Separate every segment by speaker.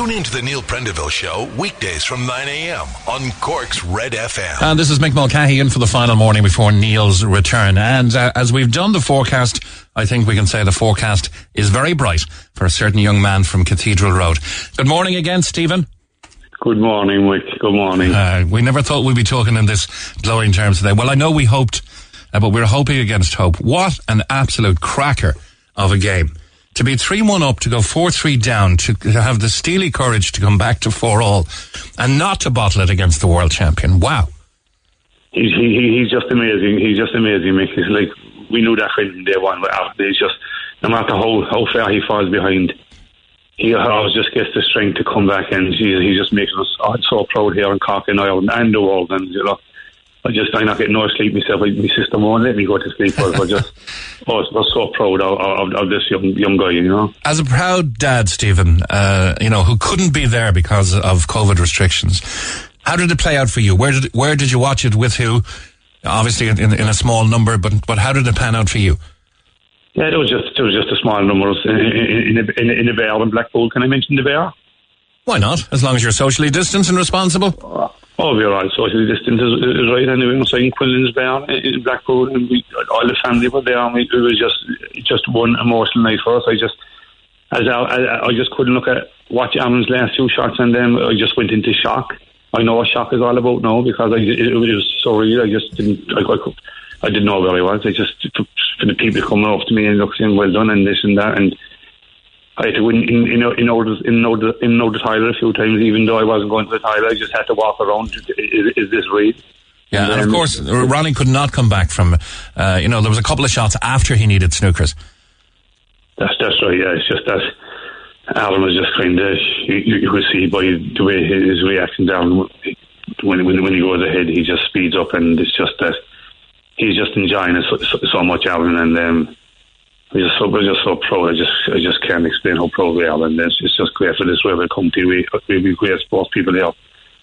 Speaker 1: Tune in to the Neil Prendeville Show weekdays from 9 a.m. on Cork's Red FM.
Speaker 2: And this is Mick Mulcahy in for the final morning before Neil's return. And uh, as we've done the forecast, I think we can say the forecast is very bright for a certain young man from Cathedral Road. Good morning again, Stephen.
Speaker 3: Good morning, Mick. Good morning.
Speaker 2: Uh, we never thought we'd be talking in this glowing terms today. Well, I know we hoped, uh, but we we're hoping against hope. What an absolute cracker of a game. To be 3-1 up, to go 4-3 down, to, to have the steely courage to come back to 4 all, and not to bottle it against the world champion. Wow.
Speaker 3: He's, he, he's just amazing. He's just amazing, Mick. Like, we knew that from day one, he's just, no matter how, how far he falls behind, he always just gets the strength to come back and he, he just makes us I'm so proud here in Cork and Ireland and the world and you know I just I'm not getting no sleep myself. My sister won't let me go to sleep. I just I was, was so proud of, of, of, this young young guy. You know,
Speaker 2: as a proud dad, Stephen, uh, you know who couldn't be there because of COVID restrictions. How did it play out for you? Where did where did you watch it with who? Obviously in, in, in a small number, but but how did it pan out for you?
Speaker 3: Yeah, it was just it was just a small number in in, in, in, in the Bear in Blackpool. Can I mention the Bear?
Speaker 2: Why not? As long as you're socially distanced and responsible.
Speaker 3: Oh, we're all socially distanced is, is right anyway. I'm saying Quinlan's Bear in Blackpool, and we, all the family were there. And we, it was just just one emotional night for us. I just as I, I, I just couldn't look at watch Aaron's last two shots, and then I just went into shock. I know what shock is all about now because I, it, it was so real. I just didn't. I, I, I didn't know where I was. I just for the people coming up to me and look saying well done and this and that and I had to win in in in order in order in order toilet a few times even though I wasn't going to the toilet I just had to walk around is, is this real?
Speaker 2: Yeah and, and of course Ronnie could not come back from uh, you know there was a couple of shots after he needed snookers.
Speaker 3: That's that's right yeah it's just that Alan was just kind of you, you could see by the way his reaction down when when when he goes ahead he just speeds up and it's just that he's just enjoying it so, so much, Alan, and um, we're just so we're just so proud. I just I just can't explain how proud we are, and it's, it's just great for this weather company. We we be great sports people here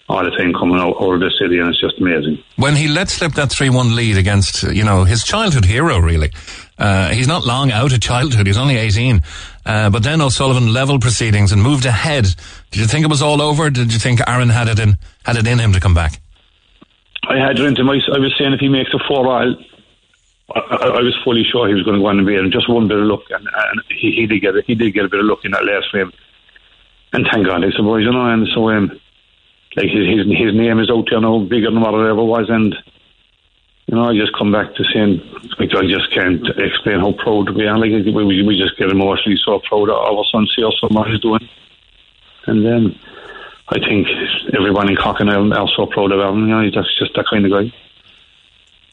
Speaker 3: all the time coming out over the city, and it's just amazing.
Speaker 2: When he let slip that three-one lead against you know his childhood hero, really, uh, he's not long out of childhood. He's only eighteen. Uh, but then O'Sullivan leveled proceedings and moved ahead. Did you think it was all over? Did you think Aaron had it in had it in him to come back?
Speaker 3: I had it into my. I was saying if he makes a four, I'll, I, I, was fully sure he was going to go on and beat him. Just one bit of luck, and, and he, he, did get it. He did get a bit of luck in that last frame. And thank God, I suppose you know. And so, um, like his, his his name is out there now, bigger than what it ever was. And you know, I just come back to saying, like, I just can't explain how proud we are. Like we we just get emotionally so proud of our son, see us what he's doing. And then I think everyone in Cocknell are so proud of him. You know, that's just that kind of guy.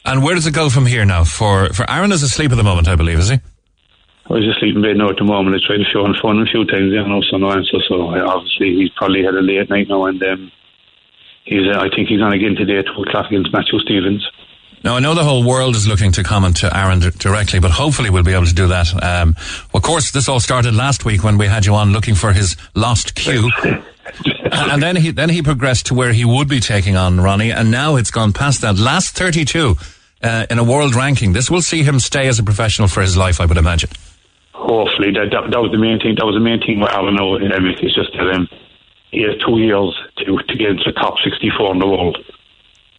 Speaker 2: And where does it go from here now? For for Aaron is asleep at the moment, I believe, is he?
Speaker 3: I was asleep in bed now at the moment. I tried to show him phone a few times, you know, so no answer. So obviously he's probably had a late night now, and um, he's. Uh, I think he's on again today at two o'clock against Matthew Stevens.
Speaker 2: Now, I know the whole world is looking to comment to Aaron d- directly, but hopefully we'll be able to do that. Um, of course, this all started last week when we had you on looking for his lost cue. and then he then he progressed to where he would be taking on Ronnie, and now it's gone past that. Last 32 uh, in a world ranking. This will see him stay as a professional for his life, I would imagine.
Speaker 3: Hopefully, that, that, that was the main thing. That was the main thing with Alan Owen. And everything. It's just that um, he has two years to, to get into the top 64 in the world.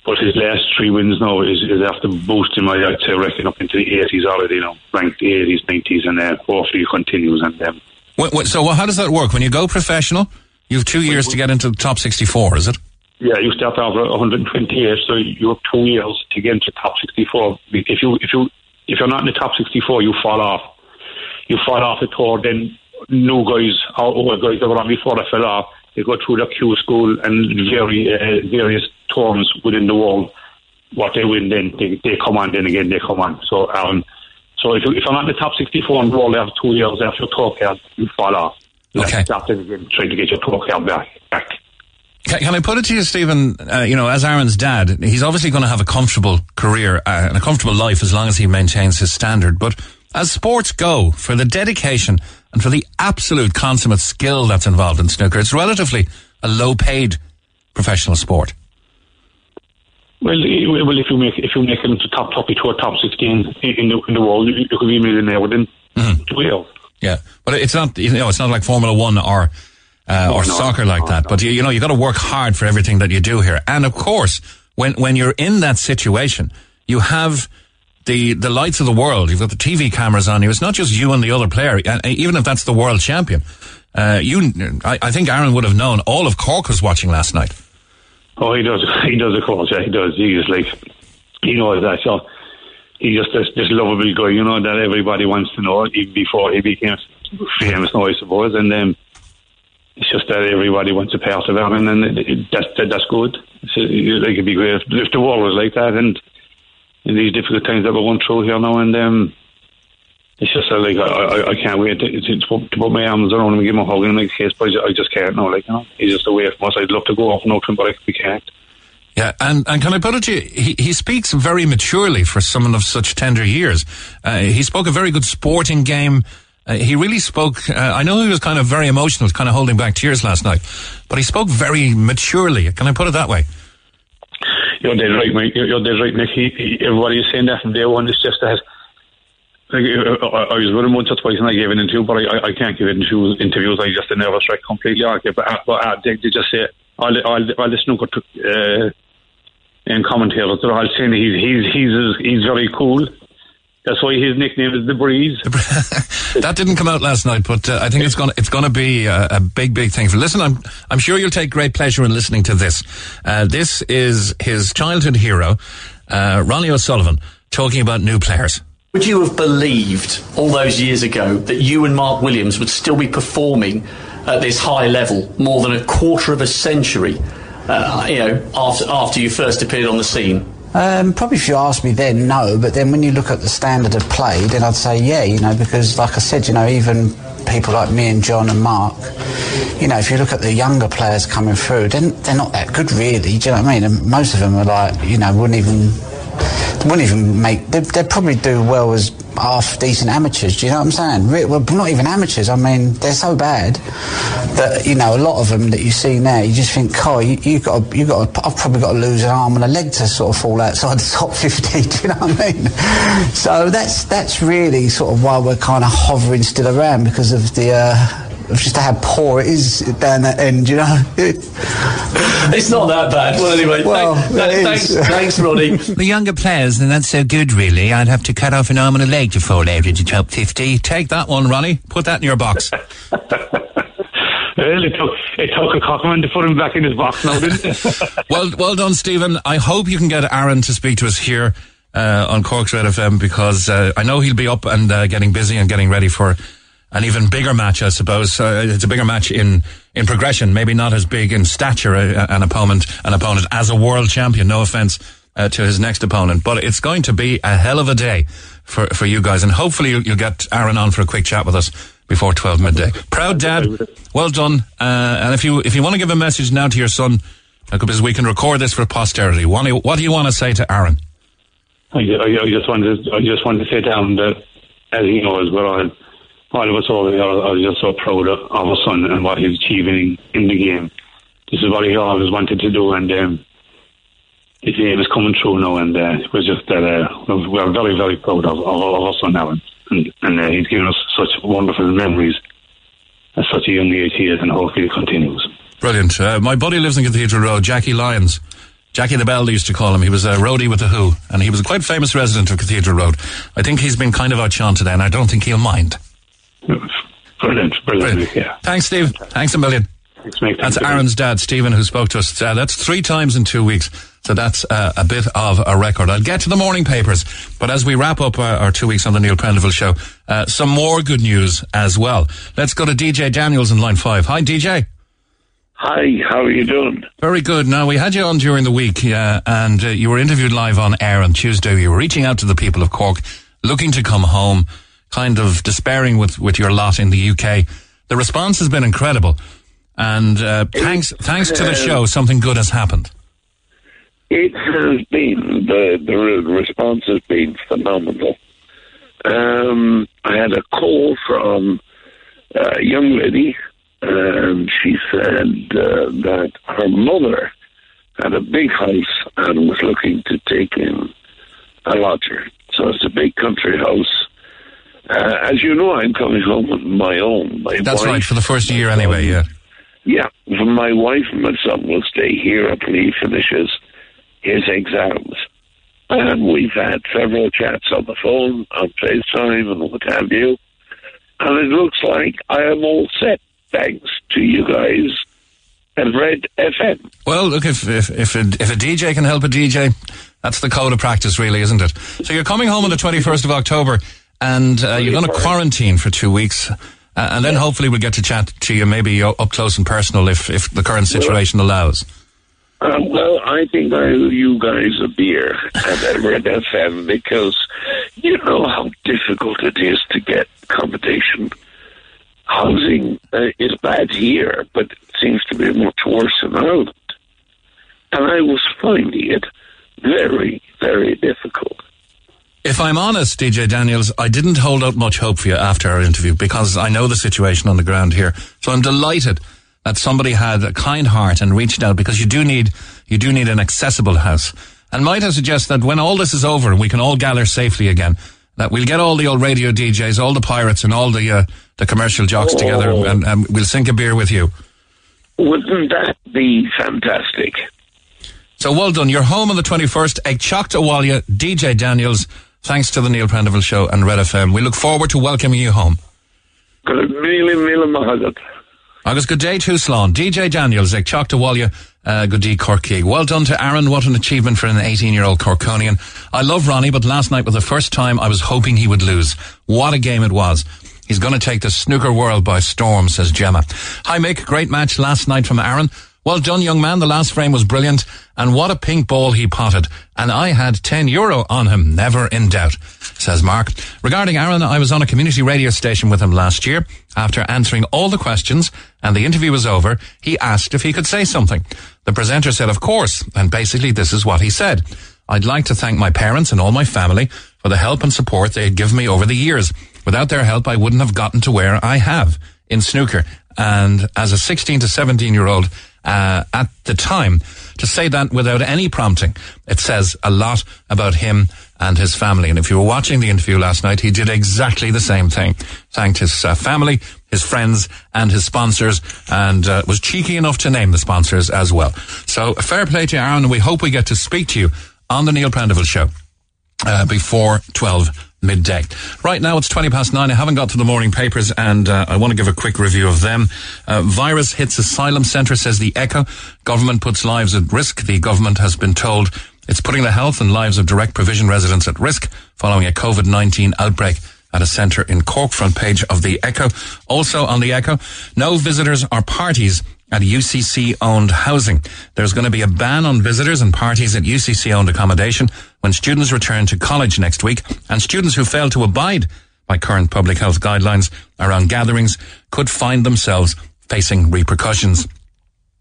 Speaker 3: But his last three wins now is, is after boosting my, I'd say, reckon up into the 80s already, you know, ranked 80s, 90s, and uh, hopefully he continues. And um,
Speaker 2: what, what, So, how does that work? When you go professional, you have two years to get into the top 64, is it?
Speaker 3: Yeah, you start off 120 years, so you have two years to get into top 64. If you if you if you're not in the top 64, you fall off. You fall off the tour, then new guys or old guys that were on before they fell off, they go through the Q school and very uh, various tours within the world. What they win, then they, they come on. Then again, they come on. So um, so if, you, if you're not in the top 64 in the world after two years after your tour card, you fall off.
Speaker 2: Okay.
Speaker 3: Start again, trying to get your tour card back. back.
Speaker 2: Can, can I put it to you, Stephen? Uh, you know, as Aaron's dad, he's obviously going to have a comfortable career uh, and a comfortable life as long as he maintains his standard. But as sports go, for the dedication and for the absolute consummate skill that's involved in snooker, it's relatively a low-paid professional sport.
Speaker 3: Well, well, if you make if you make it into top top to a top sixteen in the in the world, you, could be a millionaire within mm-hmm. two years.
Speaker 2: Yeah, but it's not you know it's not like Formula One or uh, or
Speaker 3: no,
Speaker 2: soccer like
Speaker 3: no,
Speaker 2: that. But you, you know, you got to work hard for everything that you do here. And of course, when when you're in that situation, you have the the lights of the world. You've got the TV cameras on you. It's not just you and the other player, even if that's the world champion. Uh, you, I, I think Aaron would have known. All of Cork was watching last night.
Speaker 3: Oh, he does. He does, of course. Yeah, he does. He is like, he knows that. So he's just this, this lovable guy, you know, that everybody wants to know even before he became famous now, I suppose. And um, it's just that everybody wants a part of it, and then it, it, that's that, that's good. So, like it'd be great if, if the world was like that, and in these difficult times that we're going through here now, and um, it's just uh, like I, I, I can't wait to, to, to, put, my arms around him and give him a hug and make a kiss, but I just, can't now. Like you know, he's just away from us. I'd love to go off and to him, but I, we can't.
Speaker 2: Yeah, and, and can I put it to you, he, he speaks very maturely for someone of such tender years. Uh, he spoke a very good sporting game. Uh, he really spoke, uh, I know he was kind of very emotional, kind of holding back tears last night, but he spoke very maturely. Can I put it that way?
Speaker 3: You're dead right, mate. You're, you're dead right, Nick. He, he, everybody is saying that from day one. It's just that. Like, uh, I, I was with him once or twice and I gave an interview, but I, I, I can't give interviews. interviews. I just a nervous wreck completely. Okay, but, uh, but uh, they, they just say, I'll, I'll, I'll listen to uh, and commentators. All saying he's, he's, he's, he's very cool. That's why his nickname is the Breeze.
Speaker 2: that didn't come out last night, but uh, I think it's going to it's going to be a, a, big, big thing. For listen, I'm I'm sure you'll take great pleasure in listening to this. Uh, this is his childhood hero, uh, Ronnie O'Sullivan, talking about new players.
Speaker 4: Would you have believed all those years ago that you and Mark Williams would still be performing at this high level more than a quarter of a century? Uh, you know, after after you first appeared on the scene.
Speaker 5: Um, probably if you asked me then, no. But then when you look at the standard of play, then I'd say yeah. You know, because like I said, you know, even people like me and John and Mark, you know, if you look at the younger players coming through, then they're not that good really. Do you know what I mean? And most of them are like, you know, wouldn't even wouldn't even make. They'd, they'd probably do well as half decent amateurs. Do you know what I'm saying? Well, not even amateurs. I mean, they're so bad that you know a lot of them that you see now. You just think, "Oh, you, you got, you got. I've probably got to lose an arm and a leg to sort of fall outside the top 50. Do you know what I mean? So that's that's really sort of why we're kind of hovering still around because of the. Uh, just how poor it is down that end, you know.
Speaker 4: It's not that bad. Well, anyway,
Speaker 5: Well,
Speaker 4: thank-
Speaker 5: it
Speaker 4: thanks, thanks, Ronnie.
Speaker 6: The younger players, and that's so good, really. I'd have to cut off an arm and a leg to fall out into top 50.
Speaker 2: Take that one, Ronnie. Put that in your box.
Speaker 3: Well, it took, it took a Corkman to put him back in his box now, didn't it?
Speaker 2: well, well done, Stephen. I hope you can get Aaron to speak to us here uh, on Cork's Red FM because uh, I know he'll be up and uh, getting busy and getting ready for an even bigger match, I suppose. Uh, it's a bigger match in, in progression, maybe not as big in stature, uh, an opponent, an opponent as a world champion. No offense uh, to his next opponent, but it's going to be a hell of a day for, for you guys. And hopefully you'll, you'll get Aaron on for a quick chat with us before 12 midday. Proud dad. Well done. Uh, and if you, if you want to give a message now to your son, uh, because we can record this for posterity, what do you, want to say to Aaron?
Speaker 3: I, I, just wanted, I just wanted to say to him that, as he knows, we're all of us over there are, just so proud of, our son and what he's achieving in the game. This is what he always wanted to do, and um, his is coming true now. And uh, we're just that uh, we're very, very proud of, of, of our son now, and and, uh, he's given us such wonderful memories at such a young age he is, and hopefully it continues.
Speaker 2: Brilliant. Uh, my buddy lives in Cathedral Road, Jackie Lyons. Jackie the Bell, they used to call him. He was a roadie with The Who, and he was a quite famous resident of Cathedral Road. I think he's been kind of our outshone today, and I don't think he'll mind.
Speaker 3: Brilliant, brilliant,
Speaker 2: Brilliant.
Speaker 3: yeah.
Speaker 2: Thanks, Steve. Thanks a million.
Speaker 3: Thanks, mate.
Speaker 2: That's
Speaker 3: Thank you.
Speaker 2: Aaron's dad, Stephen, who spoke to us. Uh, that's three times in two weeks. So that's uh, a bit of a record. I'll get to the morning papers, but as we wrap up our, our two weeks on the Neil Prendeville show, uh, some more good news as well. Let's go to DJ Daniels in line five. Hi, DJ.
Speaker 7: Hi, how are you doing?
Speaker 2: Very good. Now, we had you on during the week, uh, and uh, you were interviewed live on air on Tuesday. You were reaching out to the people of Cork, looking to come home, kind of despairing with, with your lot in the UK. The response has been incredible. And uh, thanks, thanks to the show, something good has happened.
Speaker 7: It has been the the response has been phenomenal. Um, I had a call from a young lady, and she said uh, that her mother had a big house and was looking to take in a lodger. So it's a big country house. Uh, as you know, I'm coming home on my own. My
Speaker 2: That's
Speaker 7: wife,
Speaker 2: right, for the first year anyway, yeah.
Speaker 7: Yeah, my wife and my son will stay here until he finishes his exams. And we've had several chats on the phone, on FaceTime, and what have you. And it looks like I am all set, thanks to you guys and Red FM.
Speaker 2: Well, look, if if if a, if a DJ can help a DJ, that's the code of practice, really, isn't it? So you're coming home on the 21st of October, and uh, you're going to quarantine for two weeks. Uh, and then hopefully we'll get to chat to you maybe up close and personal if, if the current situation allows.
Speaker 7: Um, well, I think I owe you guys a beer at Red FM because you know how difficult it is to get accommodation. Housing uh, is bad here, but it seems to be much worse in Ireland. And I was finding it very, very difficult.
Speaker 2: If I'm honest, DJ Daniels, I didn't hold out much hope for you after our interview because I know the situation on the ground here. So I'm delighted that somebody had a kind heart and reached out because you do need you do need an accessible house. And might I suggest that when all this is over and we can all gather safely again, that we'll get all the old radio DJs, all the pirates, and all the uh, the commercial jocks
Speaker 7: Oh.
Speaker 2: together, and, and we'll sink a beer with you.
Speaker 7: Wouldn't that be fantastic?
Speaker 2: So well done. You're home on the 21st. Ag teacht abhaile, DJ Daniels. Thanks to the Neil Prendeville Show and Red FM. We look forward to welcoming you home.
Speaker 7: Good million, million mahagad.
Speaker 2: August, good day to Slán. DJ Daniels, Ag teacht abhaile, uh, good day Corky. Well done to Aaron. What an achievement for an 18 year old Corkonian. I love Ronnie, but last night was the first time I was hoping he would lose. What a game it was. He's going to take the snooker world by storm, says Gemma. Hi, Mick. Great match last night from Aaron. Well done, young man. The last frame was brilliant. And what a pink ball he potted. And I had 10 euro on him. Never in doubt, says Mark. Regarding Aaron, I was on a community radio station with him last year. After answering all the questions and the interview was over, he asked if he could say something. The presenter said, of course. And basically this is what he said. I'd like to thank my parents and all my family for the help and support they had given me over the years. Without their help, I wouldn't have gotten to where I have in snooker. And as a 16 to 17 year old, uh, at the time, to say that without any prompting, it says a lot about him and his family. And if you were watching the interview last night, he did exactly the same thing. Thanked his uh, family, his friends, and his sponsors, and uh, was cheeky enough to name the sponsors as well. So fair play to Aaron, and we hope we get to speak to you on the Neil Prendeville Show uh, before 12 midday. Right now it's 20 past nine. I haven't got to the morning papers and uh, I want to give a quick review of them. Uh, virus hits asylum centre, says the Echo. Government puts lives at risk. The government has been told it's putting the health and lives of direct provision residents at risk following a COVID-19 outbreak at a centre in Cork, front page of the Echo. Also on the Echo, no visitors or parties at UCC owned housing. There's going to be a ban on visitors and parties at UCC owned accommodation when students return to college next week and students who fail to abide by current public health guidelines around gatherings could find themselves facing repercussions.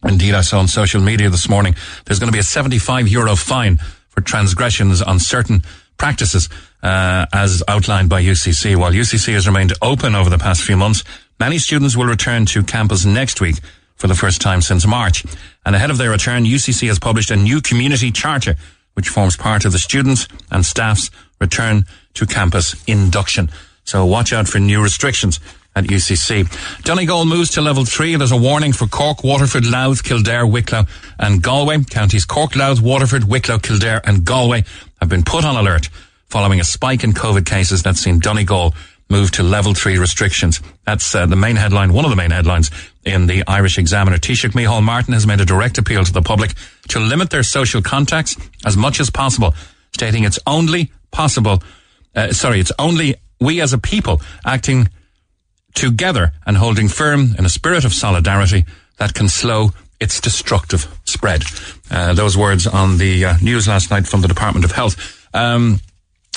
Speaker 2: Indeed, I saw on social media this morning there's going to be a 75 euro fine for transgressions on certain practices, uh, as outlined by UCC. While UCC has remained open over the past few months, many students will return to campus next week for the first time since March. And ahead of their return, UCC has published a new community charter, which forms part of the students and staff's return to campus induction. So watch out for new restrictions at UCC. Donegal moves to level three. There's a warning for Cork, Waterford, Louth, Kildare, Wicklow and Galway. Counties Cork, Louth, Waterford, Wicklow, Kildare and Galway have been put on alert following a spike in COVID cases that's seen Donegal move to level three restrictions. That's uh, the main headline, one of the main headlines in the Irish Examiner. Taoiseach Micheál Martin has made a direct appeal to the public to limit their social contacts as much as possible, stating it's only possible, uh, sorry, it's only we as a people acting together and holding firm in a spirit of solidarity that can slow its destructive spread. Uh, those words on the uh, news last night from the Department of Health. Um,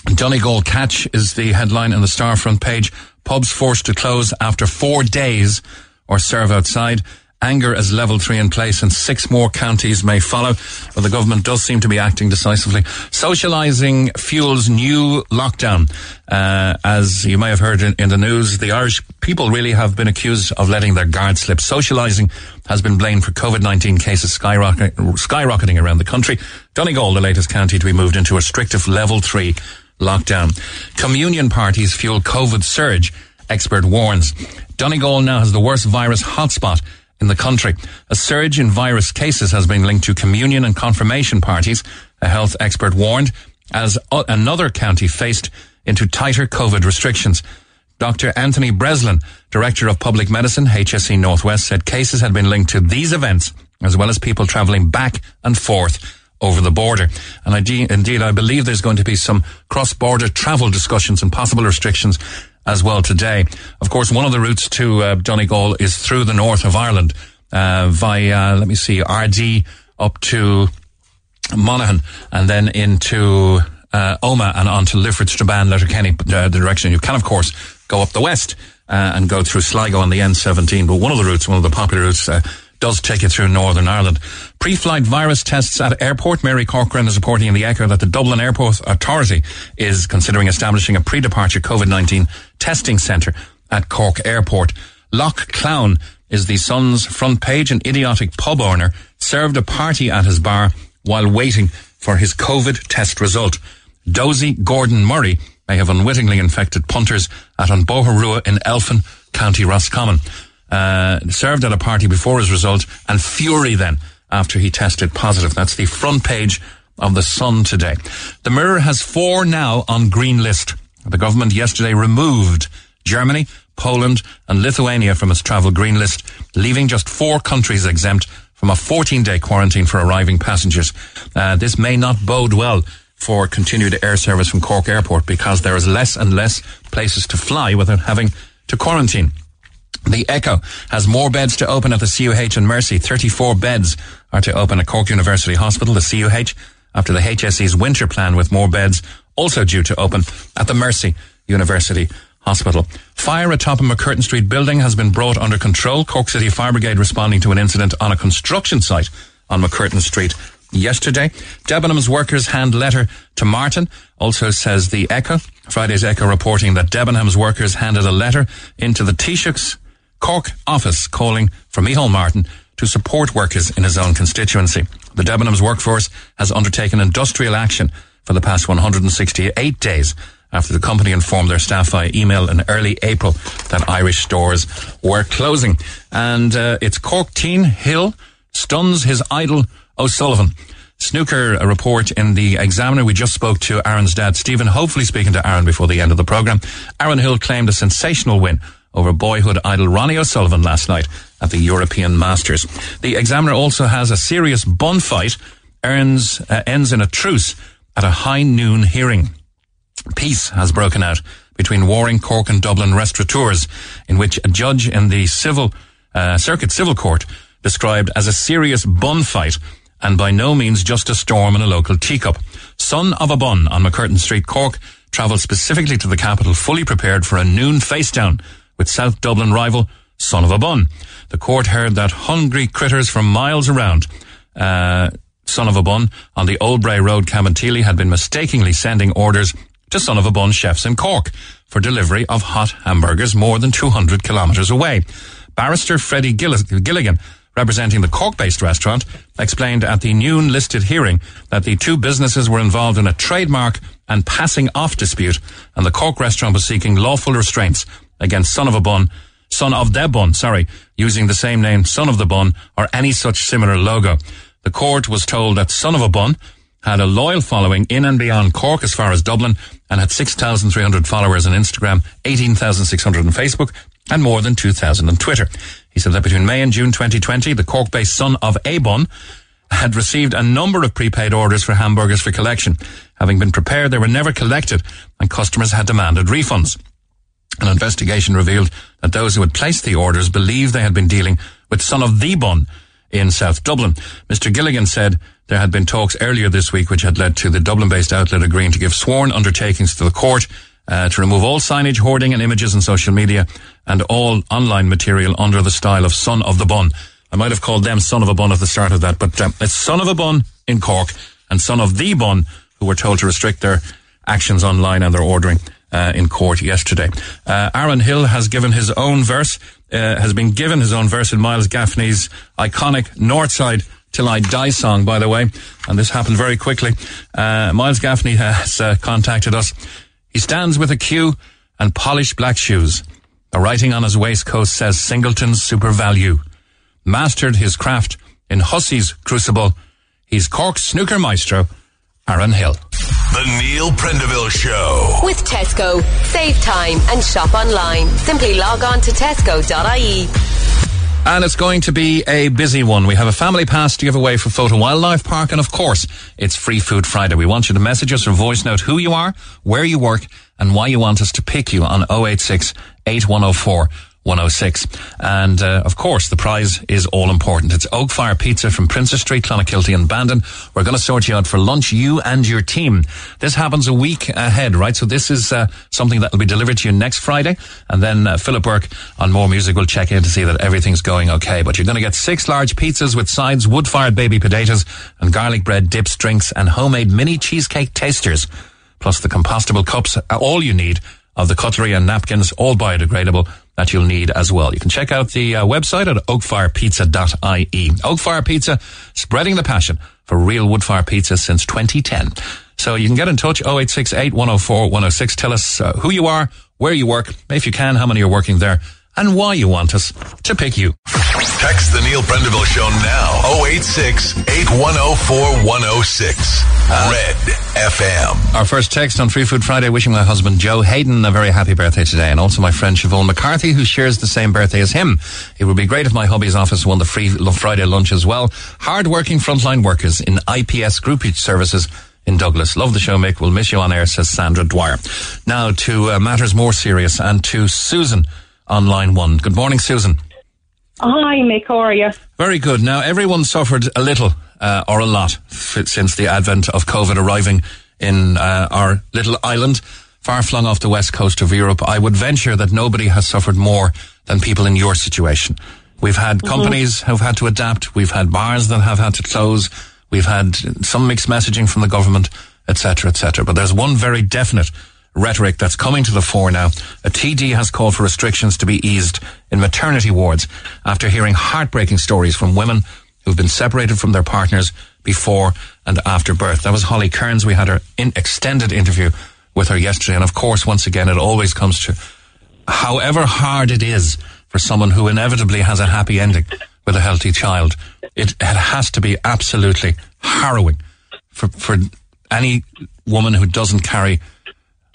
Speaker 2: Donegal catch is the headline on the Star front page. Pubs forced to close after four days or serve outside. Anger as level three in place and six more counties may follow. But the government does seem to be acting decisively. Socialising fuels new lockdown. Uh, as you may have heard in, in the news, the Irish people really have been accused of letting their guard slip. Socialising has been blamed for COVID-19 cases skyrocketing, skyrocketing around the country. Donegal, the latest county to be moved into a restrictive level three lockdown. Communion parties fuel COVID surge, expert warns. Donegal now has the worst virus hotspot in the country. A surge in virus cases has been linked to communion and confirmation parties, a health expert warned, as another county faced into tighter COVID restrictions. Dr. Anthony Breslin, Director of Public Medicine, HSE Northwest, said cases had been linked to these events, as well as people travelling back and forth over the border. And I de- indeed, I believe there's going to be some cross-border travel discussions and possible restrictions as well today. Of course, one of the routes to uh, Donegal is through the north of Ireland, uh, via, let me see, Ardee up to Monaghan and then into uh, Omagh and on to Lifford, Strabane, Letterkenny, uh, the direction. You can, of course, go up the west uh, and go through Sligo on the N17. But one of the routes, one of the popular routes, uh, does take you through Northern Ireland. Pre-flight virus tests at airport. Mary Corcoran is reporting in the Echo that the Dublin Airport Authority is considering establishing a pre-departure COVID-19 testing centre at Cork Airport. Loch Clown is the Sun's front page. An idiotic pub owner served a party at his bar while waiting for his COVID test result. Dozy Gordon Murray may have unwittingly infected punters at Unboharua in Elphin, County Roscommon. Uh, served at a party before his result and fury then after he tested positive. That's the front page of the Sun today. The Mirror has four now on green list. The government yesterday removed Germany, Poland and Lithuania from its travel green list, leaving just four countries exempt from a 14 day quarantine for arriving passengers. Uh, this may not bode well for continued air service from Cork Airport because there is less and less places to fly without having to quarantine. The Echo has more beds to open at the CUH and Mercy. 34 beds are to open at Cork University Hospital, the CUH, after the HSE's winter plan with more beds also due to open at the Mercy University Hospital. Fire atop a MacCurtain Street building has been brought under control. Cork City Fire Brigade responding to an incident on a construction site on MacCurtain Street yesterday. Debenhams workers hand letter to Martin. Also says the Echo. Friday's Echo reporting that Debenhams workers handed a letter into the Taoiseach's Cork office calling for Micheál Martin to support workers in his own constituency. The Debenhams workforce has undertaken industrial action for the past 168 days after the company informed their staff via email in early April that Irish stores were closing. And uh, it's Cork teen Hill stuns his idol O'Sullivan. Snooker a report in the Examiner. We just spoke to Aaron's dad, Stephen, hopefully speaking to Aaron before the end of the programme. Aaron Hill claimed a sensational win over boyhood idol Ronnie O'Sullivan last night at the European Masters. The Examiner also has a serious bun fight earns, uh, ends in a truce at a high noon hearing. Peace has broken out between warring Cork and Dublin restaurateurs, in which a judge in the civil uh, circuit civil court described as a serious bun fight and by no means just a storm in a local teacup. Son of a bun on MacCurtain Street, Cork, travelled specifically to the capital fully prepared for a noon face down with South Dublin rival Son of a Bun. The court heard that hungry critters from miles around, uh, Son of a Bun on the Old Bray Road, Cabinteely had been mistakenly sending orders to Son of a Bun chefs in Cork for delivery of hot hamburgers more than 200 kilometres away. Barrister Freddie Gilligan representing the Cork-based restaurant, explained at the noon listed hearing that the two businesses were involved in a trademark and passing off dispute, and the Cork restaurant was seeking lawful restraints against Son of a Bun, Son of the Bun, sorry, using the same name, Son of the Bun, or any such similar logo. The court was told that Son of a Bun had a loyal following in and beyond Cork as far as Dublin and had 6,300 followers on Instagram, 18,600 on Facebook, and more than 2,000 on Twitter. He said that between May and June 2020, the Cork-based Son of a Bun had received a number of prepaid orders for hamburgers for collection. Having been prepared, they were never collected and customers had demanded refunds. An investigation revealed that those who had placed the orders believed they had been dealing with Son of the Bun in South Dublin. Mr. Gilligan said there had been talks earlier this week which had led to the Dublin-based outlet agreeing to give sworn undertakings to the court uh, to remove all signage, hoarding and images on social media and all online material under the style of Son of the Bun. I might have called them Son of a Bun at the start of that, but um, it's Son of a Bun in Cork and Son of the Bun who were told to restrict their actions online and their ordering uh, in court yesterday. Uh, Aaron Hill has given his own verse, uh, has been given his own verse in Miles Gaffney's iconic Northside Till I Die song, by the way. And this happened very quickly. Uh, Miles Gaffney has uh, contacted us. He stands with a cue and polished black shoes. The writing on his waistcoat says Singleton's SuperValu. mastered his craft in Hussey's crucible. He's Cork's snooker maestro, Aaron Hill.
Speaker 1: The Neil Prendeville Show.
Speaker 8: With Tesco. Save time and shop online. Simply log on to tesco.ie.
Speaker 2: And it's going to be a busy one. We have a family pass to give away for Fota Wildlife Park, and of course, it's Free Food Friday. We want you to message us or voice note who you are, where you work, and why you want us to pick you on 086 8104 106. And uh, of course, the prize is all important. It's Oak Fire Pizza from Princess Street, Clonakilty and Bandon. We're going to sort you out for lunch, you and your team. This happens a week ahead, right? So this is uh, something that will be delivered to you next Friday. And then uh, Philip Burke on More Music will check in to see that everything's going okay. But you're going to get six large pizzas with sides, wood-fired baby potatoes and garlic bread dips, drinks and homemade mini cheesecake tasters. Plus the compostable cups, all you need of the cutlery and napkins, all biodegradable that you'll need as well. You can check out the uh, website at oakfirepizza.ie. Oakfire Pizza, spreading the passion for real wood-fire pizza since 2010. So you can get in touch 0868 104 106. Tell us uh, who you are, where you work, if you can, how many are working there, and why you want us to pick you.
Speaker 1: Text the Neil Prendeville Show now. 086 8104 106. Red FM.
Speaker 2: Our first text on Free Food Friday wishing my husband Joe Hayden a very happy birthday today and also my friend Siobhan McCarthy who shares the same birthday as him. It would be great if my hubby's office won the free Friday lunch as well. Hard-working frontline workers in IPS groupage services in Douglas. Love the show, Mick. We'll miss you on air, says Sandra Dwyer. Now to uh, matters more serious and to Susan on line one. Good morning, Susan.
Speaker 9: Hi, Mick. How are you?
Speaker 2: Very good. Now, everyone suffered a little uh, or a lot f- since the advent of COVID arriving in uh, our little island, far flung off the west coast of Europe. I would venture that nobody has suffered more than people in your situation. We've had companies who've had to adapt. We've had bars that have had to close. We've had some mixed messaging from the government, etc., etc. But there's one very definite rhetoric that's coming to the fore now. A TD has called for restrictions to be eased in maternity wards after hearing heartbreaking stories from women who've been separated from their partners before and after birth. That was Holly Cairns. We had her in extended interview with her yesterday. And of course, once again, it always comes to however hard it is for someone who inevitably has a happy ending with a healthy child, it, it has to be absolutely harrowing for, for any woman who doesn't carry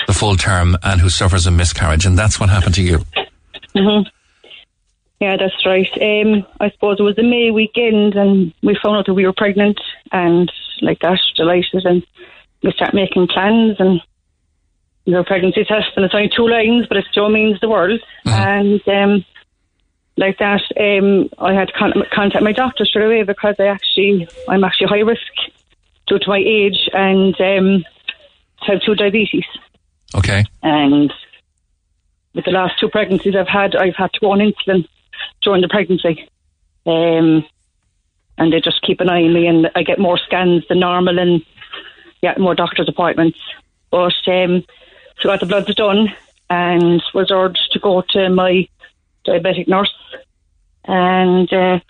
Speaker 2: the full term and who suffers a miscarriage. And that's what happened to you.
Speaker 9: hmm Yeah, that's right. Um, I suppose it was the May weekend, and we found out that we were pregnant, and like that, delighted, and we start making plans, and we were pregnancy test, and it's only two lines, but it still means the world, and um, like that, um, I had to con- contact my doctor straight away because I actually, I'm actually high risk due to my age and um, type two diabetes.
Speaker 2: Okay.
Speaker 9: And with the last two pregnancies I've had, I've had to go on insulin during the pregnancy. Um, and they just keep an eye on me, and I get more scans than normal, and yeah, more doctor's appointments. But um, so got the bloods done, and was urged to go to my diabetic nurse, and uh,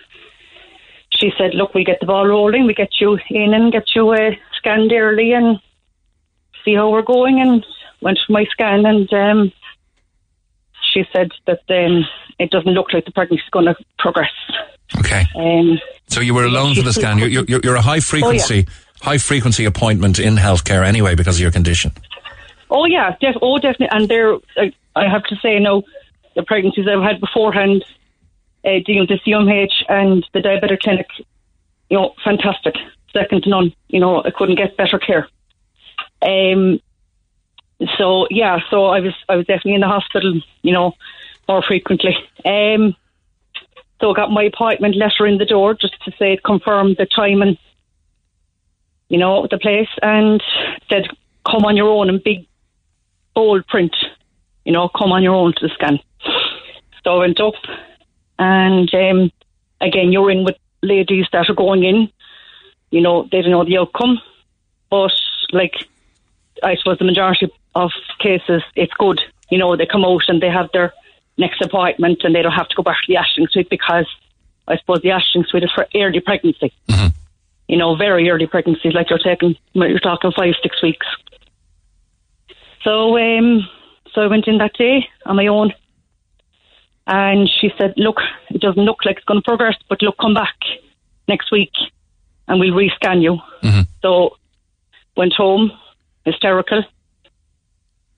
Speaker 9: she said, "Look, we get the ball rolling. We get you in and get you uh, scanned early, and see how we're going." And went for my scan, and um, she said that um, it doesn't look like the pregnancy is going to progress.
Speaker 2: Okay.
Speaker 9: Um,
Speaker 2: So you were alone for the scan. You're, you're, you're a high frequency, high frequency appointment in healthcare anyway because of your condition.
Speaker 9: oh yeah, def- oh definitely. And there, I, I have to say, no, the pregnancies I've had beforehand, uh, dealing with the CMH and the diabetic clinic, you know, fantastic, second to none. You know, I couldn't get better care. Um, so yeah, so I was I was definitely in the hospital, you know, more frequently. Um, so I got my appointment letter in the door just to say it confirmed the time and you know the place, and said come on your own in big bold print, you know, come on your own to the scan. So I went up, and um, again you're in with ladies that are going in, you know, they don't know the outcome, but like I suppose the majority of cases, it's good. You know, they come out and they have their next appointment and they don't have to go back to the Ashling Suite because I suppose the Ashling Suite is for early pregnancy. You know, very early pregnancy, like you're taking, you're talking five, six weeks. So, um, so I went in that day on my own, And she said, look, it doesn't look like it's going to progress, but look, come back next week and we'll rescan you. So went home, hysterical.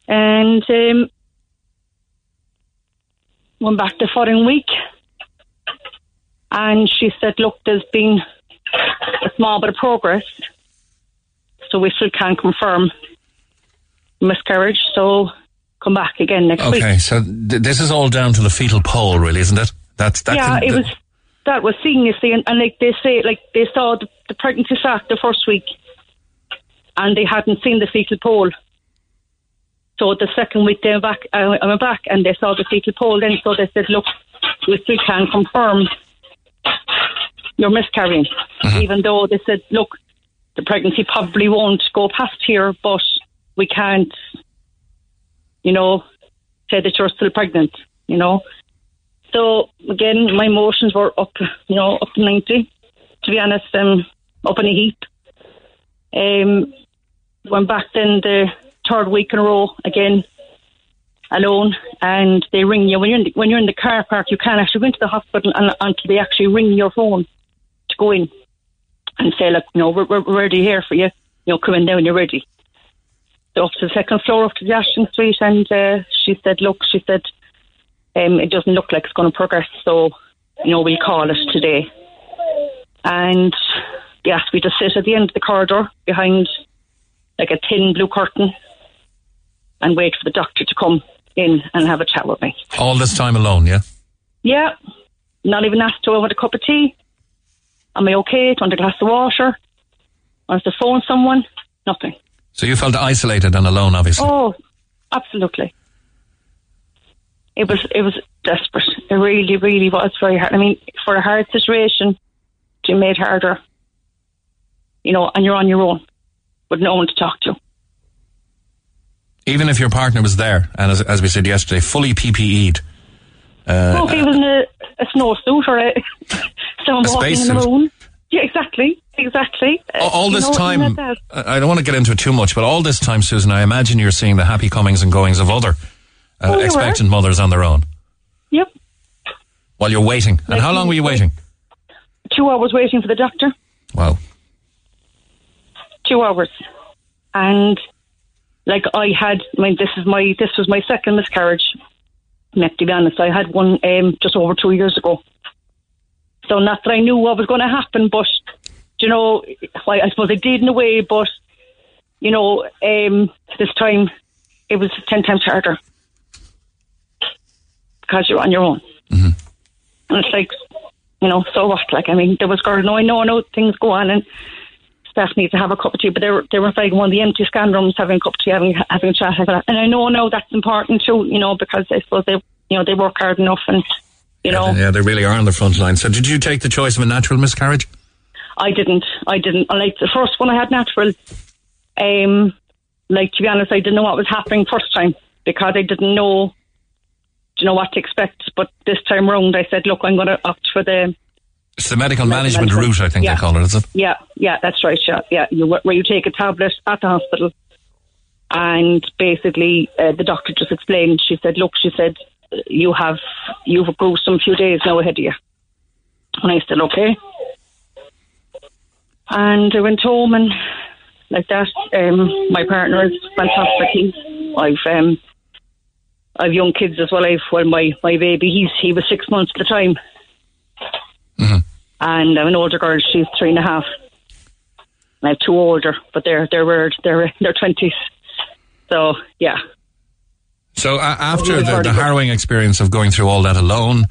Speaker 9: And um, went back the following week. And she said, look, there's been a small bit of progress. So we still can't confirm miscarriage. So come back again next week.
Speaker 2: Okay, so th- this is all down to the fetal pole, really, isn't it? That's that.
Speaker 9: yeah,
Speaker 2: can-
Speaker 9: it was that was seen, you see, and, and like they say, like they saw the, the pregnancy sac the first week, and they hadn't seen the fetal pole. So the second week they went back, uh, I went back, and they saw the fetal pole. Then so they said, look, we still can't confirm you're miscarrying, even though they said, look, the pregnancy probably won't go past here, but we can't, you know, say that you're still pregnant, you know. So again, my emotions were up, you know, up to ninety. To be honest, um, up in a heap. Um, went back then the third week in a row again, alone, and they ring you when you're in the, when you're in the car park. You can't actually go into the hospital un until they actually ring your phone to go in and say, look, you know, we're, we're ready here for you. You know, come in now when you're ready. So up to the second floor, up to the Ashling Suite, and uh, she said, look, she said, um, it doesn't look like it's going to progress, so, you know, we'll call it today. And asked me to sit at the end of the corridor behind like a thin blue curtain and wait for the doctor to come in and have a chat with me.
Speaker 2: all this time alone, yeah.
Speaker 9: Yeah, not even asked to want a cup of tea. Am I okay? Do I want a glass of water? I Want to phone someone? Nothing.
Speaker 2: So you felt isolated and alone, obviously.
Speaker 9: Oh, absolutely. It was it was desperate. It really, really was very hard. I mean, for a hard situation to be made harder, you know, and you're on your own with no one to talk to.
Speaker 2: Even if your partner was there, and as, as we said yesterday, fully PPE'd. Uh,
Speaker 9: oh, if he was in a, a snowsuit or a someone
Speaker 2: A
Speaker 9: walking in the moon. Yeah, exactly, exactly. Uh,
Speaker 2: all all this
Speaker 9: know,
Speaker 2: time,
Speaker 9: like.
Speaker 2: I don't want to get into it too much, but all this time, Susan, I imagine you're seeing the happy comings and goings of other uh,
Speaker 9: Oh, you
Speaker 2: expectant mothers on their own
Speaker 9: Yep,
Speaker 2: while you're waiting. And
Speaker 9: Like
Speaker 2: how long were you waiting?
Speaker 9: two hours waiting for the doctor.
Speaker 2: Wow.
Speaker 9: Two hours, and like I had, I mean, this is my this was my second miscarriage. Met to be honest, I had one um, just over two years ago. So not that I knew what was going to happen, but you know, I, I suppose I did in a way, but you know, um, this time it was ten times harder because you're on your own, and it's like, you know, so what? Like, I mean, there was girls. No, I know, I know things go on, and need to have a cup of tea, but they were they were like one of the empty scan rooms having a cup of tea, having having a chat, and I know now that's important too, you know, because I suppose they you know they work hard enough, and you know
Speaker 2: Yeah, they really are on the front line. So did you take the choice of a natural miscarriage?
Speaker 9: I didn't, I didn't. Like the first one I had natural, um, like to be honest, I didn't know what was happening first time because I didn't know, you know what to expect. But this time round, I said, look, I'm going to opt for the
Speaker 2: It's the medical
Speaker 9: Medical
Speaker 2: management route, I think
Speaker 9: Yeah.
Speaker 2: they call it, is it?
Speaker 9: Yeah, yeah, that's right. Yeah, yeah. You, where you take a tablet at the hospital, and basically uh, the doctor just explained. She said, "Look," she said, "you have you've a gruesome few days now ahead of you." And I said, "Okay." And I went home and like that. Um, my partner is fantastic. I've um, I've young kids as well. I've well, my my baby. He's he was six months at the time and I have an older girl. She's three and a half. And I have two older, but they're they're weird. They're in their twenties. So yeah,
Speaker 2: So uh, after the, the harrowing experience of going through all that alone,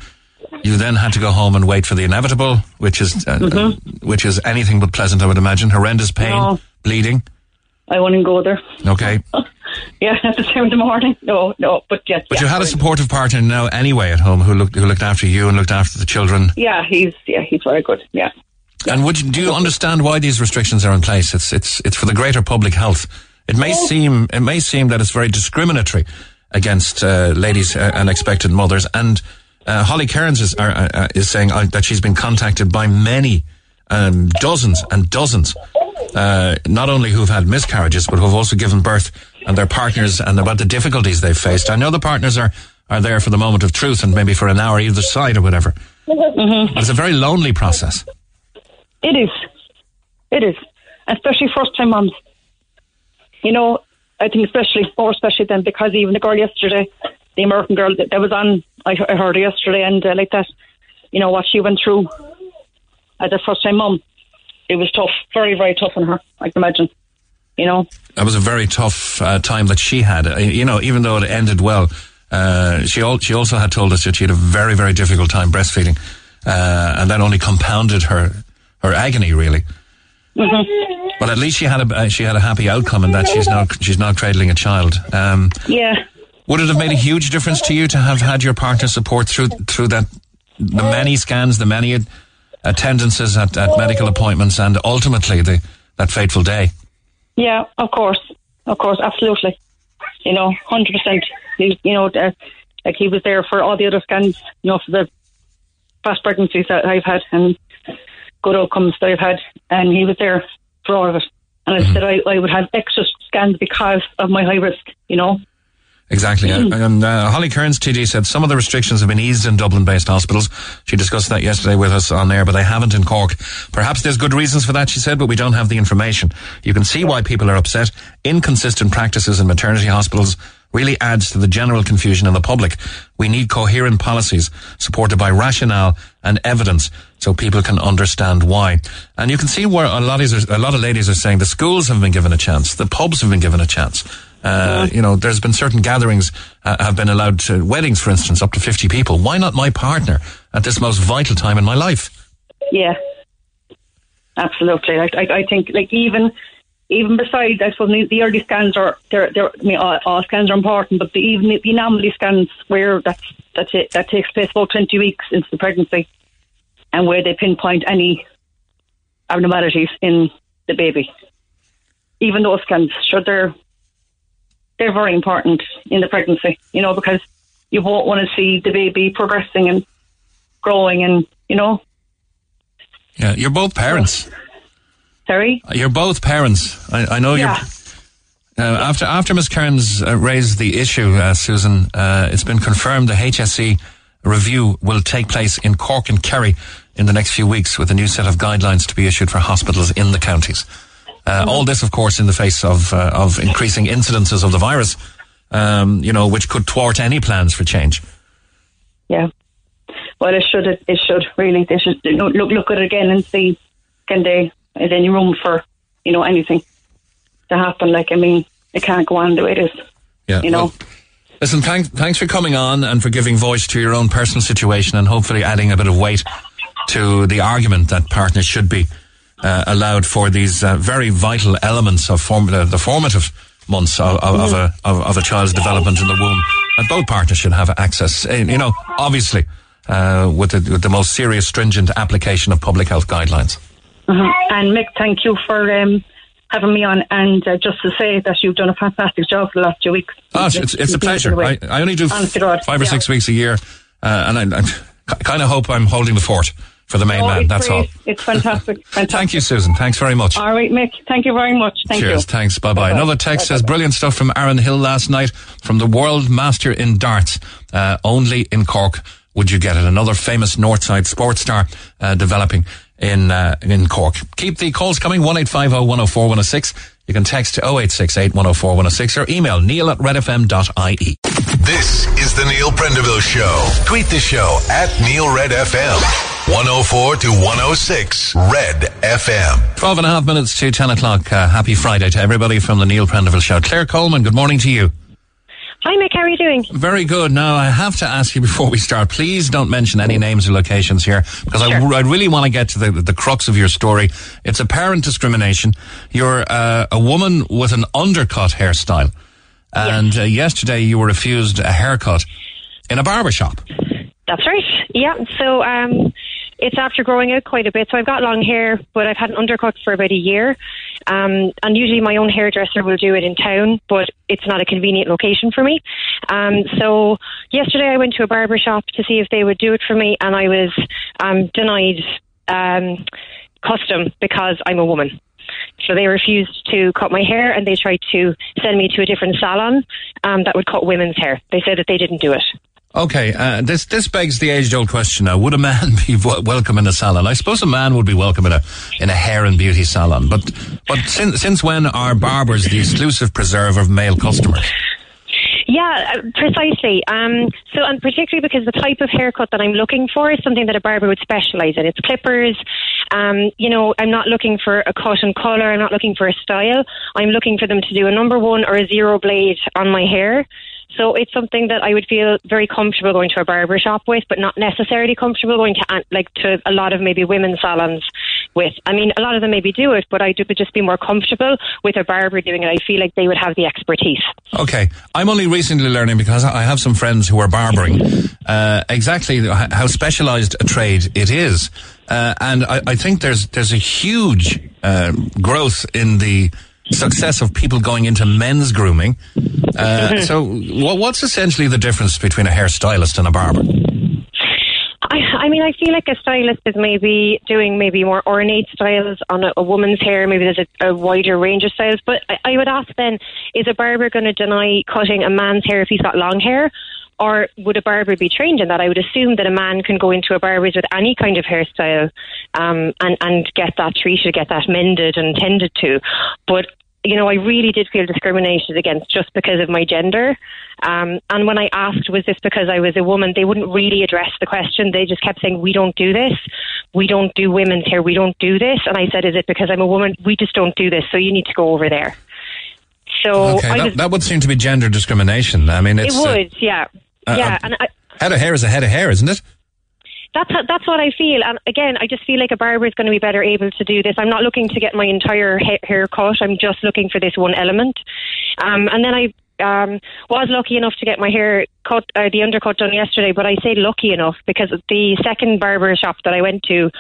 Speaker 2: you then had to go home and wait for the inevitable, which is uh, uh, which is anything but pleasant, I would imagine. Horrendous pain,
Speaker 9: Mm-hmm. No.
Speaker 2: bleeding.
Speaker 9: I wouldn't go there.
Speaker 2: Okay,
Speaker 9: Yeah, at the same time in the morning. No, no, but yes.
Speaker 2: but
Speaker 9: yeah,
Speaker 2: you had a supportive partner now anyway at home who looked who looked after you and looked after the children.
Speaker 9: Yeah, he's yeah he's very good. Yeah.
Speaker 2: And would you, do you understand why these restrictions are in place? It's it's it's for the greater public health. It may seem it may seem that it's very discriminatory against uh, ladies uh, and expectant mothers. And uh, Holly Cairns is uh, uh, is saying that she's been contacted by many, um, dozens and dozens, uh, not only who've had miscarriages but who've also given birth and their partners and about the difficulties they've faced. I know the partners are are there for the moment of truth and maybe for an hour either side or whatever.
Speaker 9: Mm-hmm.
Speaker 2: It's a very lonely process.
Speaker 9: It is. It is. Especially first time moms. You know, I think especially, more especially then, because even the girl yesterday, the American girl that, that was on, I, I heard her yesterday, and uh, like that, you know, what she went through as a first time mum. It was tough, very, very tough on her, I can imagine. You know?
Speaker 2: That was a very tough uh, time that she had. Uh, you know, even though it ended well, uh, she al- she also had told us that she had a very very difficult time breastfeeding, uh, and that only compounded her her agony really.
Speaker 9: Mm-hmm.
Speaker 2: But at least she had a uh, she had a happy outcome in that she's now she's now cradling a child. Um,
Speaker 9: Yeah.
Speaker 2: would it have made a huge difference to you to have had your partner support through through that the many scans, the many attendances at, at medical appointments, and ultimately the that fateful day?
Speaker 9: Yeah, of course, of course, absolutely. You know, hundred percent. You know, uh, like he was there for all the other scans. You know, for the fast pregnancies that I've had and good outcomes that I've had, and he was there for all of it. And I said I, I would have extra scans because of my high risk. You know.
Speaker 2: Exactly. And uh, Holly Cairns, TD, said some of the restrictions have been eased in Dublin based hospitals. She discussed that yesterday with us on air, but they haven't in Cork. Perhaps there's good reasons for that, she said, but we don't have the information. You can see why people are upset. Inconsistent practices in maternity hospitals really adds to the general confusion in the public. We need coherent policies supported by rationale and evidence so people can understand why. And you can see where a lot, of, a lot of ladies are saying the schools have been given a chance, the pubs have been given a chance. Uh, you know, there's been certain gatherings uh, have been allowed to weddings, for instance, up to 50 people. Why not my partner at this most vital time in my life?
Speaker 9: Yeah, absolutely. I, I, I think like even even besides, I suppose the early scans are they're, they're I mean, all, all scans are important, but the, even the anomaly scans where that's that's it, that takes place about twenty weeks into the pregnancy, and where they pinpoint any abnormalities in the baby. Even those scans, sure, they're they're very important in the pregnancy, you know, because you won't want to see the baby progressing and growing, and you know,
Speaker 2: Yeah, you're both parents.
Speaker 9: sorry.
Speaker 2: You're both parents. I, I know
Speaker 9: Yeah.
Speaker 2: you're. Uh, after after Ms. Cairns uh, raised the issue, uh, Susan, uh, it's been confirmed the HSE review will take place in Cork and Kerry in the next few weeks, with a new set of guidelines to be issued for hospitals in the counties. Uh, All this, of course, in the face of uh, of increasing incidences of the virus, um, you know, which could thwart any plans for change.
Speaker 9: Yeah. Well, it should. It, it should really. They should look look at it again and see can they is any room for you know anything to happen. Like I mean, it can't go on the way it is.
Speaker 2: Yeah,
Speaker 9: You know.
Speaker 2: well, listen, thanks, thanks for coming on and for giving voice to your own personal situation and hopefully adding a bit of weight to the argument that partners should be allowed for these uh, very vital elements of form- uh, the formative months of, of, of, a, of, of a child's development in the womb. And both partners should have access, uh, you know, obviously, uh, with, the, with the most serious, stringent application of public health guidelines.
Speaker 9: uh And Mick, thank you for um, having me on. And uh, just to say that you've done a fantastic job for the last two weeks.
Speaker 2: Oh, it's, it's, it's a pleasure. I. I only do
Speaker 9: God,
Speaker 2: five or
Speaker 9: yeah.
Speaker 2: six weeks a year, uh, and I, I kind of hope I'm holding the fort for the main
Speaker 9: Oh,
Speaker 2: man.
Speaker 9: it's
Speaker 2: That's
Speaker 9: great.
Speaker 2: all.
Speaker 9: It's fantastic. fantastic.
Speaker 2: Thank you, Susan. Thanks very much.
Speaker 9: All right, Mick. Thank you very much. Thank
Speaker 2: Cheers.
Speaker 9: you.
Speaker 2: Thanks. Bye bye.
Speaker 9: Bye-bye.
Speaker 2: Another text says brilliant stuff from Aaron Hill last night from the world master in darts. Uh, only in Cork would you get it. Another famous Northside sports star uh, developing in uh, in Cork. Keep the calls coming. One eight five zero one zero four one zero six. You can text 0868 104 106 or email neil at redfm.ie.
Speaker 1: This is the Neil Prendeville Show. Tweet the show at Neil Red FM. 104 to 106 Red FM.
Speaker 2: 12 and a half minutes to 10 o'clock. Uh, happy Friday to everybody from the Neil Prendeville Show. Claire Coleman, good morning to you.
Speaker 10: Hi, Mick. How are you doing?
Speaker 2: Very good. Now, I have to ask you before we start, please don't mention any names or locations here because I, I really want to get to the, the crux of your story. It's apparent discrimination. You're uh, a woman with an undercut hairstyle. And uh, yesterday you were refused a haircut in a barber shop.
Speaker 10: That's right. Yeah. So um, it's after growing out quite a bit. So I've got long hair, but I've had an undercut for about a year. Um, and usually my own hairdresser will do it in town, but it's not a convenient location for me. Um, so yesterday I went to a barber shop to see if they would do it for me, and I was um, denied um, custom because I'm a woman. So they refused to cut my hair, and they tried to send me to a different salon um, that would cut women's hair. They said that they didn't do it.
Speaker 2: Okay, uh, this this begs the age-old question now: Would a man be w- welcome in a salon? I suppose a man would be welcome in a in a hair and beauty salon, but but since since when are barbers the exclusive preserve of male customers?
Speaker 10: Yeah, uh, precisely. Um, so, and particularly because the type of haircut that I'm looking for is something that a barber would specialise in. It's clippers. Um, you know, I'm not looking for a cut and colour. I'm not looking for a style. I'm looking for them to do a number one or a zero blade on my hair. So it's something that I would feel very comfortable going to a barber shop with, but not necessarily comfortable going to like to a lot of maybe women's salons with. I mean, a lot of them maybe do it, but I would just be more comfortable with a barber doing it. I feel like they would have the expertise.
Speaker 2: Okay, I'm only recently learning because I have some friends who are barbering uh, exactly how specialised a trade it is, uh, and I, I, think there's there's a huge uh, growth in the success of people going into men's grooming. Uh. So, what's essentially the difference between a hairstylist and a barber?
Speaker 10: I, I mean, I feel like a stylist is maybe doing maybe more ornate styles on a, a woman's hair. Maybe there's a, a wider range of styles. But I, I would ask then, is a barber going to deny cutting a man's hair if he's got long hair? Or would a barber be trained in that? I would assume that a man can go into a barber's with any kind of hairstyle um, and, and get that treated, get that mended and tended to. But you know, I really did feel discriminated against just because of my gender. Um, and when I asked, was this because I was a woman, they wouldn't really address the question. They just kept saying, we don't do this. We don't do women's hair. We don't do this. And I said, is it because I'm a woman? We just don't do this. So you need to go over there. So
Speaker 2: okay, that, that, would seem to be gender discrimination. I mean, it's,
Speaker 10: it would, uh, yeah, uh, yeah.
Speaker 2: Uh, and I, head of hair is a head of hair, isn't it?
Speaker 10: that's that's what I feel. And again, I just feel like a barber is going to be better able to do this. I'm not looking to get my entire ha- hair cut. I'm just looking for this one element. Um, and then I um, was lucky enough to get my hair cut, uh, the undercut done yesterday. But I say lucky enough because the second barber shop that I went to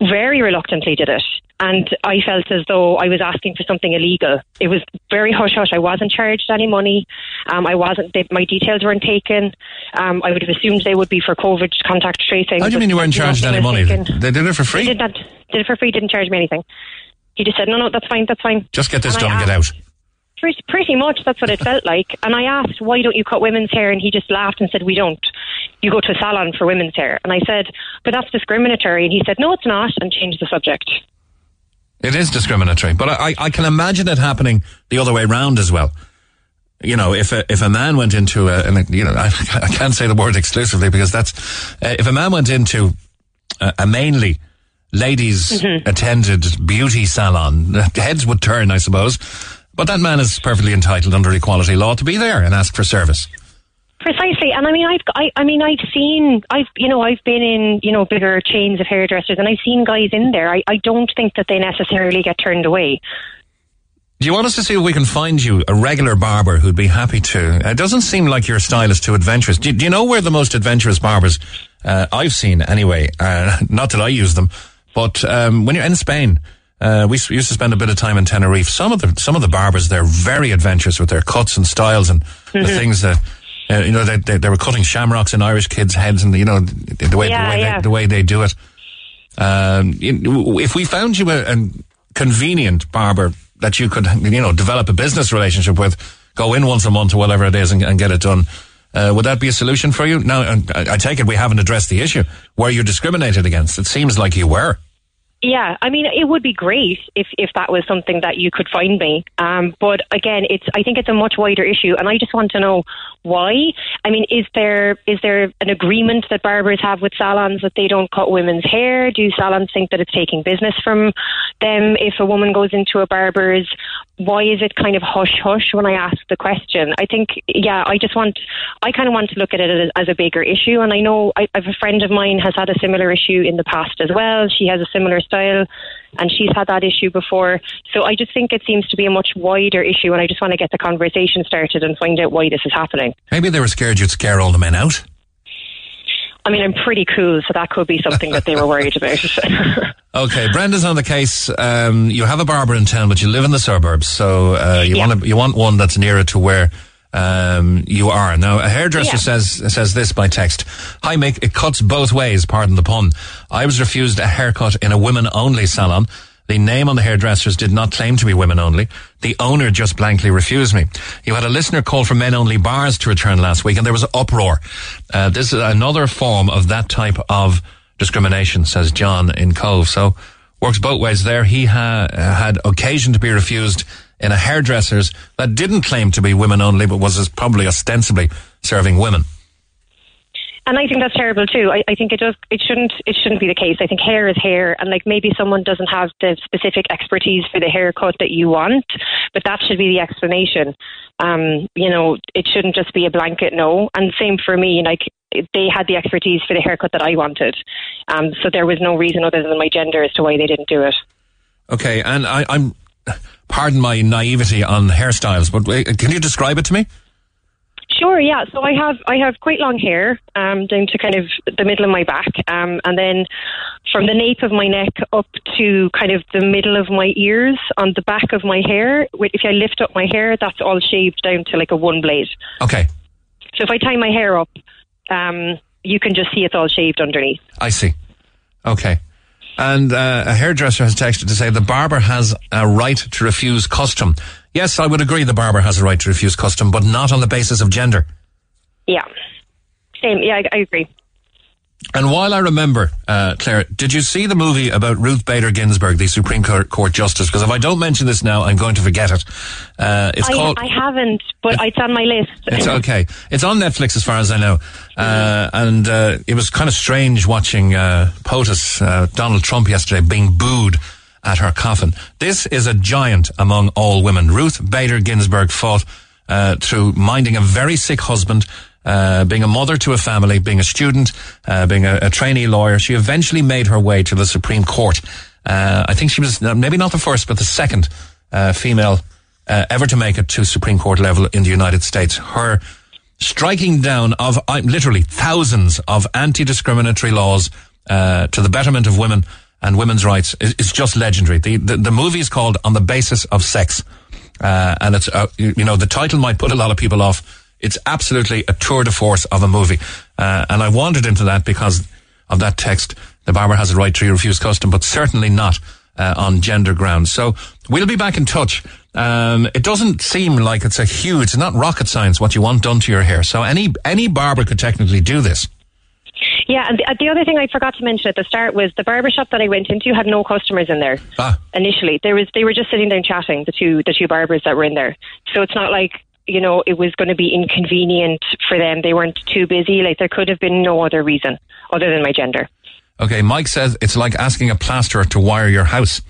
Speaker 10: very reluctantly did it. And I felt as though I was asking for something illegal. It was very hush hush. I wasn't charged any money. Um, I wasn't. They, my details weren't taken. Um, I would have assumed they would be for COVID contact tracing.
Speaker 2: How do you mean you weren't charged any money? Taken. They did it for free.
Speaker 10: They did that. Did it for free. Didn't charge me anything. He just said, "No, no, that's fine. That's fine."
Speaker 2: Just get this and done and get out.
Speaker 10: Pretty, pretty much, that's what it felt like. And I asked, "Why don't you cut women's hair?" And he just laughed and said, "We don't." You go to a salon for women's hair. And I said, but that's discriminatory. And he said, no, it's not, and changed the subject.
Speaker 2: It is discriminatory, but I, I can imagine it happening the other way around as well. You know, if a, if a man went into a, and you know, I, I can't say the word exclusively because that's, uh, if a man went into a, a mainly ladies mm-hmm. attended beauty salon, heads would turn, I suppose. But that man is perfectly entitled under equality law to be there and ask for service.
Speaker 10: Precisely, and I mean, I've, I, I mean, I've seen, I've, you know, I've been in, you know, bigger chains of hairdressers, and I've seen guys in there. I, I don't think that they necessarily get turned away.
Speaker 2: Do you want us to see if we can find you a regular barber who'd be happy to? It doesn't seem like your style is too adventurous. Do, do you know where the most adventurous barbers uh, I've seen anyway? Uh, not that I use them, but um, when you're in Spain, uh, we used to spend a bit of time in Tenerife. Some of the some of the barbers they're very adventurous with their cuts and styles and mm-hmm. the things that uh, you know, they, they, they, were cutting shamrocks in Irish kids' heads, and you know the way
Speaker 10: yeah,
Speaker 2: the, way
Speaker 10: yeah.
Speaker 2: they, the way they do it. Um, if we found you a, a, convenient barber that you could, you know, develop a business relationship with, go in once a month or whatever it is, and, and get it done. Uh, would that be a solution for you? Now, I, I take it we haven't addressed the issue. where you're discriminated against? It seems like you were.
Speaker 10: Yeah, I mean, it would be great if, if that was something that you could find me. Um, but again, it's I think it's a much wider issue, and I just want to know why. I mean, is there is there an agreement that barbers have with salons that they don't cut women's hair? Do salons think that it's taking business from them if a woman goes into a barber's? Why is it kind of hush hush when I ask the question? I think, yeah, I just want, I kind of want to look at it as, as a bigger issue, and I know I, I have a friend of mine has had a similar issue in the past as well. She has a similar style and she's had that issue before. So I just think it seems to be a much wider issue, and I just want to get the conversation started and find out why this is happening.
Speaker 2: Maybe they were scared you'd scare all the men out.
Speaker 10: I mean, I'm pretty cool, so that could be something that they were worried about.
Speaker 2: okay, Brenda's on the case. Um, you have a barber in town, but you live in the suburbs, so uh, you yeah. want you want one that's nearer to where um, you are. Now, a hairdresser yeah. says says this by text. Hi, Mick. It cuts both ways. Pardon the pun. I was refused a haircut in a women only salon. The name on the hairdressers did not claim to be women only. The owner just blankly refused me. You had a listener call for men only bars to return last week and there was an uproar. Uh, this is another form of that type of discrimination, says John in Cobh. So works both ways there. He ha- had occasion to be refused in a hairdresser's that didn't claim to be women only, but was probably ostensibly serving women.
Speaker 10: And I think that's terrible too. I, I think it does. It shouldn't. It shouldn't be the case. I think hair is hair, and like maybe someone doesn't have the specific expertise for the haircut that you want, but that should be the explanation. Um, you know, it shouldn't just be a blanket no. And same for me. Like they had the expertise for the haircut that I wanted, um, so there was no reason other than my gender as to why they didn't do it.
Speaker 2: Okay, and I, I'm. Pardon my naivety on hairstyles, but uh, can you describe it to me?
Speaker 10: Sure, yeah. So I have I have quite long hair um, down to kind of the middle of my back, um, and then from the nape of my neck up to kind of the middle of my ears on the back of my hair. If I lift up my hair, that's all shaved down to like a one blade.
Speaker 2: Okay.
Speaker 10: So if I tie my hair up, um, you can just see it's all shaved underneath.
Speaker 2: I see. Okay. And uh, a hairdresser has texted to say the barber has a right to refuse custom. Yes, I would agree the barber has a right to refuse custom, but not on the basis of gender.
Speaker 10: Yeah. Same. Yeah, I, I agree.
Speaker 2: And while I remember, uh, Claire, did you see the movie about Ruth Bader Ginsburg, the Supreme Court Justice? Because if I don't mention this now, I'm going to forget it. Uh, it's
Speaker 10: I,
Speaker 2: called.
Speaker 10: I haven't, but it's on my list.
Speaker 2: It's okay. It's on Netflix, as far as I know. Uh, and uh, it was kind of strange watching uh, POTUS, uh, Donald Trump, yesterday being booed at her coffin. This is a giant among all women. Ruth Bader Ginsburg fought uh, through minding a very sick husband. Uh, being a mother to a family, being a student, uh, being a, a, trainee lawyer, she eventually made her way to the Supreme Court. Uh, I think she was uh, maybe not the first, but the second uh, female uh, ever to make it to Supreme Court level in the United States. Her striking down of literally thousands of anti-discriminatory laws to the betterment of women and women's rights is, is just legendary. The, the, the movie is called On the Basis of Sex, and it's you know the title might put a lot of people off it's absolutely a tour de force of a movie. Uh, and I wandered into that because of that text. The barber has a right to refuse custom, but certainly not uh, on gender grounds. So we'll be back in touch. Um, it doesn't seem like it's a huge, it's not rocket science what you want done to your hair. So any, any barber could technically do this.
Speaker 10: Yeah, and the, the, other thing I forgot to mention at the start was the barbershop that I went into had no customers in there.
Speaker 2: Ah.
Speaker 10: Initially, there was they were just sitting down chatting the two the two barbers that were in there. So it's not like you know, it was going to be inconvenient for them. They weren't too busy. Like there could have been no other reason other than my gender.
Speaker 2: Okay, Mike says it's like asking a plasterer to wire your house.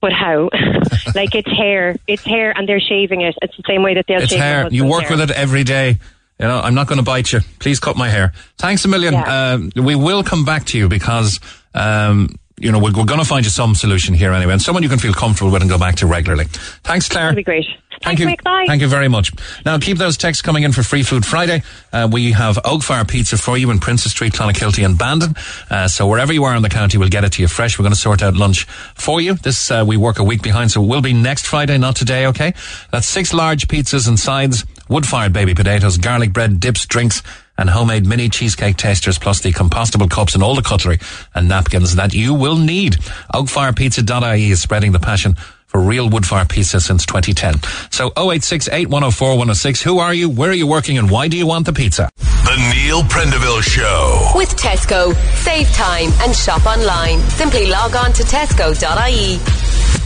Speaker 10: But how? like it's hair, it's hair, and they're shaving it. It's the same way that they'll
Speaker 2: it's
Speaker 10: shave.
Speaker 2: hair. You work
Speaker 10: hair.
Speaker 2: with it every day. You know, I'm not going to bite you. Please cut my hair. Thanks a million.
Speaker 10: Yeah.
Speaker 2: Um, we will come back to you because um, you know, we're, we're going to find you some solution here anyway, and someone you can feel comfortable with and go back to regularly. Thanks, Claire.
Speaker 10: That'd be great.
Speaker 2: Thank
Speaker 10: Thanks,
Speaker 2: you.
Speaker 10: Bye.
Speaker 2: Thank you very much. Now, keep those texts coming in for Free Food Friday. Uh, we have Oakfire Pizza for you in Princess Street, Clonakilty and Bandon. Uh, so wherever you are in the county, we'll get it to you fresh. We're going to sort out lunch for you. This, uh, we work a week behind, so it will be next Friday, not today, okay? That's six large pizzas and sides, wood-fired baby potatoes, garlic bread, dips, drinks, and homemade mini cheesecake tasters, plus the compostable cups and all the cutlery and napkins that you will need. Oakfirepizza.ie is spreading the passion for real wood-fire pizza since 2010. So 086 8104 106. Who are you? Where are you working? And why do you want the pizza?
Speaker 1: The Neil Prendeville Show.
Speaker 8: With Tesco. Save time and shop online. Simply log on to tesco.ie.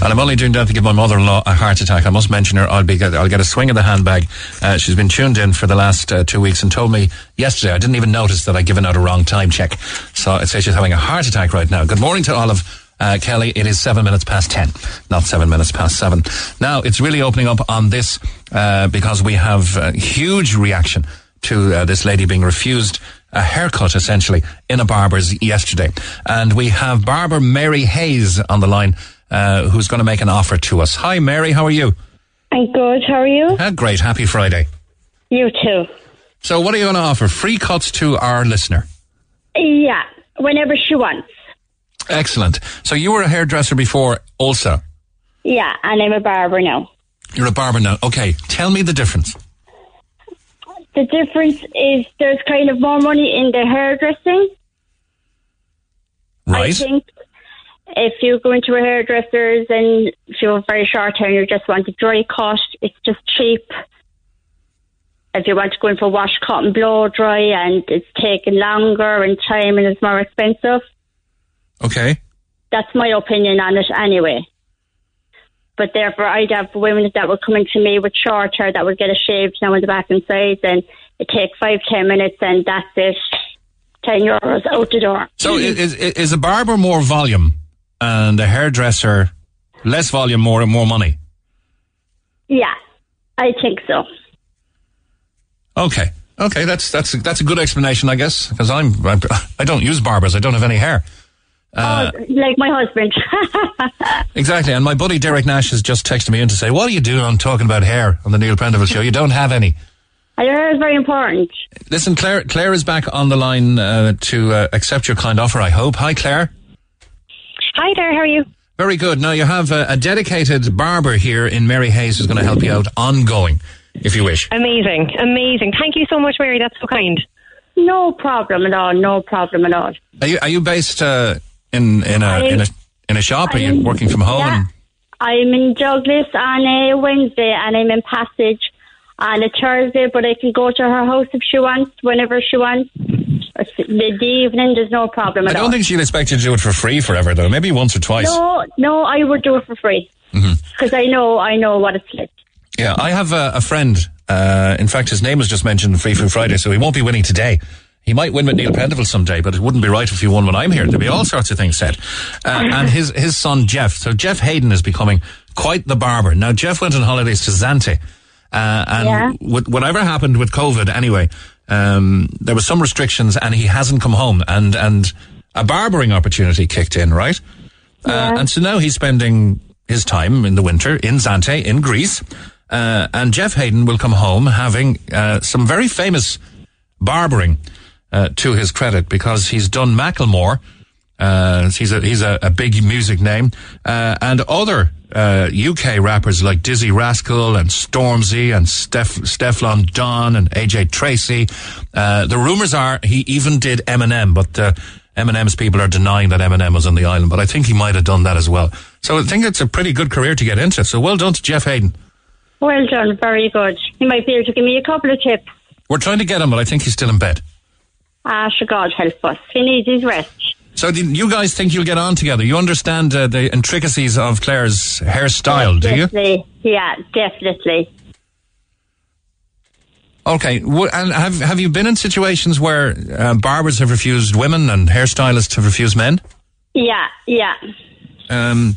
Speaker 2: And I'm only doing that to give my mother-in-law a heart attack. I must mention her. I'll be I'll get a swing of the handbag. Uh, she's been tuned in for the last uh, two weeks and told me yesterday. I didn't even notice that I'd given out a wrong time check. So I'd say she's having a heart attack right now. Good morning to Olive. Uh, Kelly, it is seven minutes past ten, not seven minutes past seven. Now, it's really opening up on this uh, because we have a huge reaction to uh, this lady being refused a haircut, essentially, in a barber's yesterday. And we have barber Mary Hayes on the line, uh, who's going to make an offer to us. Hi, Mary, how are you?
Speaker 11: I'm good. How are you?
Speaker 2: Uh, great. Happy Friday.
Speaker 11: You too.
Speaker 2: So, what are you going to offer? Free cuts to our listener.
Speaker 11: Yeah, whenever she wants.
Speaker 2: Excellent. So, you were a hairdresser before, also.
Speaker 11: Yeah, and I'm a barber now.
Speaker 2: You're a barber now. Okay, tell me the difference.
Speaker 11: The difference is there's kind of more money in the hairdressing.
Speaker 2: Right.
Speaker 11: I think if you go into a hairdresser's and if you have very short hair and you just want a dry cut, it's just cheap. If you want to go in for wash, cut, and blow dry, and it's taking longer and time and it's more expensive.
Speaker 2: Okay.
Speaker 11: That's my opinion on it anyway. But therefore, I'd have women that were coming to me with short hair that would get a shaved now on the back and sides, and it take five, ten minutes, and that's it. Ten euros out the door.
Speaker 2: So is, is, is a barber more volume and a hairdresser less volume, more and more money?
Speaker 11: Yeah, I think so.
Speaker 2: Okay. Okay, that's that's that's a good explanation, I guess, because I'm I, I don't use barbers. I don't have any hair. Uh,
Speaker 11: oh, like my husband.
Speaker 2: Exactly, and my buddy Derek Nash has just texted me in to say, "What are you doing on talking about hair on the Neil Prendeville show? You don't have any."
Speaker 11: I hear it's very important.
Speaker 2: Listen, Claire. Claire is back on the line uh, to uh, accept your kind offer. I hope. Hi, Claire.
Speaker 10: Hi there, how are you?
Speaker 2: Very good. Now you have a, a dedicated barber here in Mary Hayes who's going to help you out ongoing, if you wish.
Speaker 10: Amazing, amazing. Thank you so much, Mary. That's so kind.
Speaker 11: No problem at all. No problem at all.
Speaker 2: Are you are you based uh, in in a in a in a shop? Are you
Speaker 11: I'm-
Speaker 2: working from home?
Speaker 11: Yeah. I'm in Douglas on a Wednesday and I'm in Passage on a Thursday, but I can go to her house if she wants, whenever she wants. Or The, the evening, there's no problem
Speaker 2: I
Speaker 11: at all.
Speaker 2: don't think she'll expect you to do it for free forever, though. Maybe once or twice.
Speaker 11: No, no, I would do it for free
Speaker 2: Mhm.
Speaker 11: because I know, I know what it's like.
Speaker 2: Yeah, I have a, a friend. Uh, in fact, his name was just mentioned Free Food Friday, so he won't be winning today. He might win with Neil Prendeville someday, but it wouldn't be right if he won when I'm here. There'd be all sorts of things said. Uh, and his his son Jeff. So Jeff Hayden is becoming quite the barber. Now Jeff went on holidays to Zante, uh, and
Speaker 11: Yeah.
Speaker 2: with, whatever happened with COVID, anyway, um, there were some restrictions, and he hasn't come home. And and a barbering opportunity kicked in, right? Uh, and so now he's spending his time in the winter in Zante in Greece. Uh, and Jeff Hayden will come home having uh, some very famous barbering uh, to his credit because he's done Macklemore. Uh, he's a he's a, a big music name, uh, and other uh, UK rappers like Dizzee Rascal and Stormzy and Steph Stefflon Don and AJ Tracey. Uh, the rumors are he even did Eminem, but uh, Eminem's people are denying that Eminem was on the island. But I think he might have done that as well. So I think it's a pretty good career to get into. So well done to Jeff Hayden.
Speaker 11: Well done, very good. You might be able to give me a couple of tips.
Speaker 2: We're trying to get him, but I think he's still in bed.
Speaker 11: Ah, sure, God help us. He needs his rest.
Speaker 2: So do you guys think you'll get on together? You understand uh, the intricacies of Claire's hairstyle, do you?
Speaker 11: Definitely. Yeah, definitely.
Speaker 2: Okay. And have have you been in situations where uh, barbers have refused women and hairstylists have refused men?
Speaker 11: Yeah, yeah.
Speaker 2: Um,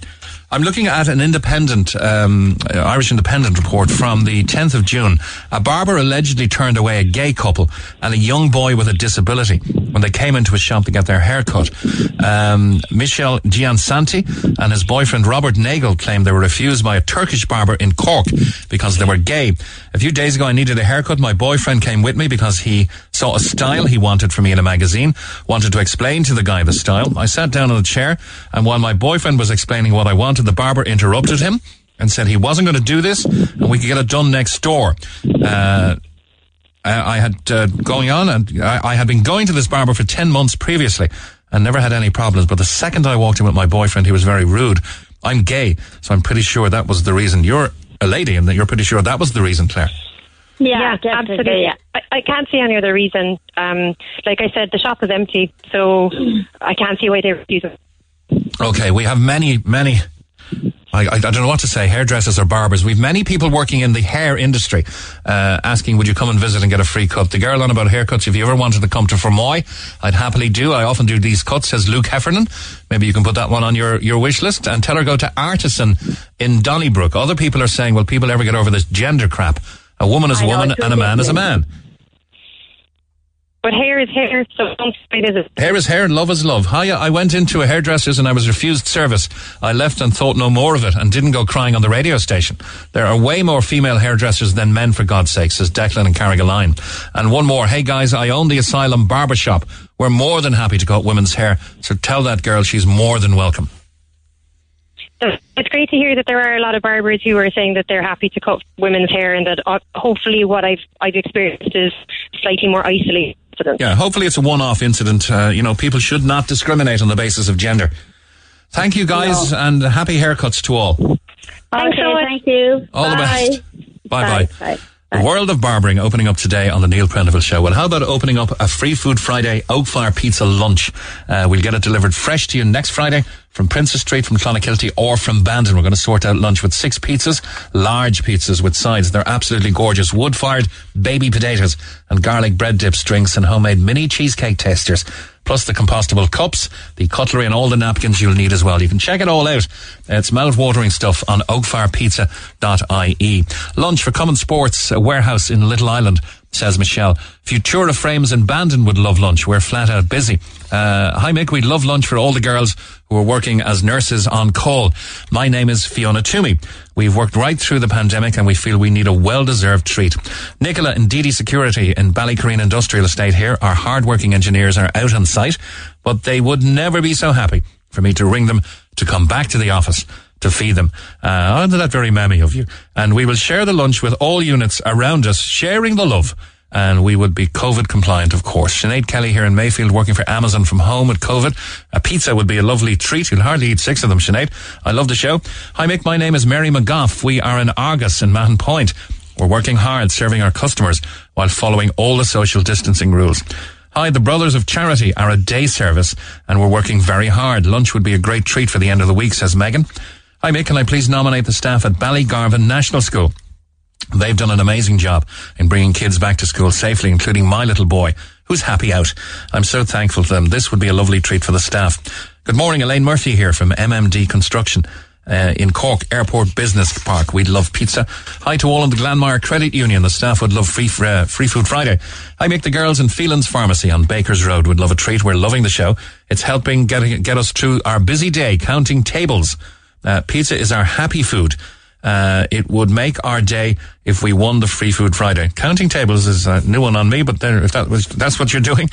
Speaker 2: I'm looking at an independent, um, uh, Irish Independent report from the 10th of June. A barber allegedly turned away a gay couple and a young boy with a disability when they came into a shop to get their hair cut. Um, Michel Giansanti and his boyfriend Robert Nagel claimed they were refused by a Turkish barber in Cork because they were gay. A few days ago, I needed a haircut. My boyfriend came with me because he saw a style he wanted for me in a magazine, wanted to explain to the guy the style. I sat down on a chair, and while my boyfriend was explaining what I wanted, the barber interrupted him and said he wasn't going to do this, and we could get it done next door. Uh, I I had uh, going on, and I, I had been going to this barber for ten months previously, and never had any problems. But the second I walked in with my boyfriend, he was very rude. I'm gay, so I'm pretty sure that was the reason. You're a lady, and that you're pretty sure that was the reason, Claire.
Speaker 11: Yeah, definitely.
Speaker 10: absolutely.
Speaker 11: Yeah.
Speaker 10: I, I can't see any other reason. Um, like I said, the shop is empty, so I can't see why they refuse it.
Speaker 2: Okay, we have many, many. I, I, I don't know what to say. Hairdressers or barbers. We've many people working in the hair industry, uh, asking, "Would you come and visit and get a free cut?" The girl on about haircuts. If you ever wanted to come to Fermoy, I'd happily do. I often do these cuts. Says Luke Heffernan. Maybe you can put that one on your your wish list and tell her go to Artisan in Donnybrook. Other people are saying, "Will people ever get over this gender crap? A woman is a woman and a man is a man."
Speaker 10: But hair is hair, so don't say visit.
Speaker 2: Hair is hair, love is love. Hiya, I went into a hairdresser's and I was refused service. I left and thought no more of it and didn't go crying on the radio station. There are way more female hairdressers than men, for God's sake, says Declan and Carrigaline. And one more. Hey guys, I own the Asylum Barbershop. We're more than happy to cut women's hair. So tell that girl she's more than welcome.
Speaker 10: So it's great to hear that there are a lot of barbers who are saying that they're happy to cut women's hair, and that uh, hopefully what I've I've experienced is slightly more isolated. Incident.
Speaker 2: Yeah, hopefully it's a one-off incident. Uh, you know, people should not discriminate on the basis of gender. Thank you, guys, and happy haircuts to all.
Speaker 11: Thanks so much. Thank you.
Speaker 2: All the
Speaker 11: Bye.
Speaker 2: best. Bye bye.
Speaker 11: Bye.
Speaker 2: The world of barbering opening up today on the Neil Prendeville Show. Well, how about opening up a Free Food Friday Oak Fire Pizza lunch? Uh, we'll get it delivered fresh to you next Friday from Princess Street, from Clonakilty, or from Bandon. We're going to sort out lunch with six pizzas, large pizzas with sides. They're absolutely gorgeous. Wood fired baby potatoes and garlic bread dips, drinks, and homemade mini cheesecake tasters. Plus the compostable cups, the cutlery, and all the napkins you'll need as well. You can check it all out. It's mouth-watering stuff on oakfirepizza.ie. Lunch for Common Sports uh, Warehouse in Little Island, says Michelle. Futura Frames in Bandon would love lunch. We're flat out busy. Uh, hi Mick, we'd love lunch for all the girls who are working as nurses on call. My name is Fiona Toomey. We've worked right through the pandemic and we feel we need a well-deserved treat. Nicola and Didi Security in Ballycurreen Industrial Estate here, our hard-working engineers are out on site, but they would never be so happy for me to ring them to come back to the office to feed them. Uh, isn't that very mammy of you? And we will share the lunch with all units around us, sharing the love. And we would be COVID compliant, of course. Sinead Kelly here in Mayfield working for Amazon from home with COVID. A pizza would be a lovely treat. You'll hardly eat six of them, Sinead. I love the show. Hi, Mick. My name is Mary McGough. We are in Argos in Mahon Point. We're working hard serving our customers while following all the social distancing rules. Hi, the Brothers of Charity are a day service and we're working very hard. Lunch would be a great treat for the end of the week, says Megan. Hi, Mick. Can I please nominate the staff at Ballygarvan National School? They've done an amazing job in bringing kids back to school safely, including my little boy, who's happy out. I'm so thankful to them. This would be a lovely treat for the staff. Good morning, Elaine Murphy here from MMD Construction. Uh, in Cork Airport Business Park. We'd love pizza. Hi to all in the Glanmire Credit Union. The staff would love free uh, free food Friday. I make the girls in Phelan's Pharmacy on Baker's Road would love a treat. We're loving the show. It's helping get get us through our busy day counting tables. Uh, pizza is our happy food. Uh, it would make our day if we won the Free Food Friday. Counting tables is a new one on me, but there, if that was, that's what you're doing,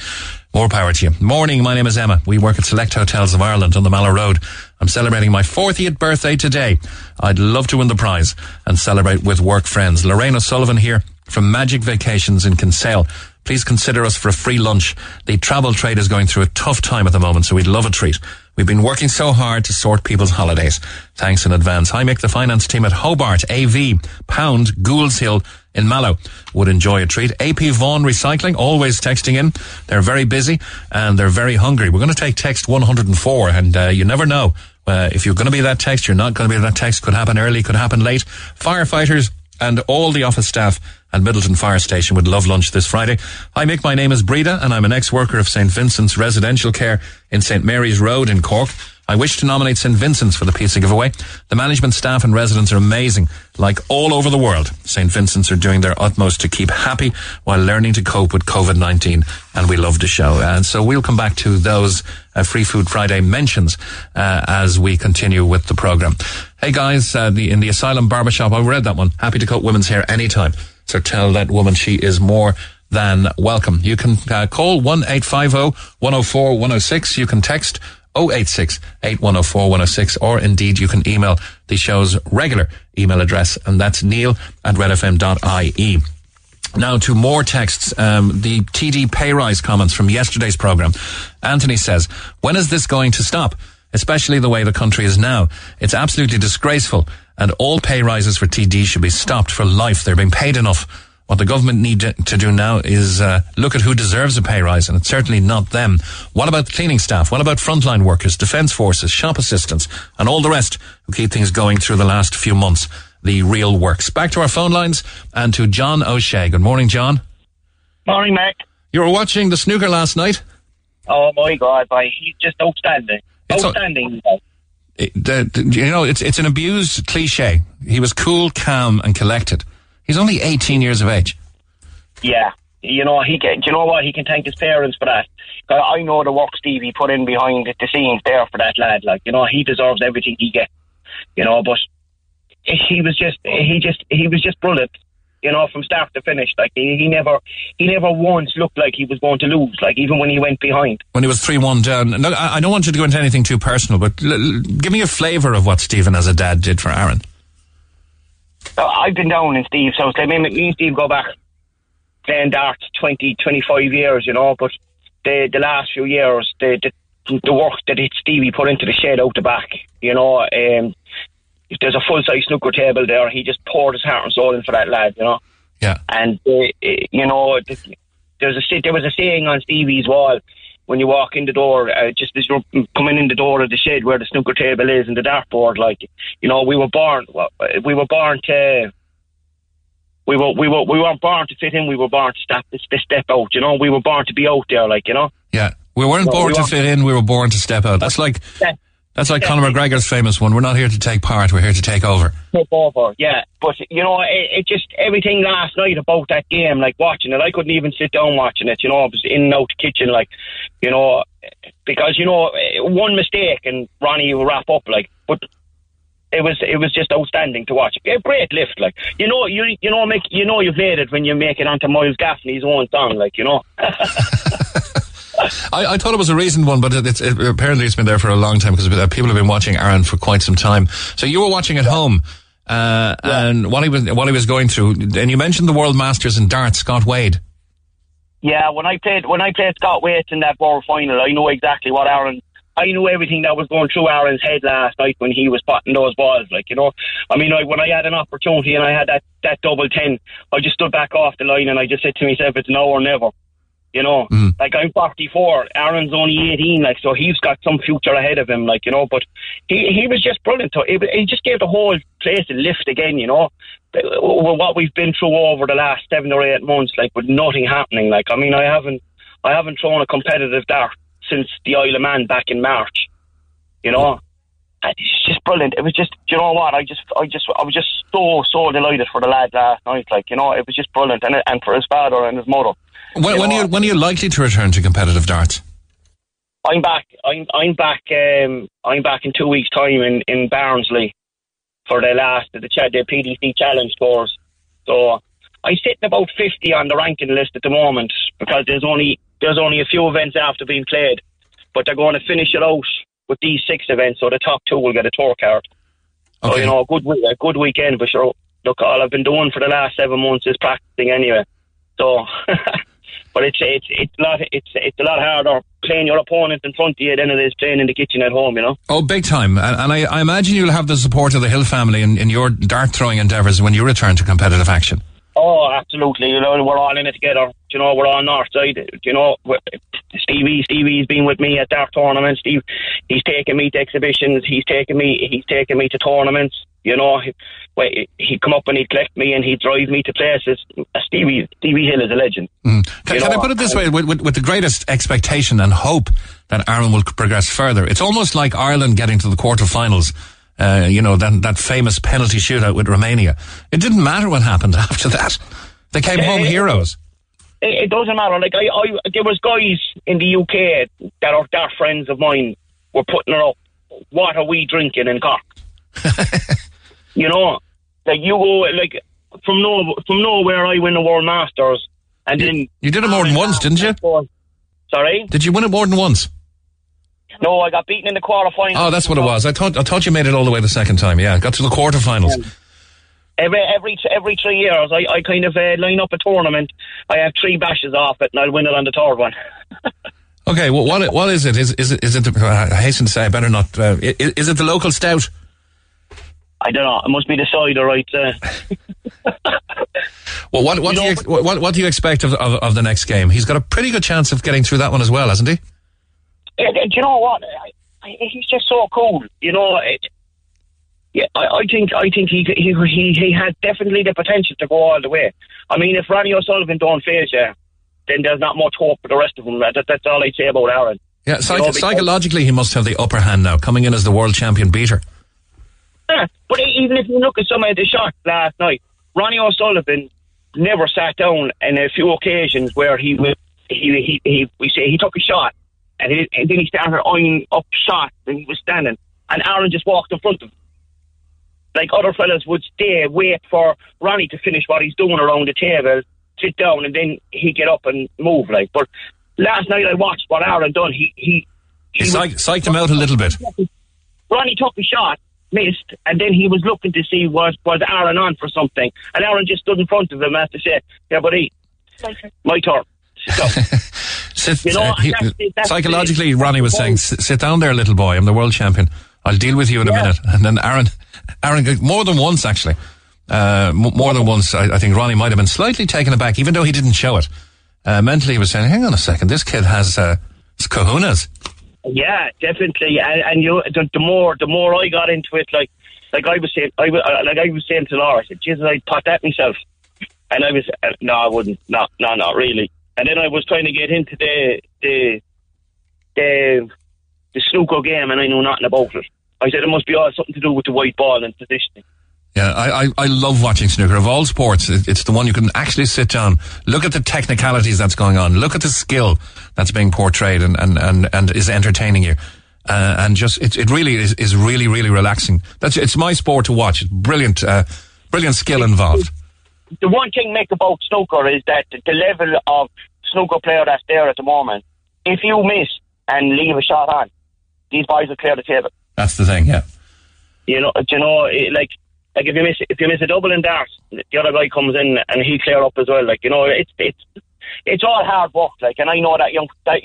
Speaker 2: more power to you. Morning, my name is Emma. We work at Select Hotels of Ireland on the Mallow Road. I'm celebrating my 40th birthday today. I'd love to win the prize and celebrate with work friends. Lorraine O'Sullivan here from Magic Vacations in Kinsale. Please consider us for a free lunch. The travel trade is going through a tough time at the moment, so we'd love a treat. We've been working so hard to sort people's holidays. Thanks in advance. Hi, Mick, the finance team at Hobart, AV, Pound, Goulds Hill in Mallow would enjoy a treat. AP Vaughan Recycling, always texting in. They're very busy and they're very hungry. We're going to take text 104 and uh, you never know. Uh, if you're going to be that text, you're not going to be that text. Could happen early, could happen late. Firefighters and all the office staff at Midleton Fire Station would love lunch this Friday. Hi Mick, my name is Breda and I'm an ex-worker of St. Vincent's Residential Care in St. Mary's Road in Cork. I wish to nominate St. Vincent's for the pizza giveaway. The management staff and residents are amazing. Like all over the world, St. Vincent's are doing their utmost to keep happy while learning to cope with COVID-19 and we love the show. And so we'll come back to those uh, Free Food Friday mentions uh, as we continue with the program. Hey guys, uh, the, in the Asylum Barbershop, I read that one. Happy to cut women's hair anytime. So tell that woman she is more than welcome. You can uh, call 1-850-104-106. You can text 086 8104 106 or indeed you can email the show's regular email address and that's neil at redfm.ie. Now to more texts, um, the TD pay rise comments from yesterday's program. Anthony says, when is this going to stop? Especially the way the country is now. It's absolutely disgraceful and all pay rises for TD should be stopped for life. They're being paid enough. What the government need to, do now is uh, look at who deserves a pay rise, and it's certainly not them. What about the cleaning staff? What about frontline workers, defence forces, shop assistants, and all the rest who keep things going through the last few months? The real works. Back to our phone lines and to John O'Shea. Good morning, John.
Speaker 12: Morning, Mac.
Speaker 2: You were watching the snooker last night.
Speaker 12: Oh my God, boy, he's just outstanding.
Speaker 2: It's
Speaker 12: outstanding.
Speaker 2: It- the- the- you know, it's it's an abused cliche. He was cool, calm, and collected. He's only 18 years of age.
Speaker 12: yeah, you know he can. Do you know what? He can thank his parents for that. I know the work Steve he put in behind the scenes there for that lad. Like you know, he deserves everything he gets. You know, but he was just he just he was just brilliant. You know, from start to finish, like he, he never he never once looked like he was going to lose. Like even when he went behind.
Speaker 2: When he was 3 1 down. Look, I I don't want you to go into anything too personal, but l- l- give me a flavour of what Stephen as a dad did for Aaron.
Speaker 12: Uh, I've been down in Steve's house. Like, me, me and Steve go back playing darts 20, 25 years, you know, but the the last few years, the, the the work that it Stevie put into the shed out the back. You know, um, if there's a full size snooker table there, he just poured his heart and soul in for that lad. You know.
Speaker 2: Yeah.
Speaker 12: And uh, you know, there's a there was a saying on Stevie's wall when you walk in the door, uh, just as you're coming in the door of the shed where the snooker table is and the dartboard. Like, you know, we were born, well, uh, we were born to. We were we were we weren't born to fit in. We were born to step to step out. You know, we were born to be out there. Like you know.
Speaker 2: Yeah. We weren't
Speaker 12: No,
Speaker 2: born
Speaker 12: we
Speaker 2: to fit in, we were born to step out. That's like. That's like Conor McGregor's famous one. We're not here to take part, we're here to take over.
Speaker 12: Take over, yeah. But you know, it, it just everything last night about that game, like watching it, I couldn't even sit down watching it. You know, I was in and out the kitchen, like you know, because you know, one mistake and Ronnie will wrap up, like. But it was it was just outstanding to watch. A great lift, like you know, you you know, make you know you've made it when you make it onto Miles Gaffney's own song, like you know.
Speaker 2: I, I thought it was a recent one, but it, it's it, apparently it's been there for a long time because uh, people have been watching Aaron for quite some time. So you were watching at home, uh, and what he was what he was going through, and you mentioned the World Masters in darts, Scott Waites.
Speaker 12: Yeah, when I played when I played Scott Waites in that World Final, I know exactly what Aaron. I knew everything that was going through Aaron's head last night when he was potting those balls. Like you know, I mean, I, when I had an opportunity and I had that that double ten, I just stood back off the line and I just said to myself, "It's now or never." You know, mm-hmm. like I'm 44, Aaron's only 18, like so he's got some future ahead of him, like you know. But he he was just brilliant. He, he just gave the whole place a lift again, you know. With what we've been through over the last seven or eight months, like with nothing happening. Like I mean, I haven't I haven't thrown a competitive dart since the Isle of Man back in March. You know, mm-hmm. uh, and it's just brilliant. It was just, you know what? I just, I just, I was just so, so delighted for the lad last night. Like, you know, it was just brilliant, and and for his father and his mother.
Speaker 2: When, when, are you, when are you likely to return to competitive darts?
Speaker 12: I'm back. I'm I'm back. Um, I'm back in two weeks' time in in Barnsley for the last of the the PDC Challenge course. So I'm sitting about fifty on the ranking list at the moment because there's only there's only a few events after being played, but they're going to finish it out with these six events. So the top two will get a tour card. So you know, a good week, a good weekend. for sure, look, all I've been doing for the last seven months is practicing anyway. So, but it's it's it's a lot it's it's a lot harder playing your opponent in front of you than it is playing in the kitchen at home. You know.
Speaker 2: Oh, big time. And, and I, I imagine you'll have the support of the Hill family in, in your dart throwing endeavours when you return to competitive action.
Speaker 12: Oh, absolutely. You know, we're all in it together. You know, we're on north side. You know, Stevie, Stevie's been with me at dart tournaments. Steve, he's taken me to exhibitions. He's taken me, he's taken me to tournaments. You know, he, he'd come up and he'd collect me and he'd drive me to places. Stevie, Stevie Hill is a legend.
Speaker 2: Mm. Can, can I put it this way? With, with, with the greatest expectation and hope that Ireland will progress further, it's almost like Ireland getting to the quarterfinals. Uh, you know, that, that famous penalty shootout with Romania. It didn't matter what happened after that. They came home heroes.
Speaker 12: It, it doesn't matter. Like I, I, there was guys in the UK that are that friends of mine were putting it up. What are we drinking in Cork? you know, like you go like from no from nowhere. I win the World Masters, and then
Speaker 2: You did it more than once, didn't you?
Speaker 12: Sorry,
Speaker 2: Did you win it more than once?
Speaker 12: no, I got beaten in the quarterfinals.
Speaker 2: Oh, that's what it was. I thought I thought you made it all the way the second time. Yeah, got to the quarterfinals.
Speaker 12: Every every every three years, I, I kind of uh, line up a tournament. I have three bashes off it, and I'll win it on the third one.
Speaker 2: Okay, well, what what is it? Is is it is it? The, I hasten to say, I better not. Uh, i- is, it the local stout?
Speaker 12: I don't know. It must be the cider, right? Uh,
Speaker 2: Well, what what do you what what do you expect of, of of the next game? He's got a pretty good chance of getting through that one as well, hasn't he?
Speaker 12: Do you know what? I, I, he's just so cool. You know, it, yeah, I, I think I think he, he he he has definitely the potential to go all the way. I mean, if Ronnie O'Sullivan don't face you, then there's not much hope for the rest of them. That, that's all I'd say about Aaron.
Speaker 2: Yeah,
Speaker 12: You
Speaker 2: psych-
Speaker 12: know,
Speaker 2: psychologically, he must have the upper hand now, coming in as the world champion beater.
Speaker 12: Yeah, but even if you look at some of the shots last night, Ronnie O'Sullivan never sat down in a few occasions where he was, he, he, he, we say he took a shot and, he, and then he started eyeing up shots and he was standing and Aaron just walked in front of him. Like other fellas would stay, wait for Ronnie to finish what he's doing around the table, sit down and then he'd get up and move like. But last night I watched what Aaron done. He, he,
Speaker 2: He psych- psyched him out a little bit.
Speaker 12: Ronnie took a shot, missed, and then he was looking to see was was Aaron on for something, and Aaron just stood in front of him as to say, "Yeah, buddy, my turn." So,
Speaker 2: Sit,
Speaker 12: You know,
Speaker 2: uh, he-
Speaker 12: that's that's
Speaker 2: psychologically, Ronnie was saying, "Sit down there, little boy. I'm the world champion. I'll deal with you in a minute." And then Aaron, Aaron, more than once actually, uh, more than once, I, I think Ronnie might have been slightly taken aback, even though he didn't show it. Uh, mentally, he was saying, "Hang on a second, this kid has uh, kahunas."
Speaker 12: Yeah, definitely. And, and you, the, the more the more I got into it, like like I was saying, I wa- uh, like I was saying to Laura, I said, "Jesus, I'd pot that myself." And I was, uh, no, I wouldn't. No, no, not really. And then I was trying to get into the the the the snooker game, and I knew nothing about it. I said it must be all something to do with the white ball and positioning.
Speaker 2: Yeah, I, I, I love watching snooker. Of all sports, it, it's the one you can actually sit down, look at the technicalities that's going on, look at the skill that's being portrayed and, and, and, and is entertaining you. Uh, and just, it, it really is, is really, really relaxing. That's, it's my sport to watch. Brilliant, uh, brilliant skill involved.
Speaker 12: the one thing, Mick, about snooker is that the level of snooker player that's there at the moment, if you miss and leave a shot on, these boys will clear the table.
Speaker 2: That's the thing, yeah.
Speaker 12: You know, you know, like, like if you miss if you miss a double in darts, the other guy comes in and he clear up as well. Like, you know, it's it's it's all hard work. Like, and I know that young that,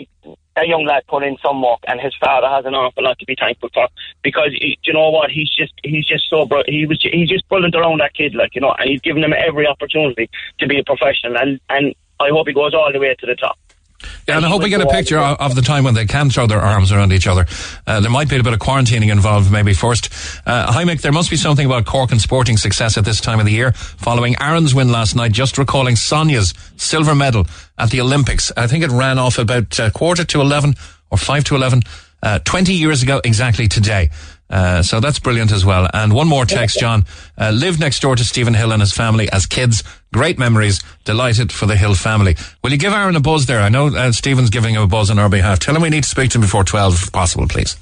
Speaker 12: that young lad put in some work, and his father has an awful lot to be thankful for because he, you know what he's just he's just so br- he was he's just brilliant around that kid. Like, you know, and he's given him every opportunity to be a professional, and and I hope he goes all the way to the top.
Speaker 2: Yeah, and I hope we get a picture of, of the time when they can throw their arms around each other. Uh, there might be a bit of quarantining involved, maybe first. Uh, hi, Mick, there must be something about Cork and sporting success at this time of the year, following Aaron's win last night, just recalling Sonia's silver medal at the Olympics. I think it ran off about uh, quarter to 11 or 5 to 11, uh, 20 years ago exactly today. Uh, so that's brilliant as well. And one more text, John. Uh, lived next door to Stephen Hill and his family as kids. Great memories. Delighted for the Hill family. Will you give Aaron a buzz there? I know uh, Stephen's giving him a buzz on our behalf. Tell him we need to speak to him before 12 if possible, please.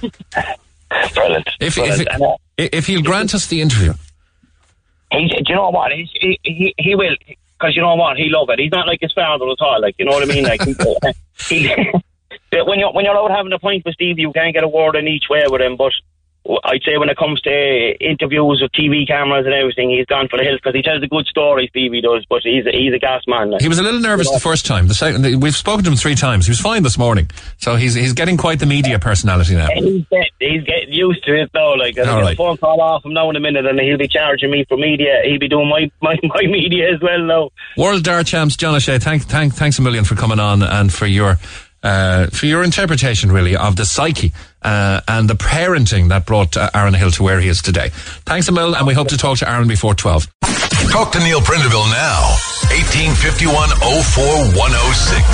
Speaker 12: Brilliant.
Speaker 2: If,
Speaker 12: Brilliant.
Speaker 2: if, if he'll grant us the interview.
Speaker 12: He's, do you know what? He's, he, he, he will, because you know what? He love it. He's not like his father at all. Like, you know what I mean? Like, he, he, when you're, when you're out having a pint with Steve, you can't get a word in each way with him, but I'd say when it comes to interviews with TV cameras and everything, he's gone for the hills because he tells a good story, Stevie does, but he's a, he's a gas man. Like.
Speaker 2: He was a little nervous
Speaker 12: You know?
Speaker 2: the first time. The second, we've spoken to him three times. He was fine this morning. So he's, he's getting quite the media personality now.
Speaker 12: He's, get, he's getting used to it though. Like, get
Speaker 2: right.
Speaker 12: a phone call off him now in a minute, and he'll be charging me for media. He'll be doing my, my, my media as well now.
Speaker 2: World Dart Champs, John O'Shea, thank, thank, thanks a million for coming on and for your, uh, for your interpretation really of the psyche, uh, and the parenting that brought uh, Aaron Hill to where he is today. Thanks a million and we hope to talk to Aaron before 12.
Speaker 1: Talk to Neil Prendeville now. 1851 04106.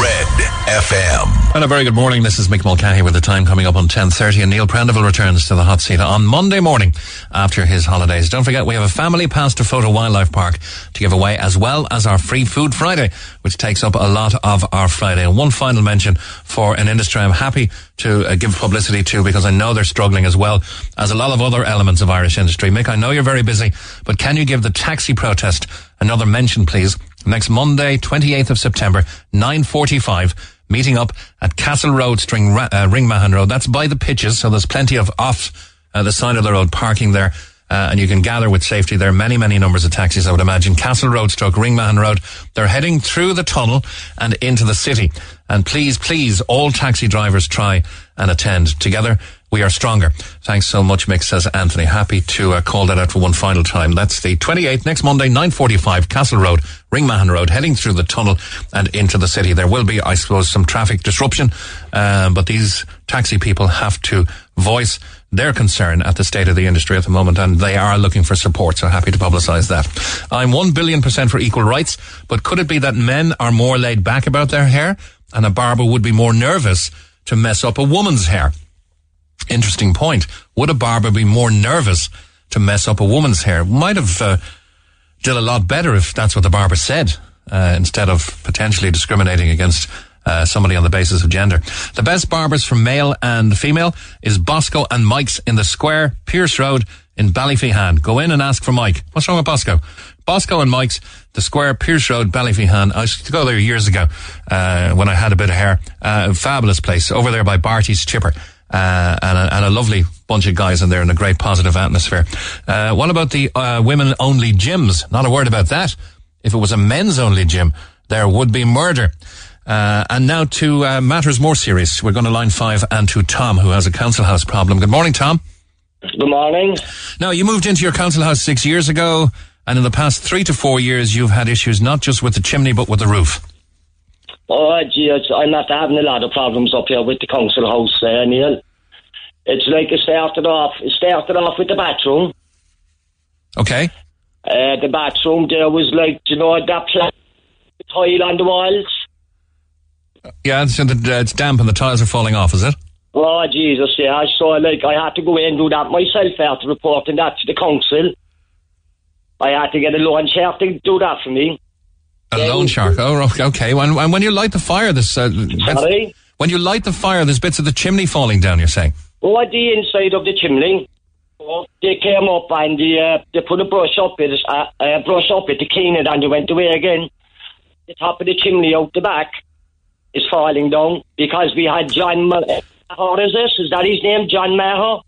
Speaker 1: Red FM.
Speaker 2: And a very good morning. This is Mick Mulcahy with the time coming up on 10.30 and Neil Prendeville returns to the hot seat on Monday morning after his holidays. Don't forget we have a family pass to Fota Wildlife Park to give away as well as our free food Friday, which takes up a lot of our Friday. And one final mention for an industry I'm happy to uh, give publicity to because I know they're struggling as well as a lot of other elements of Irish industry. Mick, I know you're very busy, but can you give the taxi protest another mention, please? Next Monday, 28th of September, 9.45, meeting up at Castle Road, String, uh, Ringmahon Road. That's by the pitches, so there's plenty of off uh, the side of the road parking there. Uh, and you can gather with safety. There are many, many numbers of taxis, I would imagine. Castle Road, stroke Ringmahon Road. They're heading through the tunnel and into the city. And please, please, all taxi drivers try and attend. Together, we are stronger. Thanks so much, Mick, says Anthony. Happy to uh, call that out for one final time. That's the 28th, next Monday, 9.45, Castle Road, Ringmahon Road, heading through the tunnel and into the city. There will be, I suppose, some traffic disruption, um, but these taxi people have to voice their concern at the state of the industry at the moment, and they are looking for support, so happy to publicise that. I'm one billion percent for equal rights, but could it be that men are more laid back about their hair, and a barber would be more nervous to mess up a woman's hair? Interesting point. Would a barber be more nervous to mess up a woman's hair? Might have uh, did a lot better if that's what the barber said, uh, instead of potentially discriminating against uh, somebody on the basis of gender. The best barbers for male and female is Bosco and Mike's in the Square, Pearse Road in Ballyphehane. Go in and ask for Mike. What's wrong with Bosco? Bosco and Mike's, the Square, Pearse Road, Ballyphehane. I used to go there years ago uh, when I had a bit of hair. Uh, fabulous place over there by Barty's Chipper. Uh, and, a, and a lovely bunch of guys in there and a great positive atmosphere. Uh, what about the uh, women only gyms? Not a word about that. If it was a men's only gym, there would be murder. Uh, and now to uh, matters more serious. We're going to line five and to Tom, who has a council house problem. Good morning, Tom.
Speaker 13: Good morning.
Speaker 2: Now, you moved into your council house six years ago, and in the past three to four years, you've had issues not just with the chimney, but with the roof.
Speaker 13: Oh, gee, I'm after having a lot of problems up here with the council house, uh, Neil. It's like it started off. It started off with the bathroom.
Speaker 2: Okay.
Speaker 13: Uh, the bathroom there was like, you know, that pla- tile on the walls.
Speaker 2: Yeah, it's, it's damp and the tiles are falling off, is it?
Speaker 13: Oh, Jesus, yeah. So, like, I had to go in and do that myself after reporting that to the council. I had to get a loan shark to do that for me.
Speaker 2: A loan shark. Oh, okay, and when you light the fire, this uh,
Speaker 13: Sorry?
Speaker 2: when you light the fire, there's bits of the chimney falling down. You're saying?
Speaker 13: Oh, at the inside of the chimney. Oh, they came up and they, uh, they put a brush up it, uh, uh, brush up it to clean it, and they went away again. The top of the chimney out the back is falling down because we had John. Ma- What is this? Is that his name, John Maher?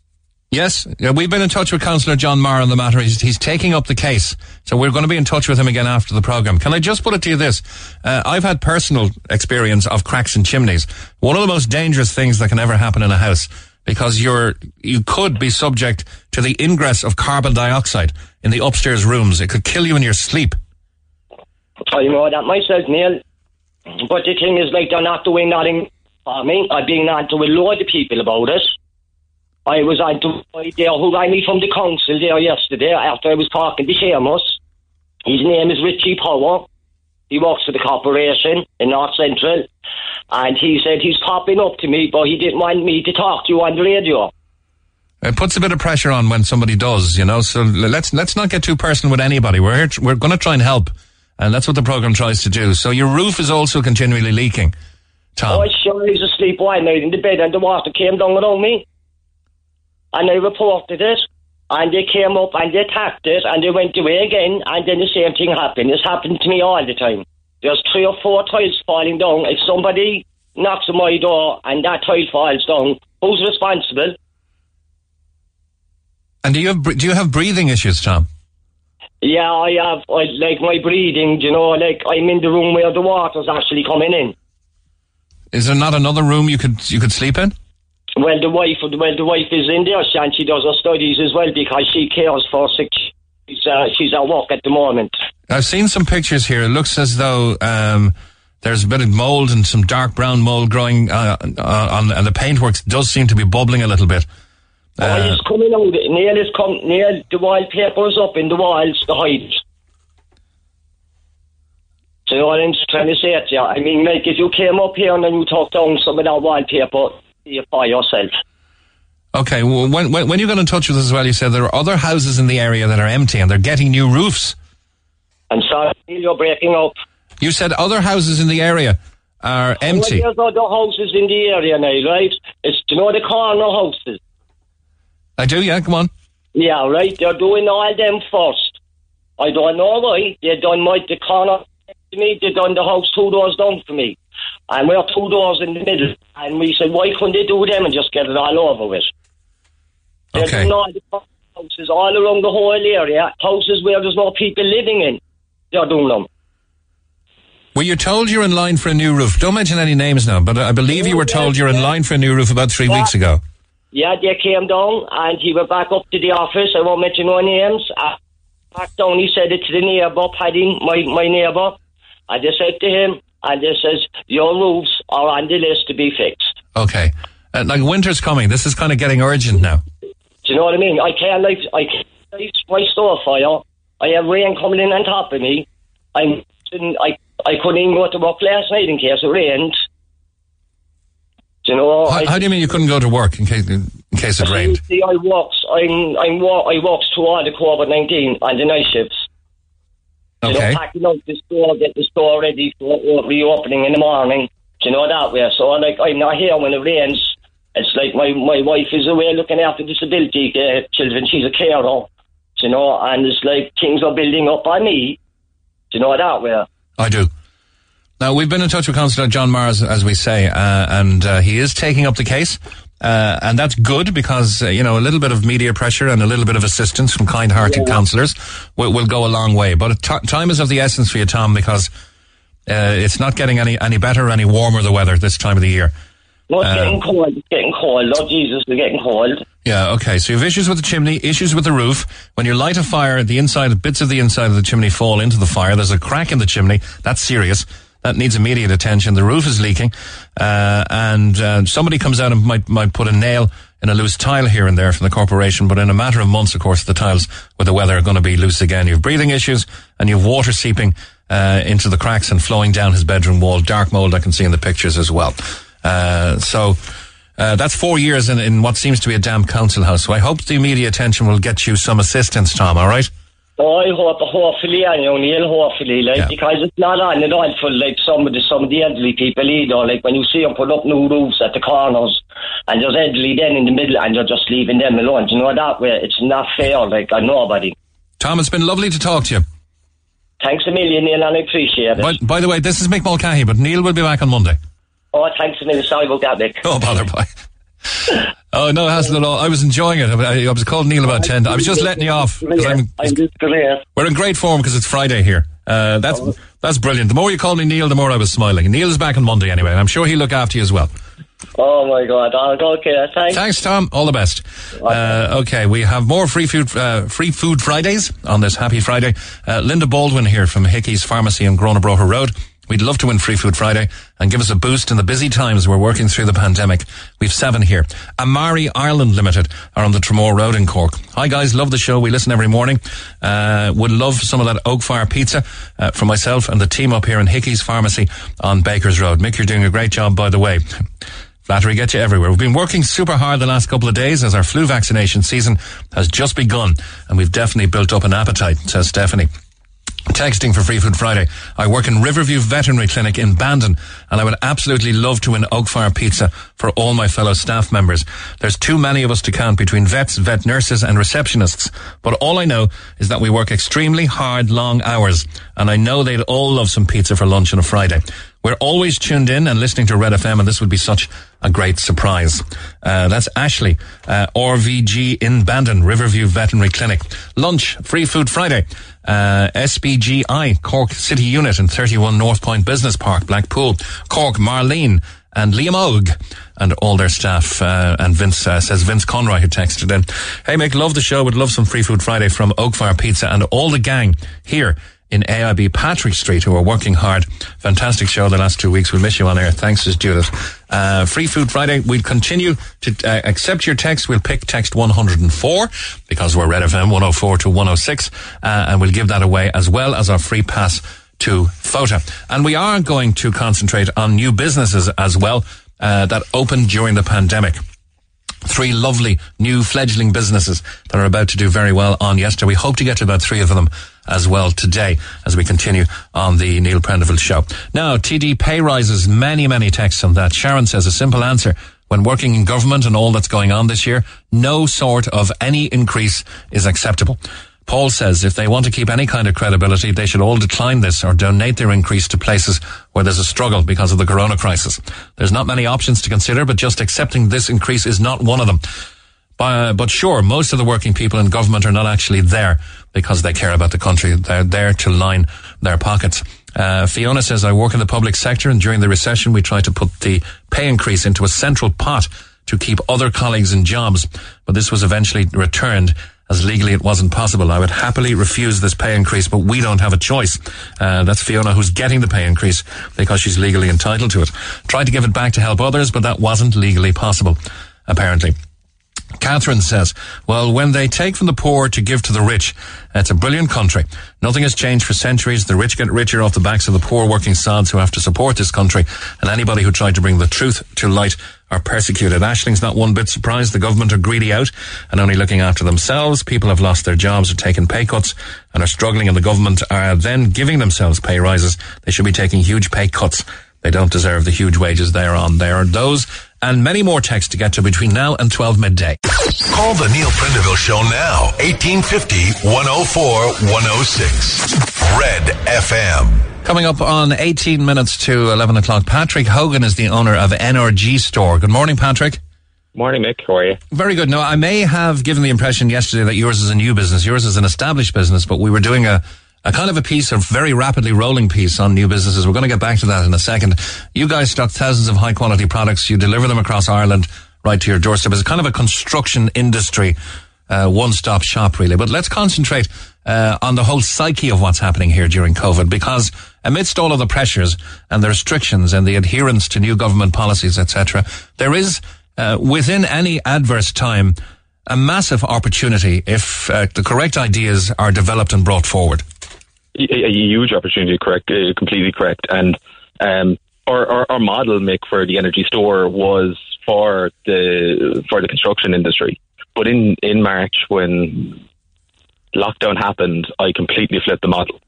Speaker 2: Yes, we've been in touch with Councillor John Maher on the matter. He's, he's taking up the case, so we're going to be in touch with him again after the program. Can I just put it to you this? Uh, I've had personal experience of cracks in chimneys. One of the most dangerous things that can ever happen in a house, because you're you could be subject to the ingress of carbon dioxide in the upstairs rooms. It could kill you in your sleep.
Speaker 13: I know that myself, Neil. But the thing is, like, they're not doing nothing for me. I've been on to a load of people about it. I was on to a guy there who rang me from the council there yesterday after I was talking to Seamus. His name is Richie Power. He works for the corporation in North Central. And he said he's popping up to me, but he didn't want me to talk to you on the radio.
Speaker 2: It puts a bit of pressure on when somebody does, you know. So let's let's not get too personal with anybody. We're here, we're going to try and help, and that's what the program tries to do. So your roof is also continually leaking, Tom.
Speaker 13: Oh, I sure he was asleep one night in the bed and the water came down around me. And I reported it. And they came up and they attacked it and they went away again and then the same thing happened. It's happened to me all the time. There's three or four tiles falling down. If somebody knocks on my door and that tile falls down, who's responsible?
Speaker 2: And do you have do you have breathing issues, Tom?
Speaker 13: Yeah, I have I, like my breathing, you know, like I'm in the room where the water's actually coming in.
Speaker 2: Is there not another room you could you could sleep in?
Speaker 13: Well, the wife, well, the wife is in there, and she does her studies as well because she cares for six. She's, uh, she's at work at the moment.
Speaker 2: I've seen some pictures here. It looks as though um, there's a bit of mold and some dark brown mold growing uh, uh, on, and the paintwork does seem to be bubbling a little bit.
Speaker 13: oh,
Speaker 2: Uh,
Speaker 13: it's coming out. Neil is come. Neil, the wallpaper's up in the walls to hide. So I'm trying to say to you, I mean, like if you came up here and then you talked down some of that wallpaper, it by yourself.
Speaker 2: okay, well, when, when when you got in touch with us as well, you said there are other houses in the area that are empty and they're getting new roofs.
Speaker 13: I'm sorry, you're breaking up.
Speaker 2: You said other houses in the area are empty.
Speaker 13: Well, there's other houses in the area now, right? It's you know the corner houses.
Speaker 2: I do, yeah. Come on.
Speaker 13: Yeah, right. They're doing all them first. I don't know why. They done my the corner me. They done the house two doors down for me, and we're two doors in the middle. And we said, why couldn't they do them and just get it all over with?
Speaker 2: Okay.
Speaker 13: all the houses all around the whole area. Houses where there's no people living in. They're doing them.
Speaker 2: Were you told you're in line for a new roof? Don't mention any names now, but I believe you were told you're in line for a new roof about three weeks ago.
Speaker 13: Yeah, they came down and he went back up to the office. I won't mention no names. Uh, back down, he said it to the neighbour, Paddy, my, my neighbour. And they said to him, and they says, your roofs are on the list to be fixed.
Speaker 2: Okay. Uh, like winter's coming. This is kind of getting urgent now.
Speaker 13: Do you know what I mean? I can't light, I can't light my store fire. I have rain coming in on top of me. I'm, I, I couldn't even go to work last night in case it rained. Do you know?
Speaker 2: How,
Speaker 13: I,
Speaker 2: how do you mean you couldn't go to work in case in case it rained?
Speaker 13: See, I walks. I'm. I'm. I walks through all the COVID nineteen on the night shifts. You
Speaker 2: Okay.
Speaker 13: know, packing out the store, get the store ready for reopening in the morning. Do you know that way? So, like, I'm not here when it rains. It's like my my wife is away looking after disability uh, children. She's a carer. Do you know, and it's like things are building up on me. Do you know that way?
Speaker 2: I do. Now we've been in touch with Councillor John Mars, as we say, uh, and uh, he is taking up the case, uh, and that's good because uh, you know a little bit of media pressure and a little bit of assistance from kind-hearted counselors will, will go a long way. But t- time is of the essence for you, Tom, because Uh, it's not getting any, any better any warmer, the weather, this time of the year.
Speaker 13: No, it's
Speaker 2: Um,
Speaker 13: getting cold. It's getting cold. Lord Jesus, we're getting cold.
Speaker 2: Yeah, okay. So you have issues with the chimney, issues with the roof. When you light a fire, the inside, bits of the inside of the chimney fall into the fire. There's a crack in the chimney. That's serious. That needs immediate attention. The roof is leaking, uh, and uh, somebody comes out and might might put a nail in a loose tile here and there from the corporation. But in a matter of months, of course, the tiles with the weather are going to be loose again. You have breathing issues, and you have water seeping uh, into the cracks and flowing down his bedroom wall. Dark mold I can see in the pictures as well. Uh, so. Uh, that's four years in, in what seems to be a damn council house. So I hope the media attention will get you some assistance, Tom. All right?
Speaker 13: Oh, I hope, hopefully, I know, Neil, hopefully, like,
Speaker 2: Yeah.
Speaker 13: because it's not on at all for, like, some of the, some of the elderly people either. Like, when you see them put up new roofs at the corners, and just elderly then in the middle, and you're just leaving them alone. You know that way? It's not fair, like, on nobody.
Speaker 2: Tom, it's been lovely to talk to you.
Speaker 13: Thanks a million, Neil, and I appreciate it.
Speaker 2: By, by the way, this is Mick Mulcahy, but Neil will be back on Monday.
Speaker 13: Oh, thanks a million. Sorry about that, Nick.
Speaker 2: Oh, bother, bye. Oh, no, it hasn't at all. I was enjoying it. I, I was called Neil about 10. I was just letting you off. I'm, we're in great form because it's Friday here. Uh, that's that's brilliant. The more you called me Neil, the more I was smiling. Neil's back on Monday anyway, and I'm sure he'll look after you as well.
Speaker 13: Oh, my God. Oh, okay, thanks.
Speaker 2: Thanks, Tom. All the best. Uh, okay, we have more free food, uh, free food Fridays on this happy Friday. Uh, Linda Baldwin here from Hickey's Pharmacy on Gurranabraher Road. We'd love to win Free Food Friday and give us a boost in the busy times we're working through the pandemic. We've seven here. Amari Ireland Limited are on the Tramore Road in Cork. Hi guys, love the show. We listen every morning. Uh, would love some of that oak fire pizza uh, for myself and the team up here in Hickey's Pharmacy on Baker's Road. Mick, you're doing a great job, by the way. Flattery gets you everywhere. We've been working super hard the last couple of days as our flu vaccination season has just begun and we've definitely built up an appetite, says Stephanie. Texting for Free Food Friday. I work in Riverview Veterinary Clinic in Bandon and I would absolutely love to win Oakfire Pizza for all my fellow staff members. There's too many of us to count between vets, vet nurses and receptionists. But all I know is that we work extremely hard, long hours and I know they'd all love some pizza for lunch on a Friday. We're always tuned in and listening to Red FM, and this would be such a great surprise. Uh, that's Ashley, uh, RVG in Bandon, Riverview Veterinary Clinic. Lunch, free food Friday. Uh, SBGI, Cork City Unit in 31 North Point Business Park, Blackpool. Cork, Marlene, and Liam Og and all their staff. Uh, and Vince uh, says Vince Conroy who texted in. Hey, Mick, love the show. Would love some free food Friday from Oakfire Pizza and all the gang here in AIB Patrick Street who are working hard. Fantastic show the last two weeks. We'll miss you on air. Thanks, says Judith. Uh, Free Food Friday. We'll continue to uh, accept your text. We'll pick text 104 because we're Red FM 104 to 106 uh, and we'll give that away as well as our free pass to FOTA. And we are going to concentrate on new businesses as well uh, that opened during the pandemic three lovely new fledgling businesses that are about to do very well on yesterday. We hope to get to about three of them as well today as we continue on the Neil Prendeville show. Now, TD pay rises, many, many texts on that. Sharon says a simple answer. When working in government and all that's going on this year, no sort of any increase is acceptable. Paul says if they want to keep any kind of credibility, they should all decline this or donate their increase to places where there's a struggle because of the corona crisis. There's not many options to consider, but just accepting this increase is not one of them. But, but sure, most of the working people in government are not actually there because they care about the country. They're there to line their pockets. Uh, Fiona says, I work in the public sector and during the recession we tried to put the pay increase into a central pot to keep other colleagues in jobs, but this was eventually returned as legally it wasn't possible. I would happily refuse this pay increase, but we don't have a choice. Uh, that's Fiona who's getting the pay increase because she's legally entitled to it. Tried to give it back to help others, but that wasn't legally possible, apparently. Catherine says, well, when they take from the poor to give to the rich, it's a brilliant country. Nothing has changed for centuries. The rich get richer off the backs of the poor working sods who have to support this country. And anybody who tried to bring the truth to light are persecuted. Ashling's not one bit surprised. The government are greedy out and only looking after themselves. People have lost their jobs, are taking pay cuts and are struggling and the government are then giving themselves pay rises. They should be taking huge pay cuts. They don't deserve the huge wages they're on. There are those and many more texts to get to between now and 12 midday.
Speaker 1: Call the Neil Prendeville Show now. 1850 104 106. Red FM.
Speaker 2: Coming up on 18 minutes to 11 o'clock, Patrick Hogan is the owner of NRG Store. Good morning, Patrick.
Speaker 14: Morning, Mick. How are you?
Speaker 2: Very good. Now, I may have given the impression yesterday that yours is a new business. Yours is an established business, but we were doing a, a kind of a piece, a very rapidly rolling piece on new businesses. We're going to get back to that in a second. You guys stock thousands of high quality products. You deliver them across Ireland right to your doorstep. It's kind of a construction industry, uh, one stop shop really. But let's concentrate uh, on the whole psyche of what's happening here during COVID because amidst all of the pressures and the restrictions and the adherence to new government policies, etc., there is uh, within any adverse time a massive opportunity if uh, the correct ideas are developed and brought forward.
Speaker 14: A, a huge opportunity, correct, uh, completely correct. And um, our, our, our model, Mick, for the energy store was for the for the construction industry. But in, in March, when lockdown happened, I completely flipped the model.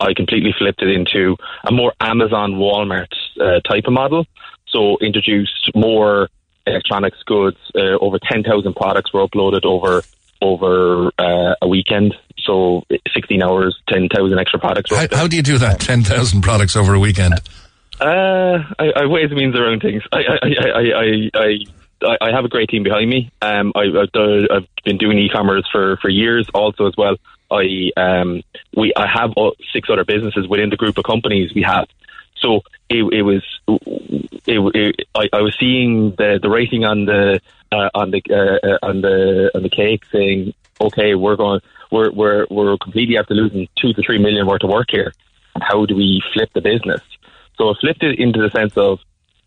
Speaker 14: I completely flipped it into a more Amazon, Walmart uh, type of model. So introduced more electronics goods. Uh, over ten thousand products were uploaded over over uh, a weekend. So sixteen hours, ten thousand extra products.
Speaker 2: How, how, do you do that? Ten thousand products over a weekend?
Speaker 14: Uh, I, I ways means around things. I I, I, I, I I, I have a great team behind me. Um, I, I've, done, I've been doing e-commerce for, for years, also as well. I um, we I have six other businesses within the group of companies we have. So it, it was it, it, I, I, was seeing the the rating on the uh, on the uh, uh, on the on the cake saying, okay, we're going we're we're we're completely after losing two to three million worth of work here. How do we flip the business? So I flipped it into the sense of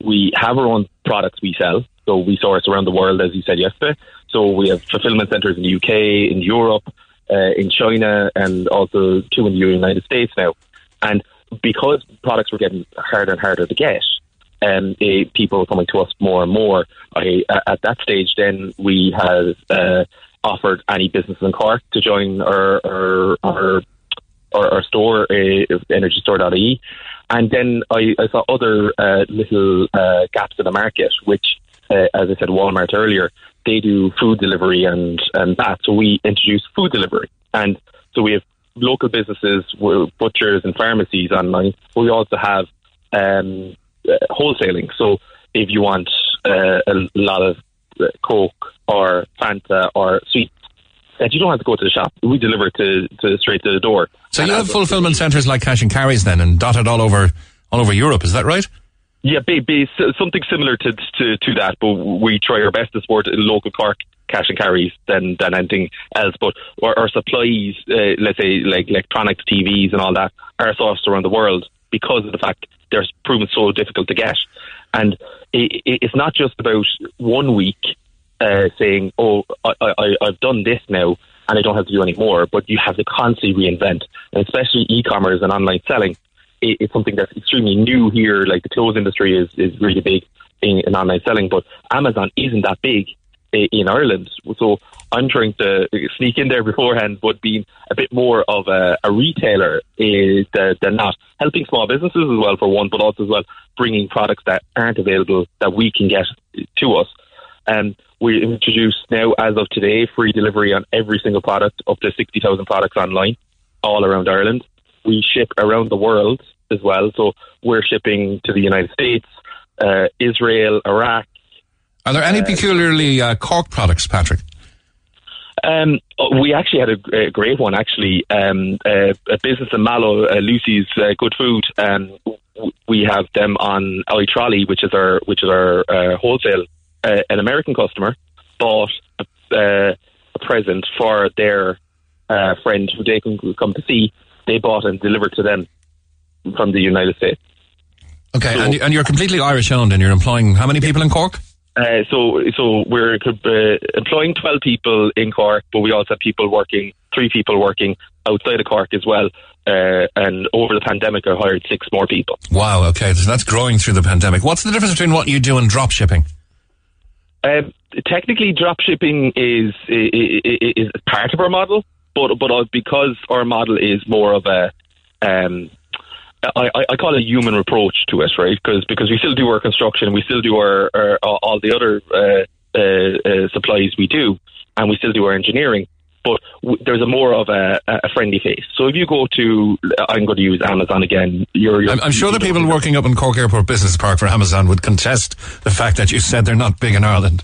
Speaker 14: we have our own products we sell. So we source around the world, as you said yesterday. So we have fulfillment centres in the UK, in Europe, uh, in China, and also two in the United States now. And because products were getting harder and harder to get, and um, people were coming to us more and more, I, at that stage, then we had uh, offered any businesses in Cork to join our our, our, our, our store, uh, energystore.ie. And then I, I saw other uh, little uh, gaps in the market, which uh, as I said, Walmart earlier, they do food delivery and, and that. So we introduce food delivery. And so we have local businesses, butchers and pharmacies online. We also have um, uh, wholesaling. So if you want uh, a lot of uh, Coke or Fanta or sweets, that you don't have to go to the shop. We deliver to, to straight to the door.
Speaker 2: So you have fulfillment centres like cash and carries then, and dotted all over all over Europe. Is that right?
Speaker 14: Yeah, be, be something similar to, to to that, but we try our best to support local Cork cash and carries than than anything else. But our, our supplies, uh, let's say like electronics, TVs, and all that, are sourced around the world because of the fact they're proven so difficult to get. And it, it's not just about one week uh, saying, "Oh, I, I, I've done this now." And I don't have to do any more, but you have to constantly reinvent, and especially e-commerce and online selling it, it's something that's extremely new here. Like the clothes industry is, is really big in, in online selling, but Amazon isn't that big in Ireland. So I'm trying to sneak in there beforehand, but being a bit more of a, a retailer is that they're not helping small businesses as well for one, but also as well bringing products that aren't available that we can get to us. And um, we introduced now, as of today, free delivery on every single product, up to 60,000 products online, all around Ireland we ship around the world as well. So we're shipping to the United States, uh, Israel, Iraq.
Speaker 2: Are there any uh, peculiarly uh, Cork products, Patrick?
Speaker 14: Um, we actually had a, a great one. Actually, um, a business in Mallow, uh, Lucy's uh, Good Food. Um, we have them on iTrolley, which is our which is our uh, wholesale. an American customer bought a, a present for their friend who they can come to see, they bought and delivered to them from the United States.
Speaker 2: Okay, so, and, and you're completely Irish owned, and you're employing how many people in Cork?
Speaker 14: Uh, so, so we're uh, employing twelve people in Cork, but we also have people working, three people working outside of Cork as well. Uh, and over the pandemic, I hired six more people.
Speaker 2: Wow. Okay, so that's growing through the pandemic. What's the difference between what you do and drop shipping?
Speaker 14: Um, technically, drop shipping is, is, is part of our model but but uh, because our model is more of a um, I, I call it a human approach to it, right? Because because we still do our construction, we still do our, our all the other uh, uh, uh, supplies we do, and we still do our engineering. But w- there's a more of a, a, friendly face. So if you go to, I'm going to use Amazon again. You're, you're
Speaker 2: I'm, I'm sure the people working up in Cork Airport Business Park for Amazon would contest the fact that you said they're not big in Ireland.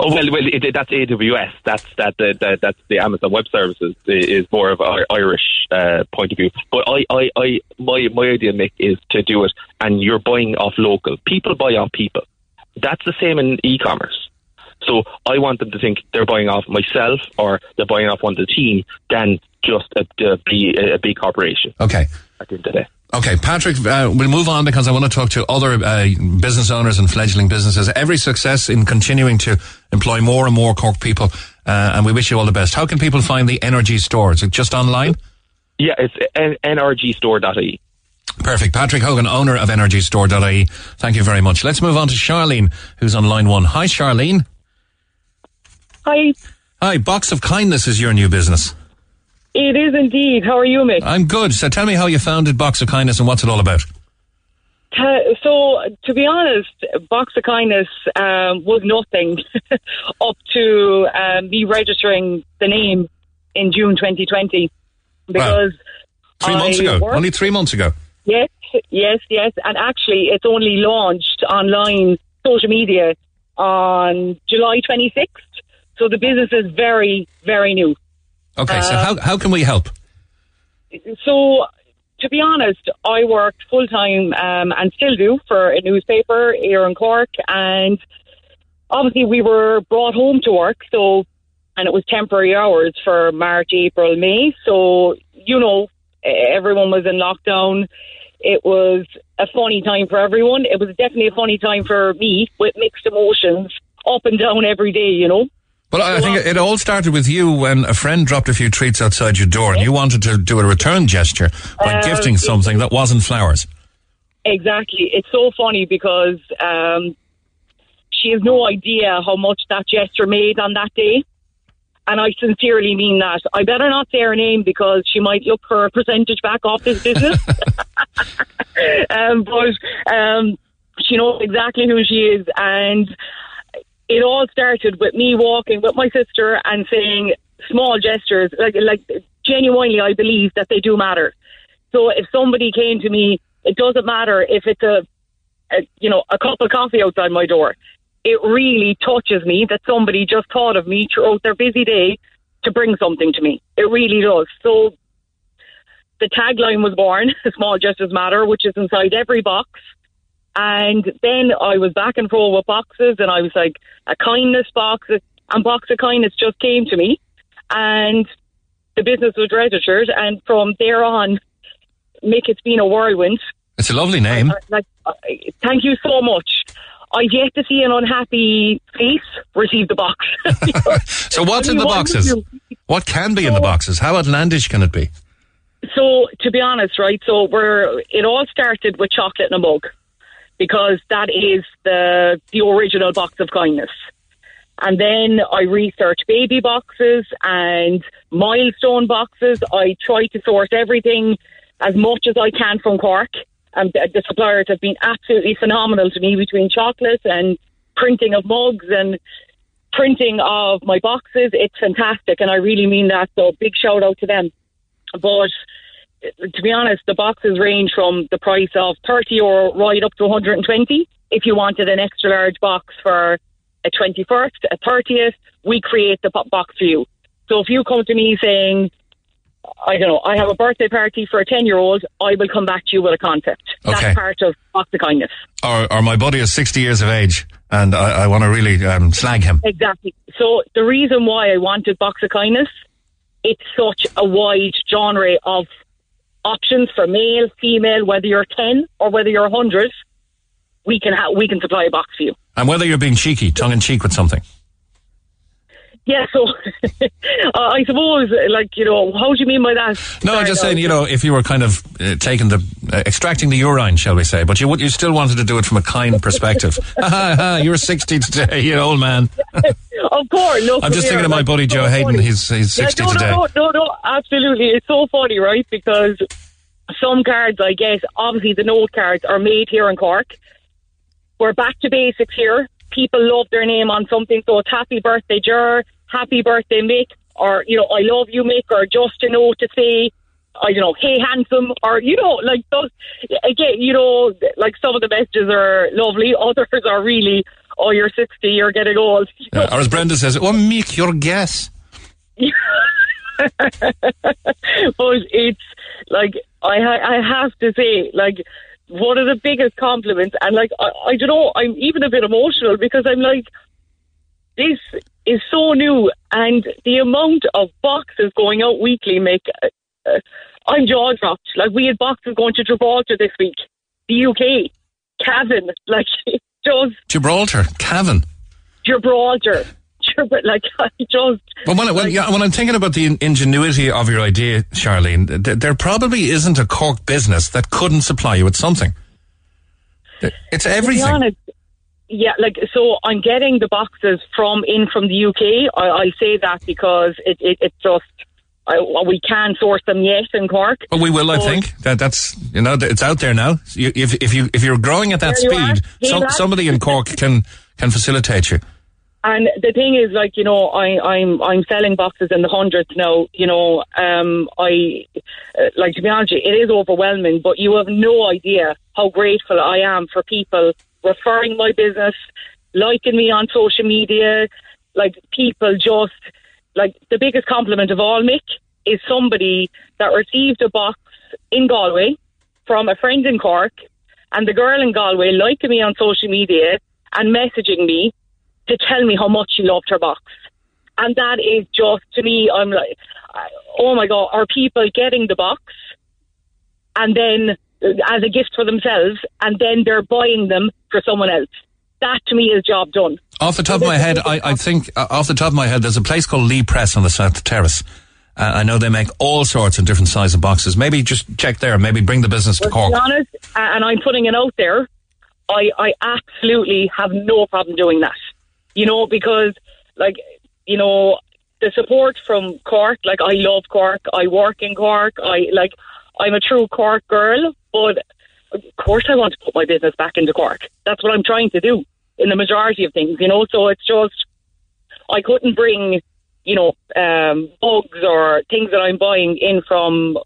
Speaker 14: Oh well, well, it, that's AWS. That's that, that, that that's the Amazon Web Services is more of an Irish uh, point of view. But I, I, I, my my idea, Mick, is to do it, and you're buying off local. People buy off people. That's the same in e-commerce. So I want them to think they're buying off myself or they're buying off one of the team than just a, a, a big corporation.
Speaker 2: Okay.
Speaker 14: At the end of the day.
Speaker 2: Okay, Patrick, uh, we'll move on because I want to talk to other uh, business owners and fledgling businesses. Every success in continuing to employ more and more Cork people, uh, and we wish you all the best. How can people find the Energy Store? Is it just online?
Speaker 14: Yeah, it's n- nrgstore.ie.
Speaker 2: Perfect. Patrick Hogan, owner of EnergyStore.ie. Thank you very much. Let's move on to Charlene, who's on line one. Hi, Charlene.
Speaker 15: Hi,
Speaker 2: Hi, Box of Kindness is your new business.
Speaker 15: It is indeed. How are you, Mick?
Speaker 2: I'm good. So tell me how you founded Box of Kindness and what's it all about.
Speaker 15: So, to be honest, Box of Kindness um, was nothing up to um, me registering the name in June 2020 because
Speaker 2: Three months ago.
Speaker 15: worked-
Speaker 2: Only three months ago.
Speaker 15: Yes, yes, yes. And actually, it's only launched online social media on July 26th. So the business is very, very new.
Speaker 2: Okay, so
Speaker 15: Uh,
Speaker 2: how, how can we help?
Speaker 15: So, to be honest, I worked full time um, and still do for a newspaper here in Cork, and obviously we were brought home to work. So, and it was temporary hours for March, April, May. So, you know, everyone was in lockdown. It was a funny time for everyone. It was definitely a funny time for me with mixed emotions up and down every day. You know.
Speaker 2: Well, I think it all started with you when a friend dropped a few treats outside your door and you wanted to do a return gesture by
Speaker 15: Uh,
Speaker 2: gifting something that wasn't flowers.
Speaker 15: Exactly. It's so funny because um, she has no idea how much that gesture made on that day. And I sincerely mean that. I better not say her name because she might look her a percentage back off this business. um, but um, she knows exactly who she is. And it all started with me walking with my sister and saying small gestures, like, like genuinely, I believe that they do matter. So if somebody came to me, it doesn't matter if it's a, a you know a cup of coffee outside my door. It really touches me that somebody just thought of me throughout their busy day to bring something to me. It really does. So the tagline was born: "Small gestures matter," which is inside every box. And then I was back and forth with boxes, and I was like, a kindness box, and box of kindness just came to me, and the business was registered, and from there on, Mick, it's been a whirlwind.
Speaker 2: It's a lovely name.
Speaker 15: Like, thank you so much. I've yet to see an unhappy face receive the box.
Speaker 2: So what's in the boxes? What can be in the boxes? How outlandish can it be?
Speaker 15: So, to be honest, right, so we're, it all started with chocolate in a mug because that is the, the original box of kindness. And then I research baby boxes and milestone boxes. I try to source everything as much as I can from Cork. And the, suppliers have been absolutely phenomenal to me between chocolate and printing of mugs and printing of my boxes. It's fantastic. And I really mean that. So big shout out to them. But to be honest, the boxes range from the price of 30 euro right up to 120. If you wanted an extra large box for a 21st, a 30th, we create the box for you. So if you come to me saying, I don't know, I have a birthday party for a 10 year old, I will come back to you with a concept.
Speaker 2: Okay.
Speaker 15: That's part of box of kindness.
Speaker 2: Or, or my buddy is 60 years of age and I, I want to really um, slag him.
Speaker 15: Exactly. So the reason why I wanted Box of Kindness, it's such a wide genre of options for male, female, whether you're 10 or whether you're 100, we can ha- we can supply a box for you.
Speaker 2: And whether you're being cheeky, tongue in cheek with something.
Speaker 15: Yeah, so uh, I suppose, like, you know, how do you mean by that?
Speaker 2: No, I'm just saying, you know, if you were kind of uh, taking the, uh, extracting the urine, shall we say, but you would, you still wanted to do it from a kind perspective. Ha, ha, ha, you're 60 today, you old man.
Speaker 15: of course, look.
Speaker 2: I'm just thinking of my buddy
Speaker 15: it's
Speaker 2: Joe
Speaker 15: so
Speaker 2: Hayden.
Speaker 15: funny.
Speaker 2: He's he's
Speaker 15: Yeah,
Speaker 2: 60
Speaker 15: no,
Speaker 2: today.
Speaker 15: No, no, no, absolutely. It's so funny, right? Because some cards, I guess, obviously the note cards are made here in Cork. We're back to basics here. People love their name on something, so it's happy birthday, Jer, happy birthday, Mick, or, you know, I love you, Mick, or just a note to say, I don't know, hey, handsome, or, you know, like those, again, you know, like some of the messages are lovely, others are really, oh, you're 60, you're getting old.
Speaker 2: Or as Brenda says, oh, Mick, your guess.
Speaker 15: but it's like I ha- I have to say like one of the biggest compliments, and like I, I don't know, I'm even a bit emotional because I'm like this is so new, and the amount of boxes going out weekly make uh, uh, I'm jaw dropped. Like we had boxes going to Gibraltar this week, the UK, Cavan, like just
Speaker 2: Gibraltar, Cavan.
Speaker 15: Gibraltar. Gibra- Like I just
Speaker 2: But when, I- when, yeah, when I'm thinking about the ingenuity of your idea, Charlene, th- there probably isn't a Cork business that couldn't supply you with something. It's
Speaker 15: To be
Speaker 2: everything.
Speaker 15: honest, yeah, like so, I'm getting the boxes from in from the UK. I, I say that because it, it it's just I, we can't source them yet in Cork.
Speaker 2: But we will, I think. That that's you know it's out there now. You, if if you if you're growing at that
Speaker 15: There you are.
Speaker 2: speed, some,
Speaker 15: at-
Speaker 2: somebody in Cork can can facilitate you.
Speaker 15: And the thing is, like you know, I, I'm I'm selling boxes in the hundreds now. You know, um, I uh, like to be honest, it is overwhelming. But you have no idea how grateful I am for people referring my business, liking me on social media. Like people just like the biggest compliment of all, Mick, is somebody that received a box in Galway from a friend in Cork, and the girl in Galway liking me on social media and messaging me to tell me how much she loved her box. And that is just, to me, I'm like, oh my God, are people getting the box and then as a gift for themselves and then they're buying them for someone else? That to me is job done.
Speaker 2: Off the top of my head, I, I think uh, off the top of my head, there's a place called Lee Press on the South Terrace. Uh, I know they make all sorts of different size of boxes. Maybe just check there. Maybe bring the business to
Speaker 15: But to
Speaker 2: Cork.
Speaker 15: be honest, and I'm putting it out there, I, I absolutely have no problem doing that. You know, because, like, you know, the support from Cork, like, I love Cork. I work in Cork. I, like, I'm a true Cork girl, but of course I want to put my business back into Cork. That's what I'm trying to do in the majority of things, you know, so it's just, I couldn't bring, you know, um, bugs or things that I'm buying in from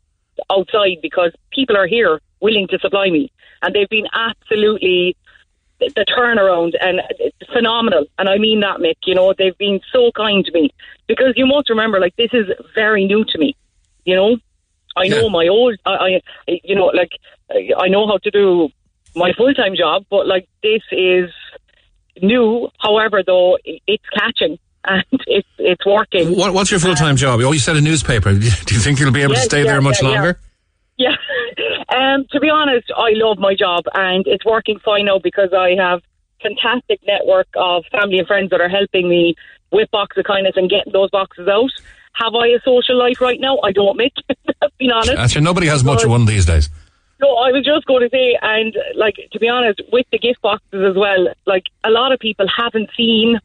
Speaker 15: outside because people are here willing to supply me, and they've been absolutely the turnaround and it's phenomenal. And I mean that, Mick. You know, they've been so kind to me because you must remember, like this is very new to me. You know, I know my old, I, I, you know, like I know how to do my full time job, but like this is new. However, though, it's catching and it's it's working.
Speaker 2: What, what's your full time job? Oh, you said a newspaper. Do you think you'll be able to stay
Speaker 15: yeah,
Speaker 2: there much
Speaker 15: yeah, yeah.
Speaker 2: longer?
Speaker 15: Yeah. Um, to be honest, I love my job and it's working fine now because I have fantastic network of family and friends that are helping me with Box of Kindness and getting those boxes out. Have I a social life right now? I don't, Mick. Being honest.
Speaker 2: Actually, nobody has much of one these days.
Speaker 15: No, I was just going to say, and like to be honest, with the gift boxes as well, like a lot of people haven't seen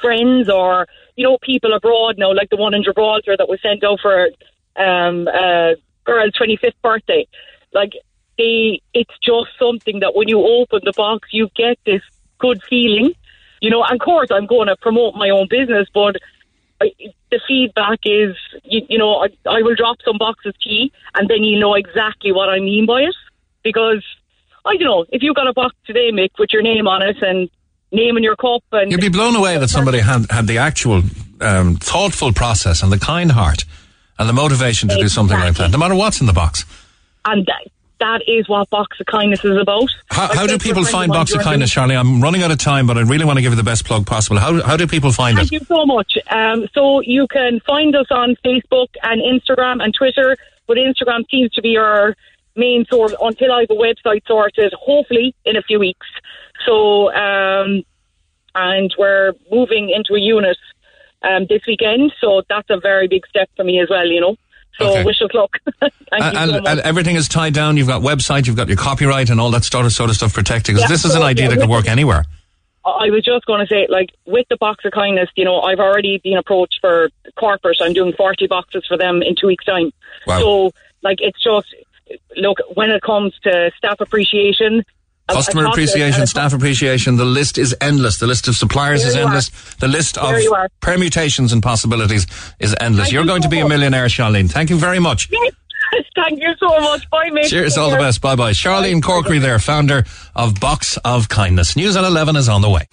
Speaker 15: friends or you know people abroad now, like the one in Gibraltar that was sent out for um, uh, girl's twenty fifth birthday. Like they, it's just something that when you open the box, you get this good feeling, you know. And of course, I'm going to promote my own business, but I, the feedback is, you, you know, I, I will drop some boxes to you, and then you know exactly what I mean by it. Because I don't know if you got a box today, Mick, with your name on it and name in your cup, and
Speaker 2: You'd be blown away that somebody had, had the actual um, thoughtful process and the kind heart and the motivation to do something like that, no matter what's in the box.
Speaker 15: and that, that is what Box of Kindness is about.
Speaker 2: How, how do
Speaker 15: said to a
Speaker 2: people find Box of Kindness, Charlie? I'm running out of time, but I really want to give you the best plug possible. How, how do people find
Speaker 15: Thank
Speaker 2: it?
Speaker 15: you so much. Um, so you can find us on Facebook and Instagram and Twitter, but Instagram seems to be our main source until I have a website sorted, hopefully in a few weeks. So, um, and we're moving into a unit um, this weekend, so that's a very big step for me as well, you know. So
Speaker 2: Okay.
Speaker 15: wish us luck.
Speaker 2: And,
Speaker 15: so
Speaker 2: and everything is tied down. You've got website, you've got your copyright, and all that sort of sort of stuff protected. Because
Speaker 15: Yeah,
Speaker 2: this is
Speaker 15: so,
Speaker 2: an idea
Speaker 15: yeah,
Speaker 2: that could work anywhere.
Speaker 15: I was just going to say, like, with the box of kindness, you know, I've already been approached for corporate. I'm doing 40 boxes for them in two weeks' time.
Speaker 2: Wow.
Speaker 15: So, like, it's just, look, when it comes to staff appreciation,
Speaker 2: Customer appreciation,
Speaker 15: and
Speaker 2: staff appreciation. The list is endless. The list of suppliers
Speaker 15: There
Speaker 2: is
Speaker 15: you are.
Speaker 2: endless. The list of
Speaker 15: There are.
Speaker 2: permutations and possibilities is endless.
Speaker 15: Thank
Speaker 2: You're
Speaker 15: you
Speaker 2: going
Speaker 15: so
Speaker 2: to be a millionaire, Charlene. Thank you very much.
Speaker 15: Thank you so much. Bye, mate.
Speaker 2: Cheers,
Speaker 15: Take
Speaker 2: all the best. Bye bye. Charlene Corkery there, founder of Box of Kindness. News at 11 is on the way.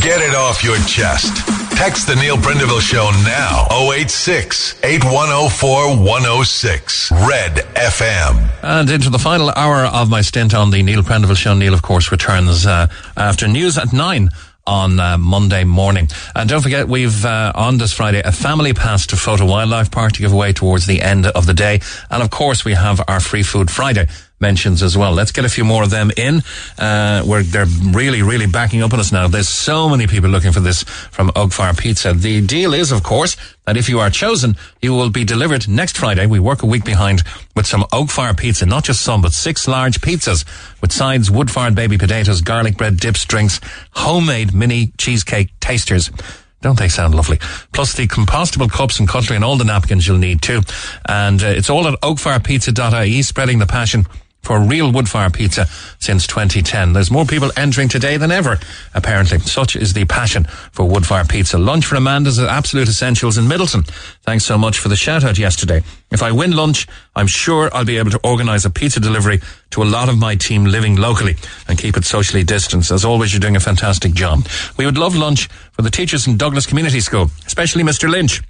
Speaker 1: Get it off your chest. Text the Neil Prendeville Show now. 086 8104 106. Red FM.
Speaker 2: And into the final hour of my stint on the Neil Prendeville Show. Neil, of course, returns uh, after news at nine on uh, Monday morning. And don't forget, we've uh, on this Friday a family pass to Fota Wildlife Park to give away towards the end of the day. And of course, we have our Free Food Friday mentions as well. Let's get a few more of them in. Uh, where they're really, really backing up on us now. There's so many people looking for this from Oak Fire Pizza. The deal is, of course, that if you are chosen, you will be delivered next Friday. We work a week behind with some Oakfire Pizza, not just some, but six large pizzas with sides, wood-fired baby potatoes, garlic bread, dips, drinks, homemade mini cheesecake tasters. Don't they sound lovely? Plus the compostable cups and cutlery and all the napkins you'll need too. And uh, it's all at oakfirepizza.ie, spreading the passion for real wood-fire pizza since 2010. There's more people entering today than ever, apparently. Such is the passion for wood-fire pizza. Lunch for Amanda's at Absolute Essentials in Midleton. Thanks so much for the shout out yesterday. If I win lunch, I'm sure I'll be able to organise a pizza delivery to a lot of my team living locally and keep it socially distanced. As always, you're doing a fantastic job. We would love lunch for the teachers in Douglas Community School, especially Mr. Lynch.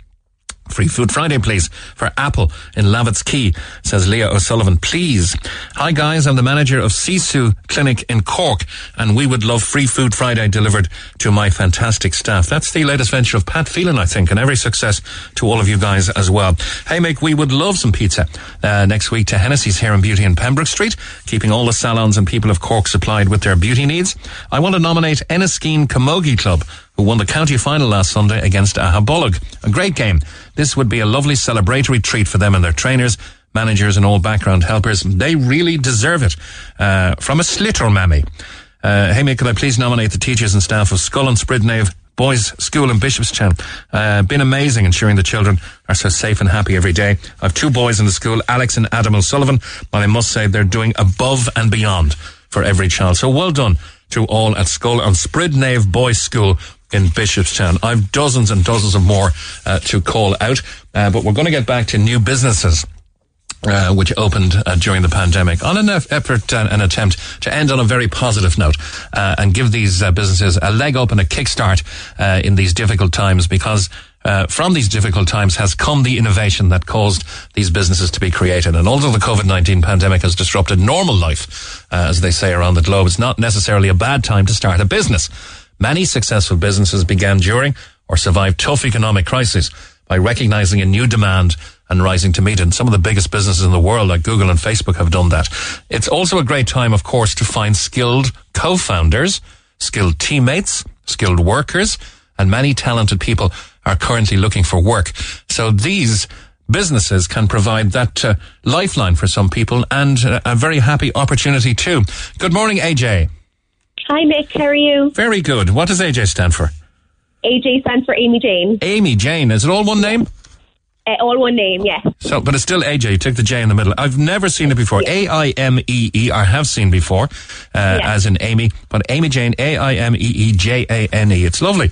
Speaker 2: Free Food Friday, please, for Apple in Lavitt's Quay, says Leah O'Sullivan. Please. Hi, guys. I'm the manager of Sisu Clinic in Cork, and we would love Free Food Friday delivered to my fantastic staff. That's the latest venture of Pat Phelan, I think, and every success to all of you guys as well. Hey, Mick, we would love some pizza uh, next week to Hennessy's Hair and Beauty in Pembroke Street, keeping all the salons and people of Cork supplied with their beauty needs. I want to nominate Enniskeane Camogie Club who won the county final last Sunday against Aghabullogue. A great game. This would be a lovely celebratory treat for them and their trainers, managers and all background helpers. They really deserve it. Uh, from a slitter mammy. Uh, hey, mate, could I please nominate the teachers and staff of Scoil an Spioraid Naoimh Boys School in Bishopstown? Uh, been amazing ensuring the children are so safe and happy every day. I have two boys in the school, Alex and Adam O'Sullivan, but I must say they're doing above and beyond for every child. So well done to all at Scoil an Spioraid Naoimh Boys School in Bishopstown. I've dozens and dozens of more uh, to call out, uh, but we're going to get back to new businesses. Uh, which opened uh, during the pandemic on an effort and an attempt to end on a very positive note uh, and give these uh, businesses a leg up and a kickstart in these difficult times because uh, from these difficult times has come the innovation that caused these businesses to be created. And although the COVID-19 pandemic has disrupted normal life, uh, as they say around the globe, it's not necessarily a bad time to start a business. Many successful businesses began during or survived tough economic crises by recognizing a new demand and rising to meet it. And some of the biggest businesses in the world, like Google and Facebook, have done that. It's also a great time, of course, to find skilled co-founders, skilled teammates, skilled workers, and many talented people are currently looking for work. So these businesses can provide that uh, lifeline for some people and uh, a very happy opportunity too. Good morning, AJ.
Speaker 16: Hi, Mick. How are you?
Speaker 2: Very good. What does AJ stand for?
Speaker 16: AJ stands for Amy Jane.
Speaker 2: Amy Jane. Is it all one name?
Speaker 16: Uh, all one name, yes.
Speaker 2: So, but it's still AJ. You took the J in the middle. I've never seen it before. A I M E E. I have seen before, uh, as in Amy, but Amy Jane. A I M E E J A N E. It's lovely.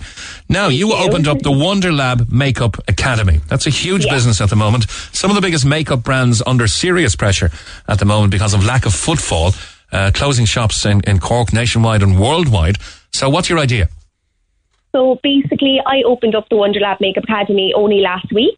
Speaker 2: Now you opened up the Wonder Lab Makeup Academy. That's a huge business at the moment. Some of the biggest makeup brands under serious pressure at the moment because of lack of footfall, uh, closing shops in, in Cork, nationwide and worldwide. So, what's your idea?
Speaker 16: So basically, I opened up the Wonder Lab Makeup Academy only last week.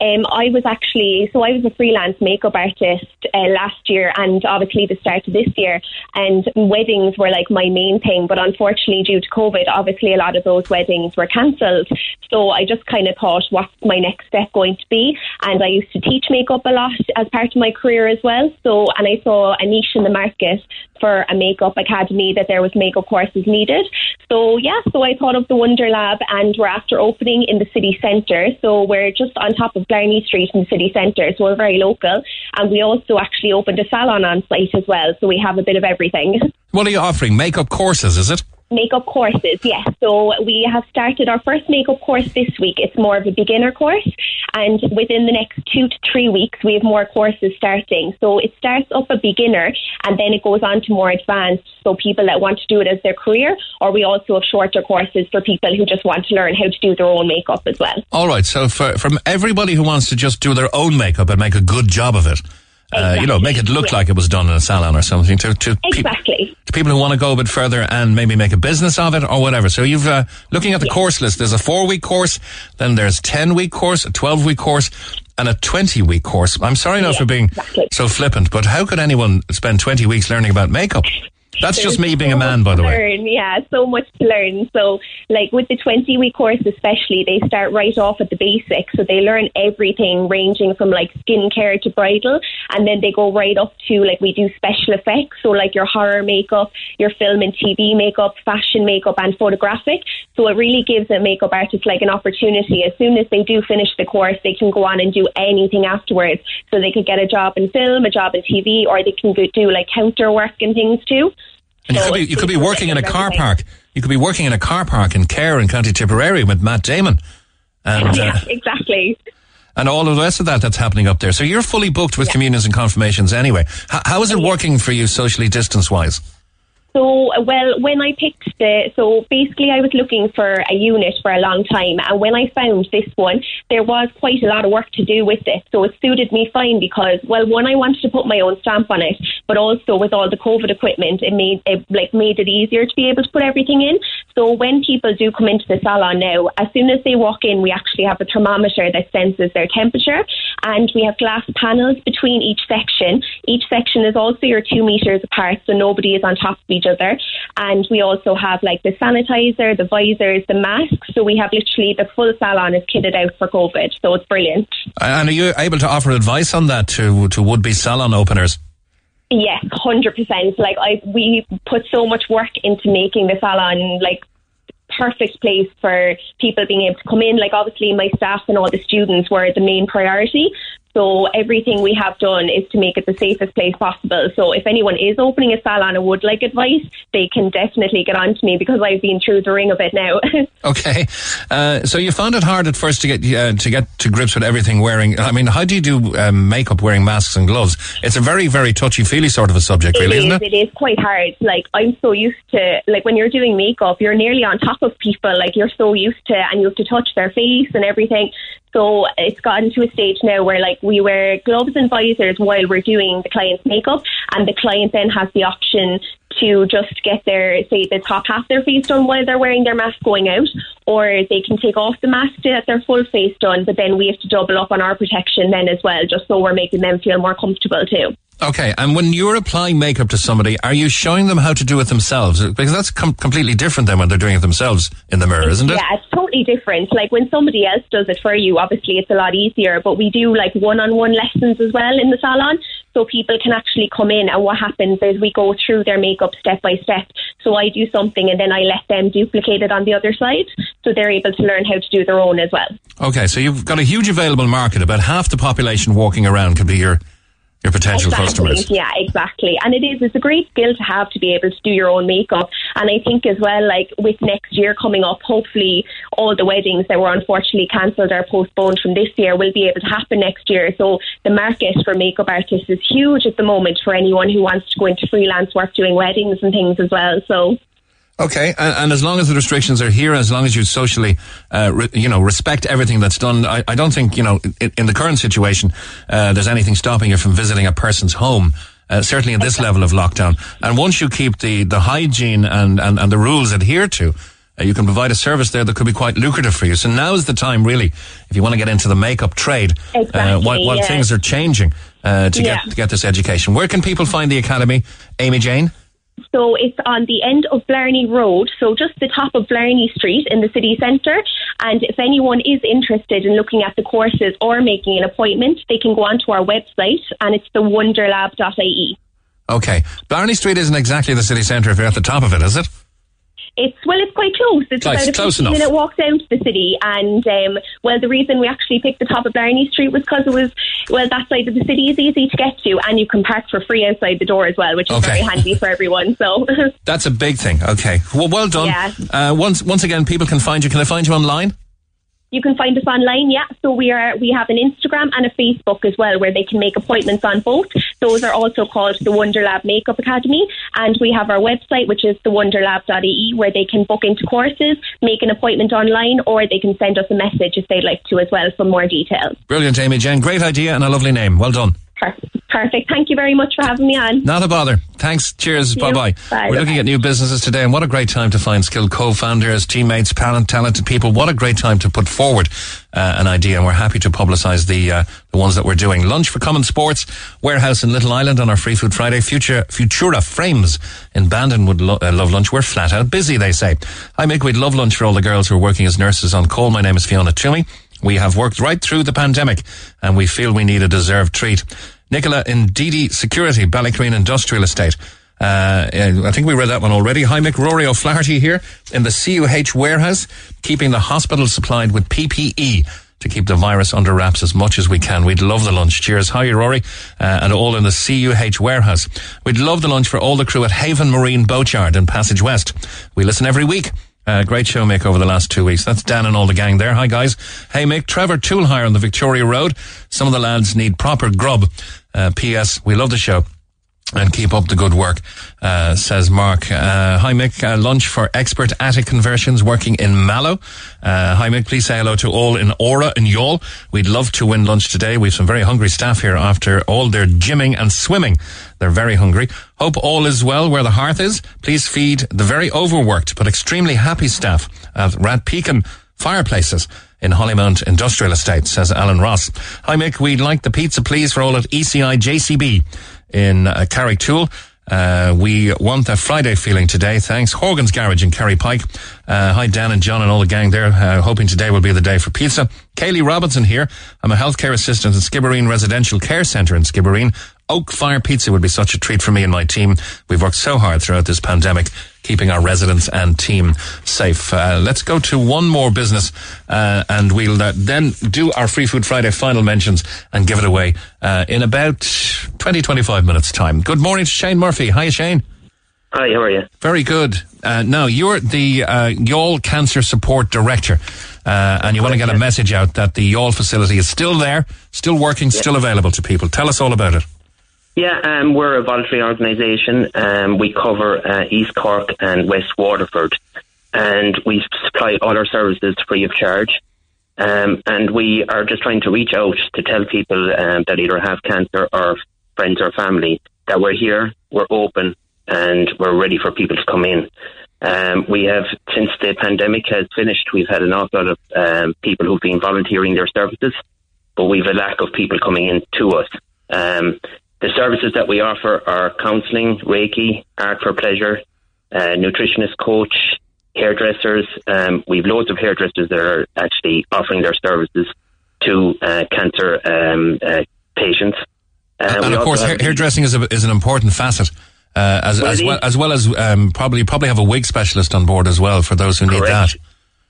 Speaker 16: Um, I was actually, so I was a freelance makeup artist uh, last year and obviously the start of this year. And weddings were like my main thing. But unfortunately, due to COVID, obviously a lot of those weddings were cancelled. So I just kind of thought, what's my next step going to be? And I used to teach makeup a lot as part of my career as well. So, and I saw a niche in the market for a makeup academy that there was makeup courses needed. So yeah, so I thought of the Wonder Lab and we're after opening in the city centre. So we're just on top of Blarney Street in the city centre, so we're very local. And we also actually opened a salon on site as well, so we have a bit of everything.
Speaker 2: What are you offering? Makeup courses, is it?
Speaker 16: Makeup courses, yes. So we have started our first makeup course this week. It's more of a beginner course, and within the next two to three weeks, we have more courses starting. So it starts up a beginner, and then it goes on to more advanced. So people that want to do it as their career, or we also have shorter courses for people who just want to learn how to do their own makeup as well.
Speaker 2: All right. So for, from everybody who wants to just do their own makeup and make a good job of it, Uh, you know, make it look like it was done in a salon or something to, to,
Speaker 16: Exactly.
Speaker 2: to people who want to go a bit further and maybe make a business of it or whatever. So you've, uh, looking at the course list, there's a four week course, then there's 10 week course, a 12 week course, and a 20 week course. I'm sorry now for being so flippant, but how could anyone spend 20 weeks learning about makeup? That's just me being a man, by the way.
Speaker 16: Learn, yeah, so much to learn. So, like with the 20 week course, especially, they start right off at the basics. So, they learn everything ranging from like skincare to bridal, and then they go right up to like we do special effects. So, like your horror makeup, your film and TV makeup, fashion makeup, and photographic. So, it really gives a makeup artist like an opportunity. As soon as they do finish the course, they can go on and do anything afterwards. So, they could get a job in film, a job in TV, or they can go do like counter work and things too.
Speaker 2: And you could be, you could be working in a car park. You could be working in a car park in Cahir in County Tipperary with Matt Damon. And,
Speaker 16: yeah,
Speaker 2: uh,
Speaker 16: exactly.
Speaker 2: and all of the rest of that that's happening up there. So you're fully booked with communions and confirmations anyway. H- how is it working for you socially distance wise?
Speaker 16: So, well, when I picked the, so basically I was looking for a unit for a long time. And when I found this one, there was quite a lot of work to do with it. So it suited me fine because, well, one, I wanted to put my own stamp on it, but also with all the COVID equipment, it made it like made it easier to be able to put everything in. So when people do come into the salon now, as soon as they walk in, we actually have a thermometer that senses their temperature, and we have glass panels between each section. Each section is also your two meters apart, so nobody is on top of each other. And we also have like the sanitizer, the visors, the masks. So we have literally the full salon is kitted out for COVID. So it's brilliant.
Speaker 2: And are you able to offer advice on that to, to would be salon openers?
Speaker 16: Yes, hundred percent. Like I, we put so much work into making the salon like perfect place for people being able to come in. Like obviously, my staff and all the students were the main priority. So everything we have done is to make it the safest place possible. So if anyone is opening a salon and would like advice, they can definitely get on to me because I've been through the ring of it now.
Speaker 2: Okay, uh, so you found it hard at first to get uh, to get to grips with everything wearing. I mean, how do you do um, makeup wearing masks and gloves? It's a very very touchy feely sort of a subject, really,
Speaker 16: is,
Speaker 2: isn't it?
Speaker 16: It is quite hard. Like I'm so used to like when you're doing makeup, you're nearly on top of people. Like you're so used to, and you have to touch their face and everything. So it's gotten to a stage now where like we wear gloves and visors while we're doing the client's makeup, and the client then has the option to just get their say the top half of their face done while they're wearing their mask going out, or they can take off the mask to get their full face done. But then we have to double up on our protection then as well, just so we're making them feel more comfortable too.
Speaker 2: Okay, and when you're applying makeup to somebody, are you showing them how to do it themselves? Because that's com- completely different than when they're doing it themselves in the mirror, isn't it?
Speaker 16: Yeah, it's totally different. Like when somebody else does it for you, obviously it's a lot easier. But we do like one-on-one lessons as well in the salon, so people can actually come in. And what happens is we go through their makeup step by step. So I do something, and then I let them duplicate it on the other side, so they're able to learn how to do their own as well.
Speaker 2: Okay, so you've got a huge available market. About half the population walking around could be your your potential
Speaker 16: Exactly.
Speaker 2: customers.
Speaker 16: Yeah, exactly. And it is, it's a great skill to have to be able to do your own makeup. And I think as well, like with next year coming up, hopefully all the weddings that were unfortunately cancelled or postponed from this year will be able to happen next year. So the market for makeup artists is huge at the moment for anyone who wants to go into freelance work doing weddings and things as well. So
Speaker 2: Okay, and, and as long as the restrictions are here, as long as you socially, uh, re, you know, respect everything that's done, I, I don't think you know, in, in the current situation, uh, there's anything stopping you from visiting a person's home. Uh, certainly in this level of lockdown, and once you keep the the hygiene and and, and the rules adhered to, uh, you can provide a service there that could be quite lucrative for you. So now is the time, really, if you want to get into the makeup trade, uh,
Speaker 16: Exactly,
Speaker 2: while, while
Speaker 16: yeah.
Speaker 2: things are changing, uh, to
Speaker 16: Yeah.
Speaker 2: get to get this education. Where can people find the academy, Amy Jane?
Speaker 16: So it's on the end of Blarney Road, so just the top of Blarney Street in the city centre. And if anyone is interested in looking at the courses or making an appointment, they can go onto our website and it's the wonderlab.ie.
Speaker 2: Okay, Blarney Street isn't exactly the city centre if you're at the top of it, is it?
Speaker 16: It's well, it's quite close. It's
Speaker 2: Close-
Speaker 16: about a
Speaker 2: close
Speaker 16: 15
Speaker 2: enough.
Speaker 16: minute walk down to the city. And um, well, the reason we actually picked the top of Blarney Street was because it was well, that side of the city is easy to get to, and you can park for free outside the door as well, which is
Speaker 2: Okay.
Speaker 16: very handy for everyone. So.
Speaker 2: That's a big thing. Okay. Well, well done.
Speaker 16: Yeah.
Speaker 2: Uh, once, once again, people can find you. Can I find you online?
Speaker 16: You can find us online, yeah. So we are we have an Instagram and a Facebook as well, where they can make appointments on both. Those are also called the Wonderlab Makeup Academy, and we have our website, which is thewonderlab.ie, where they can book into courses, make an appointment online, or they can send us a message if they'd like to as well for more details.
Speaker 2: Brilliant, Amy Jane. Great idea and a lovely name. Well done.
Speaker 16: Per- Perfect. Thank you very much for having me on.
Speaker 2: Not a bother. Thanks. Cheers. Bye bye.
Speaker 16: Bye.
Speaker 2: We're looking at new businesses today, and what a great time to find skilled co-founders, teammates, talent, talented people. What a great time to put forward uh, an idea, and we're happy to publicise the uh, the ones that we're doing. Lunch for Common Sports Warehouse in Little Island on our Free Food Friday. Future Futura Frames in Bandon would lo- uh, love lunch. We're flat out busy, they say. Hi, Mick. We'd love lunch for all the girls who are working as nurses on call. My name is Fiona Toomey. We have worked right through the pandemic, and we feel we need a deserved treat. Nicola in DD Security, Ballycurreen Industrial Estate. Uh, I think we read that one already. Hi, Mick. Rory O'Flaherty here in the CUH warehouse, keeping the hospital supplied with PPE to keep the virus under wraps as much as we can. We'd love the lunch. Cheers. Hi, Rory. Uh, and all in the CUH warehouse. We'd love the lunch for all the crew at Haven Marine Boatyard in Passage West. We listen every week. Uh, great show, Mick, over the last two weeks. That's Dan and all the gang there. Hi, guys. Hey, Mick. Trevor Tool Hire on the Victoria Road. Some of the lads need proper grub. Uh, P.S. We love the show and keep up the good work, uh, says Mark. Uh, hi Mick, uh, lunch for expert attic conversions working in Mallow. Uh, hi Mick, please say hello to all in Aura and Youghal. We'd love to win lunch today. We've some very hungry staff here after all their gymming and swimming. They're very hungry. Hope all is well where the hearth is. Please feed the very overworked but extremely happy staff at Radpecan Fireplaces in Hollymount Industrial Estate, says Alan Ross. Hi Mick, we'd like the pizza please for all at ECI JCB in uh, Carrigtwohill. Uh, we want that Friday feeling today. Thanks. Horgan's Garage in Kerry Pike. Uh, hi, Dan and John and all the gang there. Uh, hoping today will be the day for pizza. Kaylee Robinson here. I'm a healthcare assistant at Skibbereen Residential Care Centre in Skibbereen. Oak Fire Pizza would be such a treat for me and my team. We've worked so hard throughout this pandemic, keeping our residents and team safe. Uh, let's go to one more business, uh, and we'll uh, then do our Free Food Friday final mentions and give it away uh, in about 20, 25 minutes time. Good morning to Shane Murphy. Hi, Shane.
Speaker 17: Hi, how are you?
Speaker 2: Very good. Uh, now, you're the uh, Youghal Cancer Support Director, uh, and you want to get a message out that the Youghal facility is still there, still working, still available to people. Tell us all about it.
Speaker 17: Yeah, um, we're a voluntary organisation. Um, we cover uh, East Cork and West Waterford, and we supply all our services free of charge. Um, and we are just trying to reach out to tell people um, that either have cancer or friends or family that we're here, we're open, and we're ready for people to come in. Um, we have, since the pandemic has finished, we've had an awful lot of um, people who've been volunteering their services, but we've a lack of people coming in to us. Um, the services that we offer are counselling, Reiki, art for pleasure, uh, nutritionist coach, hairdressers. Um, we've loads of hairdressers that are actually offering their services to uh, cancer um, uh, patients. Uh,
Speaker 2: and of course, hair, hairdressing is, a, is an important facet. Uh, as,
Speaker 17: Well,
Speaker 2: as, well, as well as um, probably probably have a wig specialist on board as well for those who need that.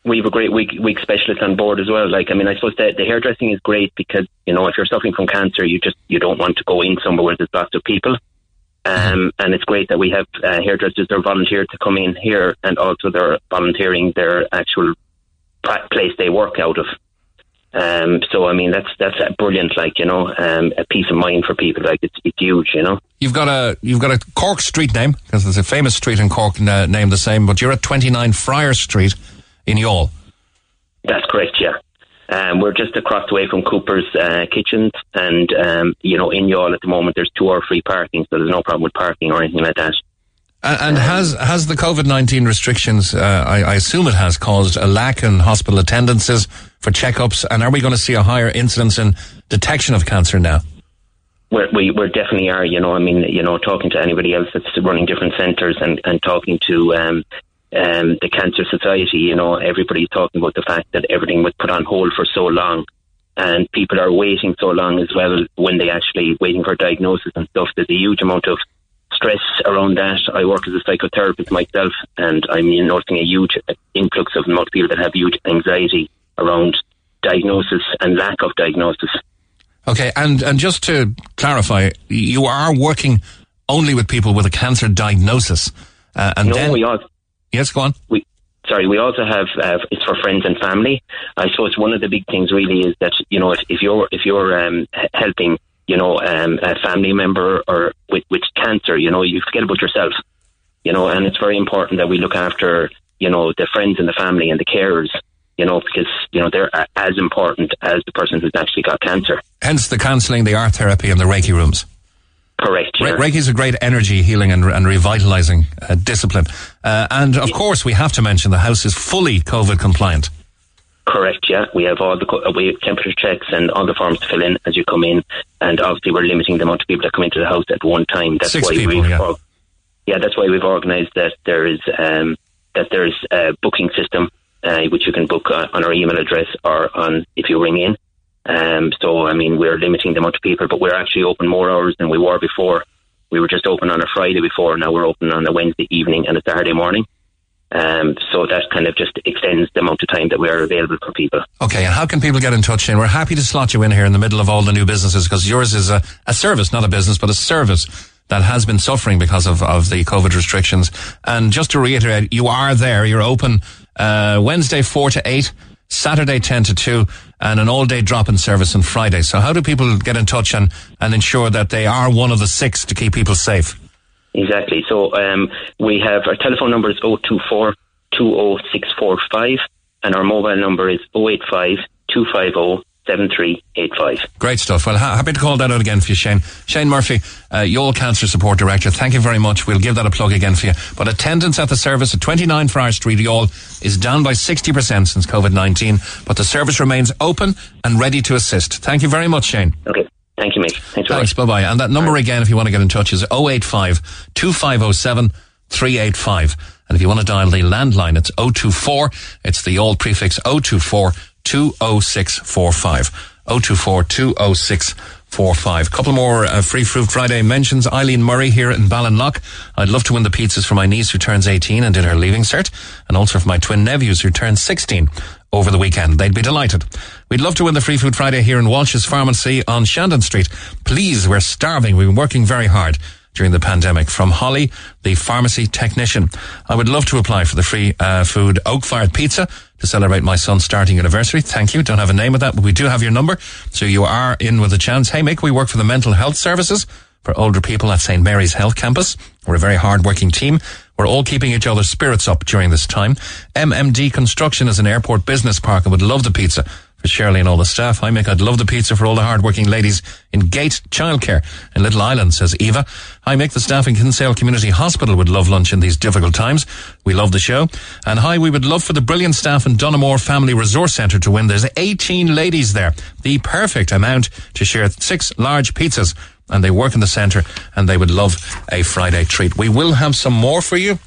Speaker 17: We have a great week week specialist on board as well. Like, I mean, I suppose the, the hairdressing is great because, you know, if you're suffering from cancer, you just, you don't want to go in somewhere where there's lots of people. Um, and it's great that we have uh, hairdressers that are volunteered to come in here and also they're volunteering their actual place they work out of. Um, so, I mean, that's, that's brilliant, like, you know, um, a peace of mind for people. Like, it's, it's huge, you know.
Speaker 2: You've got a you've got a Cork street name because there's a famous street in Cork named the same, but you're at 29 Friar Street in Youghal.
Speaker 17: That's correct, yeah. Um, we're just across the way from Cooper's uh, Kitchens, and um, you know, in Youghal at the moment, there's two or free parking, so there's no problem with parking or anything like that.
Speaker 2: And, and has has the COVID nineteen restrictions? Uh, I, I assume it has caused a lack in hospital attendances for checkups, and are we going to see a higher incidence in detection of cancer now?
Speaker 17: We're, we we definitely are. You know, I mean, you know, talking to anybody else that's running different centres and and talking to um, the Cancer Society, you know, everybody's talking about the fact that everything was put on hold for so long. And people are waiting so long as well when they actually waiting for diagnosis and stuff. There's a huge amount of stress around that. I work as a psychotherapist myself, and I'm noticing a huge influx of people that have huge anxiety around diagnosis and lack of diagnosis.
Speaker 2: Okay, and and just to clarify, you are working only with people with a cancer diagnosis, uh, and
Speaker 17: no,
Speaker 2: then
Speaker 17: we
Speaker 2: yes, go on.
Speaker 17: we sorry, we also have uh, it's for friends and family. I suppose one of the big things really is that you know if, if you're if you're um, helping you know um, a family member or with with cancer, you know you forget about yourself, you know, and it's very important that we look after you know the friends and the family and the carers, you know, because you know they're as important as the person who's actually got cancer.
Speaker 2: Hence the counselling, the art therapy, and the Reiki rooms.
Speaker 17: Correct.
Speaker 2: Re- Reiki is a great energy healing and, and revitalizing uh, discipline. Uh, and of course, we have to mention the house is fully COVID compliant.
Speaker 17: Correct, yeah. We have all the co- uh, we have temperature checks and all the forms to fill in as you come in, and obviously we're limiting the amount of people that come into the house at one time. That's
Speaker 2: Six
Speaker 17: why
Speaker 2: people,
Speaker 17: we've
Speaker 2: yeah.
Speaker 17: or- yeah, that's why we've organised that there is um, that there is a booking system uh, which you can book uh, on our email address or on if you ring in. Um, so I mean we're limiting the amount of people, but we're actually open more hours than we were before. We were just open on a Friday before. Now we're open on a Wednesday evening and a Saturday morning. Um, so that kind of just extends the amount of time that we are available for people.
Speaker 2: Okay, and how can people get in touch? And we're happy to slot you in here in the middle of all the new businesses because yours is a, a service, not a business, but a service that has been suffering because of, of the COVID restrictions. And just to reiterate, you are there. You're open uh, Wednesday 4 to 8, Saturday 10 to 2, and an all day drop in service on Friday. So how do people get in touch and, and ensure that they are one of the six to keep people safe?
Speaker 17: Exactly. So um, we have our telephone number is 024 20645 and our mobile number is 085 250 7385.
Speaker 2: Great stuff. Well, ha- happy to call that out again for you, Shane. Shane Murphy, uh, Youghal Cancer Support Director. Thank you very much. We'll give that a plug again for you. But attendance at the service at 29 Friar Street, Youghal, is down by 60% since COVID-19, but the service remains open and ready to assist. Thank you very much, Shane.
Speaker 17: Okay. Thank you, mate. Thanks
Speaker 2: Thanks. Bye bye. And that number again, if you want to get in touch, is 085 2507 385. And if you want to dial the landline, it's 024. It's the old prefix 024 20645. 024 20645. Couple more uh, Free Fruit Friday mentions. Eileen Murray here in Ballinlough. I'd love to win the pizzas for my niece who turns 18 and did her leaving cert, and also for my twin nephews who turned 16 over the weekend. They'd be delighted. We'd love to win the Free Food Friday here in Walsh's Pharmacy on Shandon Street. Please, we're starving. We've been working very hard during the pandemic. From Holly, the pharmacy technician. I would love to apply for the free uh, food oak fired pizza to celebrate my son's starting anniversary. Thank you. Don't have a name of that, but we do have your number. So you are in with a chance. Hey, Mick, we work for the mental health services for older people at St. Mary's Health Campus. We're a very hard working team. We're all keeping each other's spirits up during this time. MMD Construction is an airport business park and would love the pizza for Shirley and all the staff. Hi Mick, I'd love the pizza for all the hard-working ladies in Gate Childcare in Little Island, says Eva. Hi Mick, the staff in Kinsale Community Hospital would love lunch in these difficult times. We love the show. And hi, we would love for the brilliant staff in Dunamore Family Resource Centre to win. There's 18 ladies there. The perfect amount to share six large pizzas. And they work in the centre and they would love a Friday treat. We will have some more for you.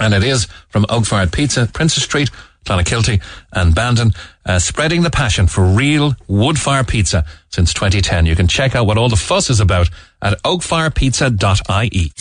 Speaker 2: And it is from Oak Fired Pizza, Princess Street, Clonakilty and Bandon, uh, spreading the passion for real wood fire pizza since 2010. You can check out what all the fuss is about at oakfirepizza.ie.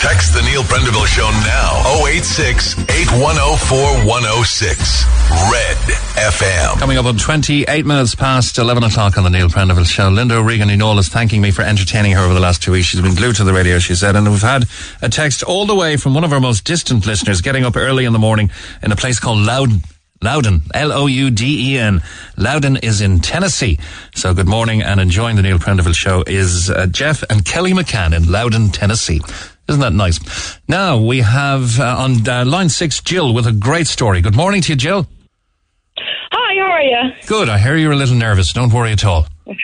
Speaker 1: Text the Neil Prendeville Show now. 086 8104 106. Red FM.
Speaker 2: Coming up on 28 minutes past 11 o'clock on the Neil Prendeville Show. Linda O'Regan Enola is thanking me for entertaining her over the last two weeks. She's been glued to the radio, she said. And we've had a text all the way from one of our most distant listeners getting up early in the morning in a place called Loudon. Loudon, L-O-U-D-E-N. Loudon is in Tennessee. So good morning and enjoying the Neil Prendeville show is uh, Jeff and Kelly McCann in Loudon, Tennessee. Isn't that nice? Now we have uh, on uh, line six Jill with a great story. Good morning to you, Jill.
Speaker 15: Hi, how are you?
Speaker 2: Good. I hear you're a little nervous. Don't worry at all.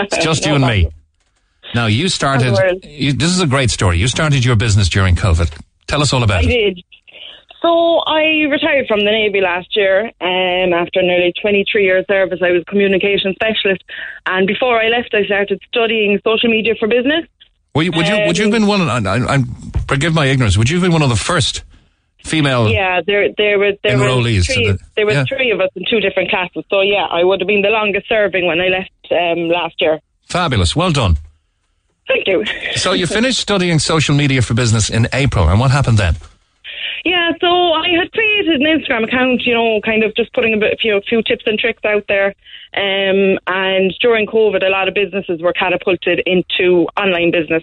Speaker 2: It's just you and me. Now you started. You, this is a great story. You started your business during COVID. Tell us all about
Speaker 15: I
Speaker 2: it.
Speaker 15: did. So I retired from the Navy last year um, after nearly 23 years service. I was a communication specialist. And before I left, I started studying social media for business.
Speaker 2: Were you, would you? Would you have been one? Of, I, I, I, forgive my ignorance. Would you have been one of the first female?
Speaker 15: Yeah, there there were there were
Speaker 2: Enrollees to
Speaker 15: three,
Speaker 2: the-
Speaker 15: there were
Speaker 2: yeah.
Speaker 15: three of us in two different classes. So yeah, I would have been the longest serving when I left um, last year.
Speaker 2: Fabulous. Well done.
Speaker 15: Thank you.
Speaker 2: So you finished studying social media for business in April, and what happened then?
Speaker 15: Yeah, so I had created an Instagram account, you know, kind of just putting a bit, few, few tips and tricks out there. Um, and during COVID, a lot of businesses were catapulted into online business,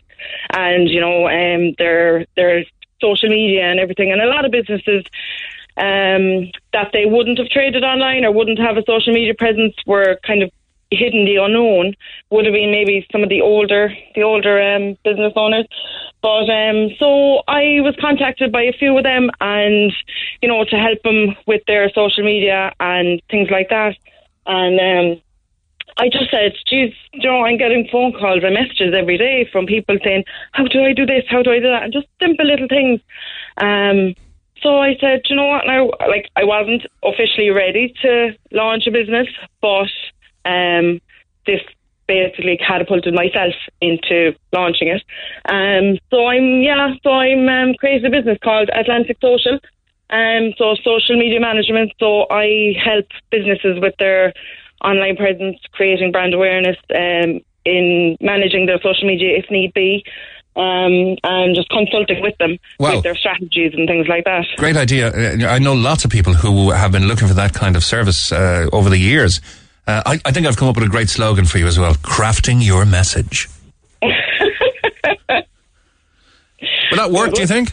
Speaker 15: and you know, um, their their social media and everything. And a lot of businesses um, that they wouldn't have traded online or wouldn't have a social media presence were kind of hidden the unknown would have been maybe some of the older the older um, business owners but um, so I was contacted by a few of them and you know to help them with their social media and things like that and um, I just said, geez, you know, I'm getting phone calls and messages every day from people saying, how do I do this? How do I do that? And just simple little things. Um, so I said, you know what? Now, like, I wasn't officially ready to launch a business, but um, this basically catapulted myself into launching it. Um, so I'm, yeah, so I'm um, creating a business called Atlantic Social. Um, so social media management. So I help businesses with their online presence, creating brand awareness, um, in managing their social media if need be. Um, and just consulting with them
Speaker 2: Wow.
Speaker 15: with their strategies and things like that.
Speaker 2: Great idea. Uh, I know lots of people who have been looking for that kind of service uh, over the years. Uh, I, I think I've come up with a great slogan for you as well crafting your message. Will that work, do you think?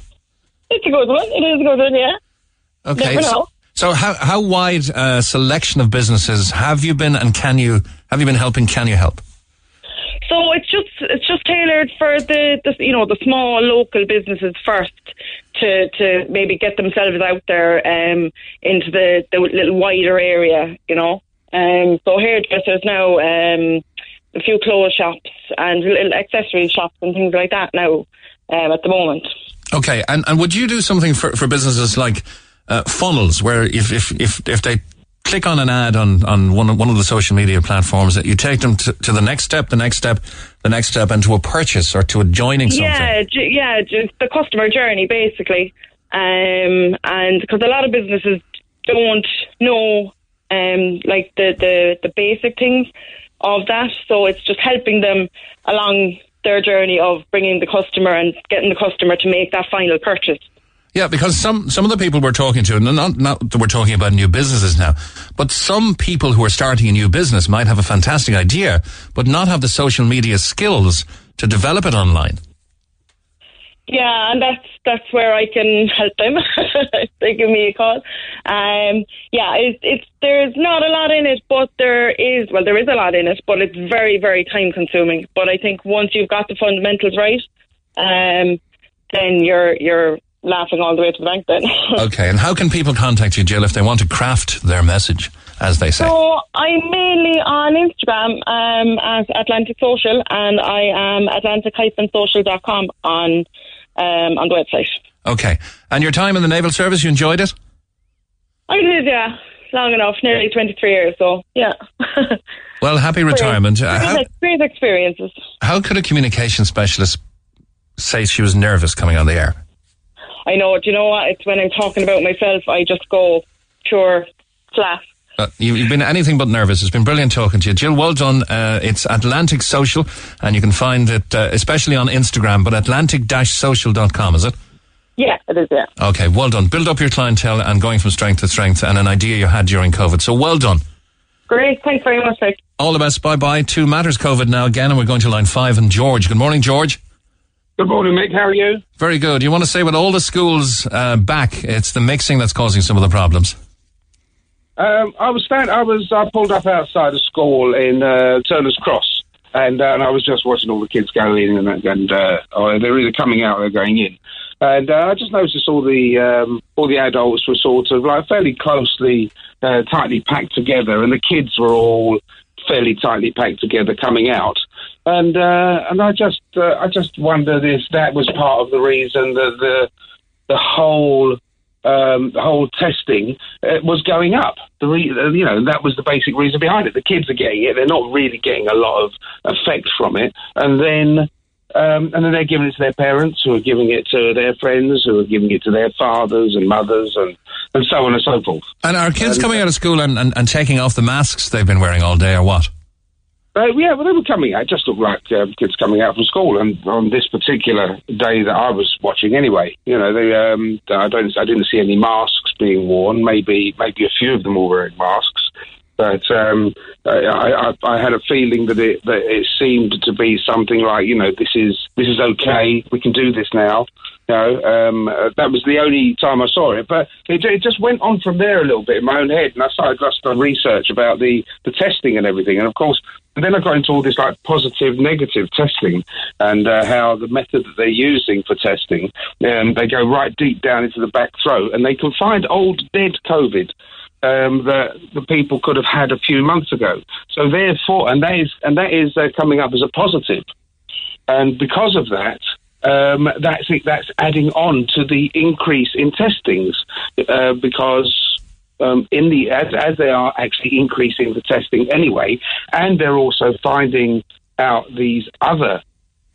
Speaker 15: It's a good one. It is a good one, yeah.
Speaker 2: Okay.
Speaker 15: Never
Speaker 2: So,
Speaker 15: know.
Speaker 2: so how, how wide a selection of businesses have you been and can you, have you been helping, can you help?
Speaker 15: So it's just it's just tailored for the, the you know the small local businesses first to to maybe get themselves out there um, into the, the little wider area, you know. Um, so hairdressers now, um, a few clothes shops and little accessory shops and things like that now um, at the moment.
Speaker 2: Okay, and, and would you do something for, for businesses like uh, funnels, where if, if, if, if they click on an ad on, on one, of, one of the social media platforms, that you take them to, to the next step, the next step, the next step, and to a purchase or to a joining something?
Speaker 15: Yeah, ju- yeah, just the customer journey basically, um, and because a lot of businesses don't know um, like the, the the basic things of that, so it's just helping them along their journey of bringing the customer and getting the customer to make that final purchase.
Speaker 2: Yeah, because some, some of the people we're talking to, and not, not that we're talking about new businesses now, but some people who are starting a new business might have a fantastic idea, but not have the social media skills to develop it online.
Speaker 15: Yeah, and that's that's where I can help them. they give me a call. Um, yeah, it's it's there's not a lot in it, but there is well, there is a lot in it, but it's very very time consuming. But I think once you've got the fundamentals right, um, then you're you're laughing all the way to the bank. Then.
Speaker 2: Okay, and how can people contact you, Jill, if they want to craft their message, as they say?
Speaker 15: So I'm mainly on Instagram um, at Atlantic Social, and I am atlantic-social.com on um, on the website.
Speaker 2: Okay, and your time in the naval service, you enjoyed it?
Speaker 15: I did, yeah, long enough, nearly 23 years. So yeah,
Speaker 2: Well, happy retirement. Uh,
Speaker 15: great, experiences.
Speaker 2: how could a communication specialist say she was nervous coming on the air?
Speaker 15: I know. Do you know what? It's when I'm talking about myself, I just go pure flat.
Speaker 2: Uh, you, you've been anything but nervous. It's been brilliant talking to you. Jill, well done. Uh, it's Atlantic Social, and you can find it uh, especially on Instagram, but atlantic-social.com, is it?
Speaker 15: Yeah, it is. Yeah.
Speaker 2: Okay, well done. Build up your clientele and going from strength to strength and an idea you had during COVID. So well done.
Speaker 15: Great. Thanks very much, Mike.
Speaker 2: All the best. Bye bye. Two matters COVID now again, and we're going to line five and George. Good morning, George.
Speaker 18: Good morning, Mick. How are you?
Speaker 2: Very good. You want to say with all the schools uh, back, it's the mixing that's causing some of the problems.
Speaker 18: Um, I was stand. I was. I pulled up outside a school in uh, Turner's Cross, and uh, and I was just watching all the kids go in, and and uh, they're either coming out or going in, and uh, I just noticed all the um, all the adults were sort of like fairly closely, uh, tightly packed together, and the kids were all fairly tightly packed together coming out. And uh, and I just I just wondered if that was part of the reason that the the whole um, the whole testing uh, was going up. The re- uh, you know that was the basic reason behind it. The kids are getting it; they're not really getting a lot of effect from it, and then. Um, and then they're giving it to their parents, who are giving it to their friends, who are giving it to their fathers and mothers, and, and so on and so forth.
Speaker 2: And are kids
Speaker 18: And-
Speaker 2: coming out of school and, and, and taking off the masks they've been wearing all day, or what?
Speaker 18: Uh, yeah, well, they were coming out. It just looked like um, kids coming out from school. And on this particular day that I was watching, anyway, you know, they, um, I don't, I didn't see any masks being worn. Maybe, maybe a few of them were wearing masks. But um, I, I, I had a feeling that it that it seemed to be something like, you know, this is this is okay. We can do this now. You know, um, uh, that was the only time I saw it. But it, it just went on from there a little bit in my own head, and I started just to research about the the testing and everything. And of course, and then I got into all this like positive, negative testing and uh, how the method that they're using for testing, um, they go right deep down into the back throat and they can find old dead COVID um, that the people could have had a few months ago. So therefore, and that is and that is uh, coming up as a positive. and because of that. Um, that's that's adding on to the increase in testings uh, because um, in the as, as they are actually increasing the testing anyway, and they're also finding out these other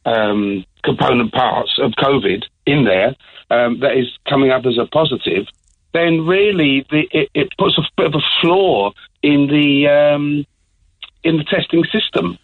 Speaker 18: um, component parts of COVID in there um, that is coming up as a positive, then really the, it, it puts a bit of a flaw in the um, in the testing system.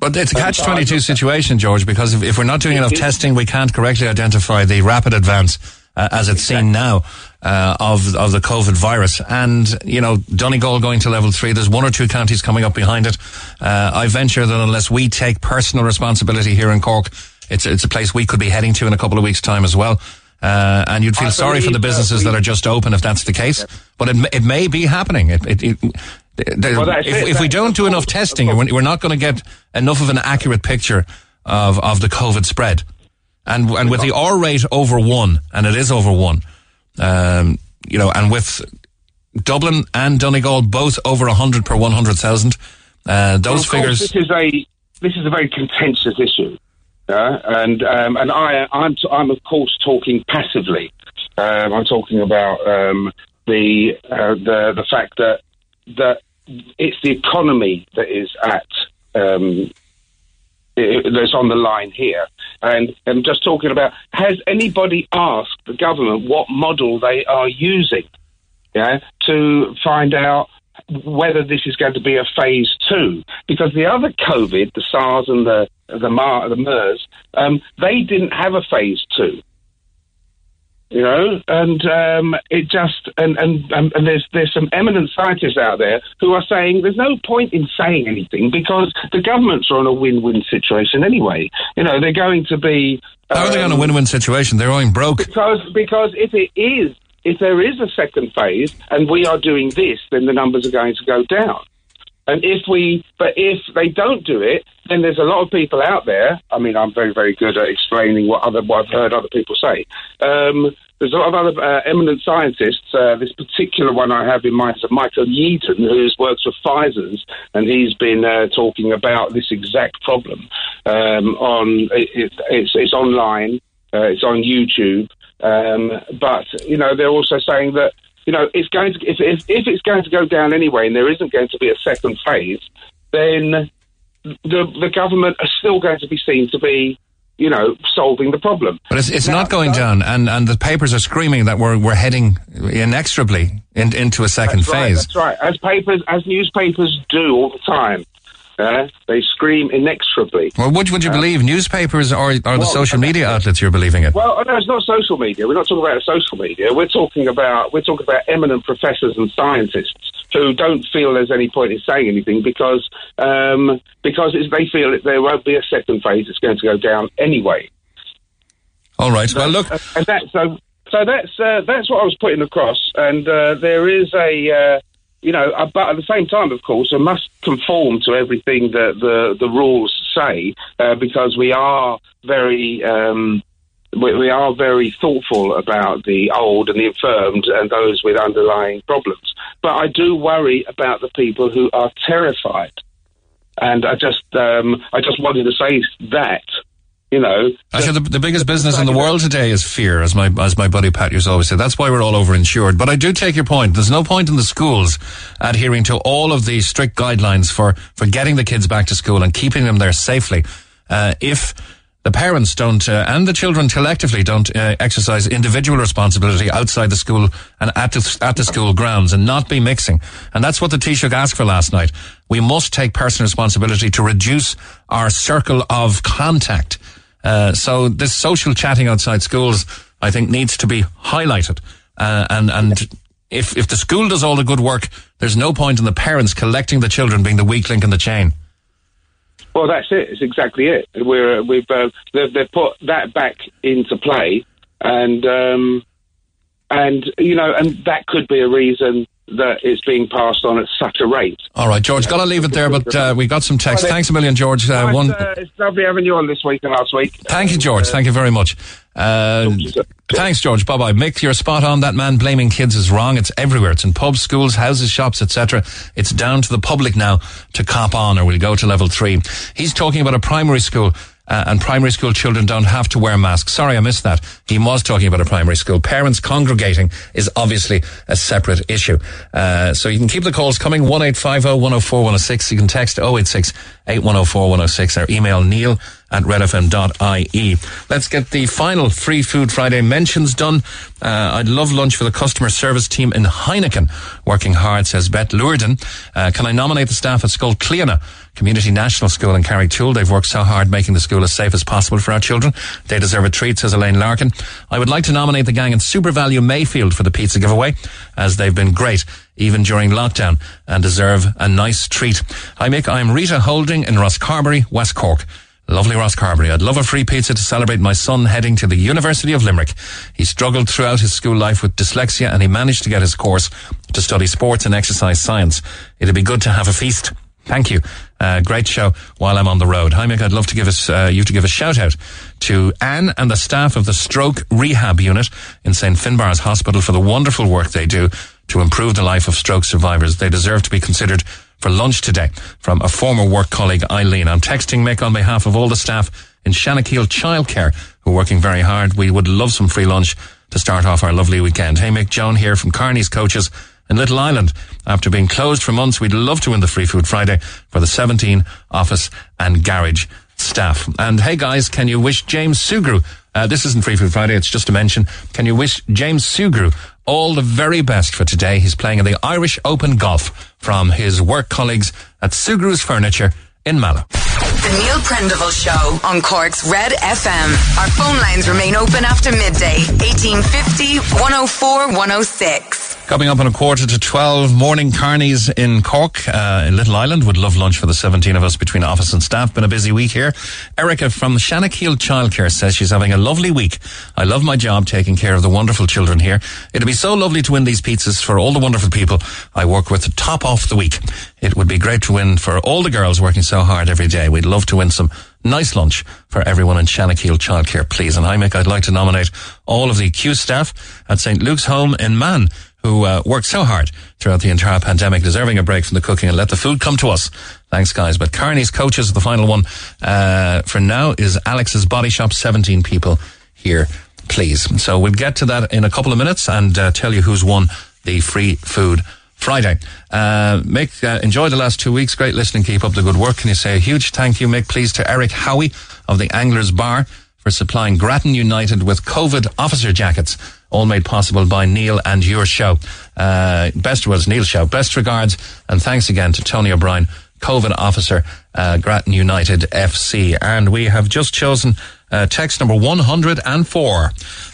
Speaker 2: But it's a catch 22 situation, George, because if, if we're not doing enough testing, we can't correctly identify the rapid advance uh, as it's seen now uh, of of the COVID virus. And you know, Donegal going to level three. There's one or two counties coming up behind it. Uh, I venture that unless we take personal responsibility here in Cork, it's it's a place we could be heading to in a couple of weeks' time as well. Uh, and you'd feel sorry for the
Speaker 18: that
Speaker 2: businesses
Speaker 18: we-
Speaker 2: that are just open if that's the case. But it, it may be happening. It, it, it,
Speaker 18: Well,
Speaker 2: if,
Speaker 18: it.
Speaker 2: if we don't do enough testing, we're not going to get enough of an accurate picture of, of the COVID spread. And, and with the R rate over one, and it is over one, um, you know, and with Dublin and Donegal both over 100 per 100,000, uh, those figures.
Speaker 18: This is a this is a very contentious issue, yeah? and um, and I I'm t- I'm of course talking passively. Um, I'm talking about um, the uh, the the fact that that it's the economy that is at um, that's on the line here. And I'm just talking about has anybody asked the government what model they are using yeah, to find out whether this is going to be a phase two? Because the other COVID, the SARS and the the, Mar- the MERS, um, they didn't have a phase two you know, and um, it just and, and and and there's there's some eminent scientists out there who are saying there's no point in saying anything because the governments are in a win-win situation anyway. You know, they're going to be
Speaker 2: How are they on a
Speaker 18: um,
Speaker 2: win-win situation? They're going broke.
Speaker 18: because because if it is if there is a second phase and we are doing this, then the numbers are going to go down. And if we, but if they don't do it, then there's a lot of people out there. I mean, I'm very, very good at explaining what other what I've heard other people say. Um, there's a lot of other uh, eminent scientists. Uh, this particular one I have in mind is Michael Yeadon, who works for Pfizer's, and he's been uh, talking about this exact problem um, on. It, it's, it's online. Uh, it's on YouTube. Um, but you know, they're also saying that you know it's going to if, if if it's going to go down anyway, and there isn't going to be a second phase, then the the government are still going to be seen to be you know solving the problem.
Speaker 2: But it's, it's not going down, and, and the papers are screaming that we're, we're heading inexorably in, into a second
Speaker 18: That's right,
Speaker 2: phase.
Speaker 18: that's right. As papers, as newspapers do all the time, uh, they scream inexorably.
Speaker 2: Well, which would you
Speaker 18: Uh,
Speaker 2: believe, newspapers or, or the social media outlets you're believing it?
Speaker 18: Well, no, it's not social media. We're not talking about social media. We're talking about we're talking about eminent professors and scientists who don't feel there's any point in saying anything because um, because it's, they feel that there won't be a second phase. It's going to go down anyway.
Speaker 2: All right. Well, look,
Speaker 18: and that so so that's uh, that's what I was putting across, and uh, there is a. You know, uh, but at the same time, of course, I must conform to everything that the the rules say uh, because we are very um, we, we are very thoughtful about the old and the infirmed and those with underlying problems. But I do worry about the people who are terrified, and I just um, I just wanted to say that. You know,
Speaker 2: said the, the biggest business in the world today is fear, as my as my buddy Pat used to always say. That's why we're all over insured. But I do take your point. There's no point in the schools adhering to all of the strict guidelines for for getting the kids back to school and keeping them there safely. Uh, if the parents don't uh, and the children collectively don't uh, exercise individual responsibility outside the school and at the, at the school grounds and not be mixing. And that's what the Taoiseach asked for last night. We must take personal responsibility to reduce our circle of contact. Uh, so this social chatting outside schools, I think, needs to be highlighted. Uh, and and if if the school does all the good work, there's no point in the parents collecting the children being the weak link in the chain.
Speaker 18: Well, that's it. It's exactly it. We're we've uh, they've, they've put that back into play, and um, and you know, and that could be a reason that it's being passed on at such a rate.
Speaker 2: All right, George, got to leave it there, but uh, we got some text. Thanks a million, George. Uh, one,
Speaker 18: uh, it's lovely having you on this week and last week.
Speaker 2: Thank you, George. Thank you very much. Uh, thanks, George. Bye bye. Mick, you're spot on. That man blaming kids is wrong. It's everywhere. It's in pubs, schools, houses, shops, etc. It's down to the public now to cop on, or we'll go to level three. He's talking about a primary school. Uh, and primary school children don't have to wear masks. Sorry, I missed that. He was talking about a primary school. Parents congregating is obviously a separate issue. Uh, so you can keep the calls coming. 1850 104 106. You can text 086 8104 106 or email neil at redfm.ie. Let's get the final Free Food Friday mentions done. Uh, I'd love lunch for the customer service team in Heineken. Working hard, says Bet Lourden. Uh, can I nominate the staff at Scoil Chlíodhna? Community National School in Carrigtwohill. They've worked so hard making the school as safe as possible for our children. They deserve a treat, says Elaine Larkin. I would like to nominate the gang in SuperValu Mayfield for the pizza giveaway, as they've been great, even during lockdown, and deserve a nice treat. Mick, I'm Rita Holding in Rosscarbery, West Cork. Lovely Rosscarbery. I'd love a free pizza to celebrate my son heading to the University of Limerick. He struggled throughout his school life with dyslexia and he managed to get his course to study sports and exercise science. It'd be good to have a feast. Thank you. Uh, great show while I'm on the road. Hi, Mick. I'd love to give us, uh, you to give a shout out to Anne and the staff of the stroke rehab unit in St. Finbarr's Hospital for the wonderful work they do to improve the life of stroke survivors. They deserve to be considered for lunch today from a former work colleague, Eileen. I'm texting Mick on behalf of all the staff in Shanakiel Childcare who are working very hard. We would love some free lunch to start off our lovely weekend. Hey, Mick, Joan here from Carney's Coaches in Little Island. After being closed for months, we'd love to win the Free Food Friday for the 17 office and garage staff. And hey guys, can you wish James Sugrue, uh, this isn't Free Food Friday, it's just a mention, can you wish James Sugrue all the very best for today? He's playing in the Irish Open Golf from his work colleagues at Sugrue's Furniture in Mallow.
Speaker 19: The Neil Prendeville Show on Cork's Red FM. Our phone lines remain open after midday. 1850 104 106.
Speaker 2: Coming up on a quarter to 12, morning Carney's in Cork, uh, in Little Island. Would love lunch for the 17 of us between office and staff. Been a busy week here. Erica from Shanakiel Childcare says she's having a lovely week. I love my job taking care of the wonderful children here. It'd be so lovely to win these pizzas for all the wonderful people I work with to top off the week. It would be great to win for all the girls working so hard every day. We'd love to win some nice lunch for everyone in Shanakiel Childcare, please. And hi, Mick, I'd like to nominate all of the Q staff at St. Luke's Home in Man who uh, worked so hard throughout the entire pandemic, deserving a break from the cooking and let the food come to us. Thanks, guys. But Carney's coaches, the final one uh, for now is Alex's Body Shop. 17 people here, please. So we'll get to that in a couple of minutes and uh, tell you who's won the free food Friday. Uh, Mick, uh, enjoy the last two weeks. Great listening. Keep up the good work. Can you say a huge thank you, Mick, please, to Eric Howie of the Anglers Bar for supplying Grattan United with COVID officer jackets, all made possible by Neil and your show. Uh, best was Neil's show. Best regards and thanks again to Tony O'Brien, COVID officer, uh, Grattan United FC. And we have just chosen uh, text number 104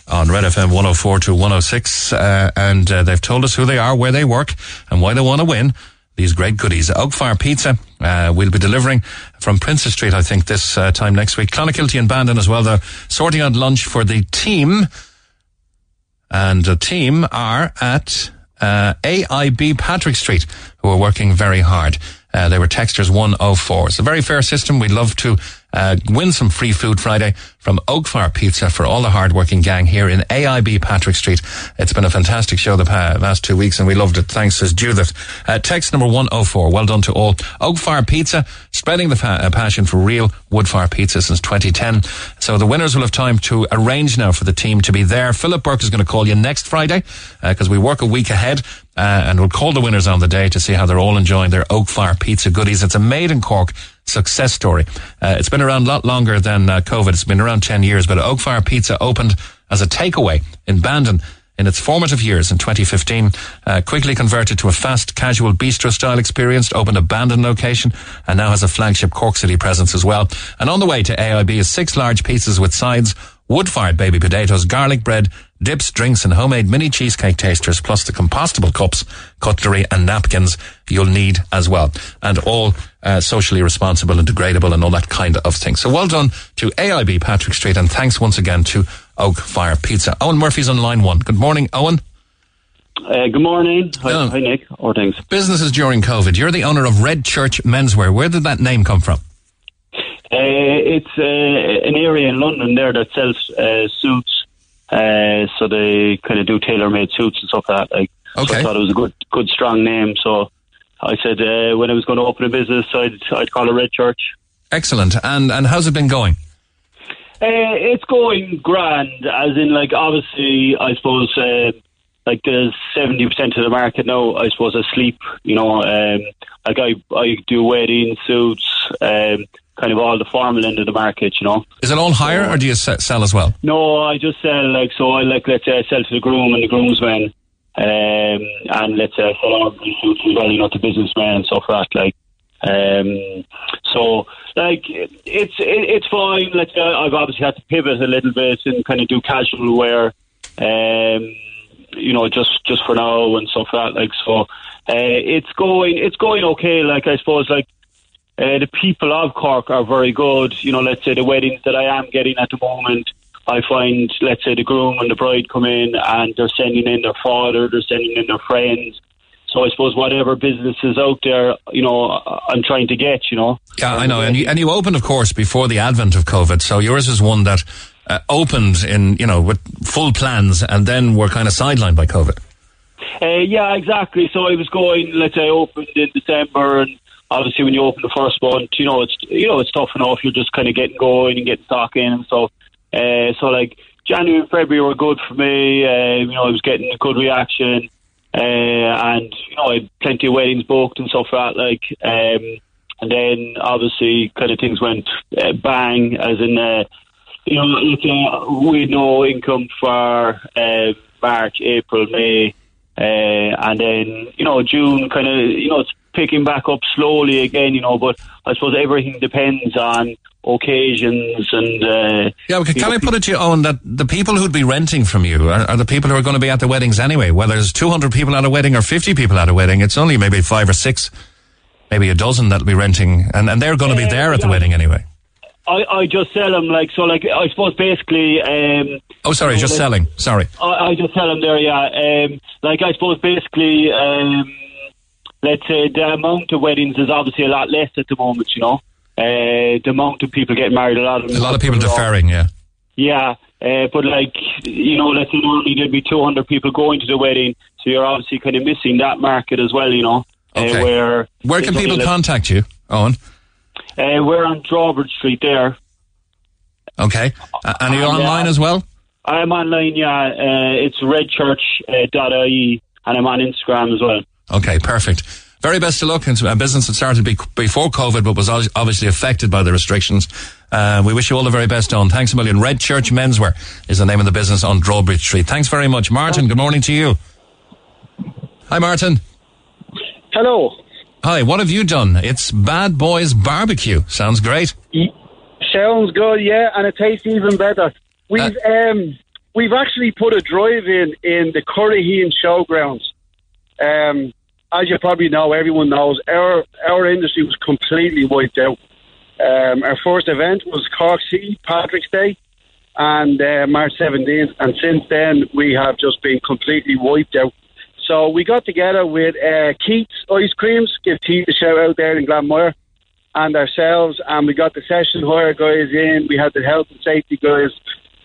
Speaker 2: on Red FM 104 to 106. Uh, and uh, they've told us who they are, where they work, and why they want to win these great goodies. Oak Fire Pizza, uh, we'll be delivering from Princes Street, I think, this uh, time next week. Clonakilty and Bandon as well, They're sorting out lunch for the team. And the team are at uh, AIB Patrick Street, who are working very hard. Uh, they were texters 104. It's a very fair system. We'd love to uh, win some free food Friday from Oakfire Pizza for all the hardworking gang here in AIB Patrick Street. It's been a fantastic show the pa- last two weeks and we loved it. Thanks, says Judith. Uh, text number 104. Well done to all. Oakfire Pizza, spreading the fa- uh, passion for real wood-fire pizza since 2010. So the winners will have time to arrange now for the team to be there. Philip Burke is going to call you next Friday because we work a week ahead. Uh, and we'll call the winners on the day to see how they're all enjoying their Oak Fire pizza goodies. It's a made in Cork success story. Uh, it's been around a lot longer than uh, COVID. It's been around 10 years, but Oak Fire Pizza opened as a takeaway in Bandon in its formative years in 2015, uh, quickly converted to a fast, casual bistro style experience, opened a Bandon location, and now has a flagship Cork City presence as well. And on the way to AIB is six large pizzas with sides, wood-fired baby potatoes, garlic bread, dips, drinks, and homemade mini cheesecake tasters, plus the compostable cups, cutlery, and napkins you'll need as well. And all uh, socially responsible and degradable and all that kind of thing. So well done to AIB Patrick Street, and thanks once again to Oak Fire Pizza. Owen Murphy's on line one. Good morning, Owen.
Speaker 20: Uh, good morning. Hi, hi Nick. Or things.
Speaker 2: Businesses during COVID. You're the owner of Red Church Menswear. Where did that name come from?
Speaker 20: Uh, it's uh, an area in London there that sells uh, suits. Uh, so they kind of do tailor-made suits and stuff like that. Like,
Speaker 2: okay.
Speaker 20: So I thought it was a good, good, strong name. So I said uh, when I was going to open a business, I'd, I'd call it Red Church.
Speaker 2: Excellent. And and how's it been going?
Speaker 20: Uh, it's going grand, as in, like, obviously, I suppose, uh, like, there's 70% of the market now, I suppose, asleep, you know. Um, like, I, I do wedding suits, um, kind of all the formal end of the market, you know.
Speaker 2: Is it all hire or do you sell as well?
Speaker 20: No, I just sell, like, so I, like, let's say I sell to the groom and the groomsmen, um, and let's say I sell suits as well, you know, to businessmen and stuff like that, like. Um, so, like, it's it, it's fine. Let's say I've obviously had to pivot a little bit and kind of do casual wear, um, you know, just just for now and stuff like that. Like, so uh, it's going it's going okay. Like, I suppose, like. Uh, the people of Cork are very good. You know, let's say the weddings that I am getting at the moment, I find, let's say, the groom and the bride come in and they're sending in their father, they're sending in their friends. So I suppose whatever business is out there, you know, I'm trying to get, you know.
Speaker 2: Yeah, I know. And you, and you opened, of course, before the advent of COVID. So yours is one that uh, opened in, you know, with full plans and then were kind of sidelined by COVID.
Speaker 20: Uh, yeah, exactly. So I was going, let's say, I opened in December, and obviously when you open the first month, you know, it's you know it's tough enough. You're just kind of getting going and getting stock in, and so uh, so like January and February were good for me. Uh, you know, I was getting a good reaction, uh, and you know, I had plenty of weddings booked and stuff like that. Like, um, and then obviously, kind of things went uh, bang, as in. Uh, you know, uh, we had no income for March, April, May, and then you know June kind of you know it's picking back up slowly again. You know, but I suppose everything depends on occasions and. Uh,
Speaker 2: Yeah, can
Speaker 20: know,
Speaker 2: I put it to you, Owen, that the people who'd be renting from you are, are the people who are going to be at the weddings anyway? Whether there's 200 people at a wedding or 50 people at a wedding, it's only maybe five or six, maybe a dozen that'll be renting, and, and they're going to be there at the wedding anyway.
Speaker 20: I, I just sell them like so. Like I suppose basically. Um,
Speaker 2: Oh, sorry,
Speaker 20: you know,
Speaker 2: just selling. Sorry.
Speaker 20: I, I just sell them there, yeah. Um, like I suppose basically, um, let's say the amount of weddings is obviously a lot less at the moment. You know, uh, the amount of people getting married, a lot of
Speaker 2: A lot of people deferring, yeah.
Speaker 20: Yeah, uh, but like you know, let's say normally there'd be 200 people going to the wedding, so you're obviously kind of missing that market as well. You know,
Speaker 2: Okay.
Speaker 20: uh, where
Speaker 2: Where can people
Speaker 20: like-
Speaker 2: contact you, Owen?
Speaker 20: Uh, we're on Drawbridge Street there.
Speaker 2: Okay. Uh, and are you
Speaker 20: And, uh,
Speaker 2: online as well?
Speaker 20: I'm online, yeah. Uh, it's redchurch.ie, and I'm on Instagram as well.
Speaker 2: Okay, perfect. Very best of luck. It's a business that started before COVID, but was obviously affected by the restrictions. Uh, we wish you all the very best, Owen. Thanks a million. Red Church Menswear is the name of the business on Drawbridge Street. Thanks very much. Martin, good morning to you. Hi, Martin.
Speaker 21: Hello.
Speaker 2: Hi, what have you done? It's Bad Boys Barbecue. Sounds great.
Speaker 21: Sounds good, yeah, and it tastes even better. We've um we've actually put a drive in in the Curraheen Showgrounds. Um, as you probably know, everyone knows our our industry was completely wiped out. Um, our first event was Cork City Patrick's Day, and uh, March seventeenth, and since then we have just been completely wiped out. So we got together with uh, Keith's Ice Creams, give Keith a shout out there in Glanmire and ourselves, and we got the session hire guys in. We had the health and safety guys,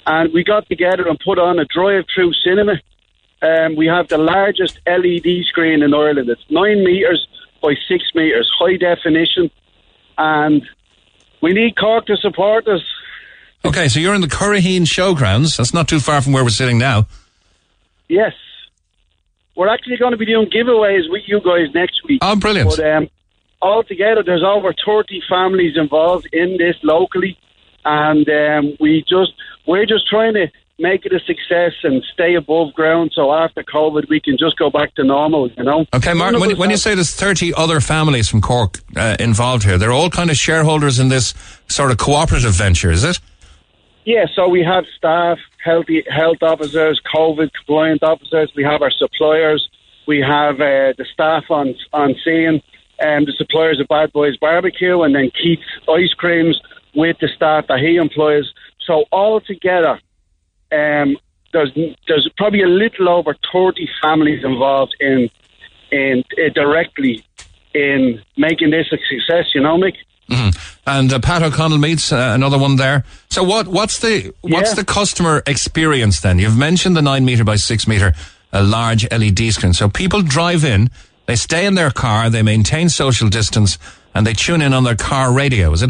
Speaker 21: and we got together and put on a drive-through cinema. Um, we have the largest LED screen in Ireland. It's nine meters by six meters, high definition, and we need Cork to support us.
Speaker 2: Okay, so you're in the Curraheen Showgrounds. That's not too far from where we're sitting now.
Speaker 21: Yes. We're actually going to be doing giveaways with you guys next week.
Speaker 2: Oh, brilliant.
Speaker 21: But um, altogether, there's over 30 families involved in this locally. And um, we just, we're just trying to make it a success and stay above ground so after COVID we can just go back to normal, you know?
Speaker 2: Okay, Martin, when, when you say there's 30 other families from Cork uh, involved here, they're all kind of shareholders in this sort of cooperative venture, is it?
Speaker 21: Yeah, so we have staff, healthy health officers, COVID compliant officers. We have our suppliers. We have uh, the staff on on scene, and the suppliers of Bad Boys Barbecue, and then Keith's Ice Creams with the staff that he employs. So all together, um, there's there's probably a little over thirty families involved in in uh, directly in making this a success. You know, Mick.
Speaker 2: Mhm. And uh, Pat O'Connell meets uh, another one there. So what? What's the what's
Speaker 21: Yeah.
Speaker 2: the customer experience then? You've mentioned the nine meter by six meter, a large LED screen. So people drive in, they stay in their car, they maintain social distance, and they tune in on their car radio. Is it?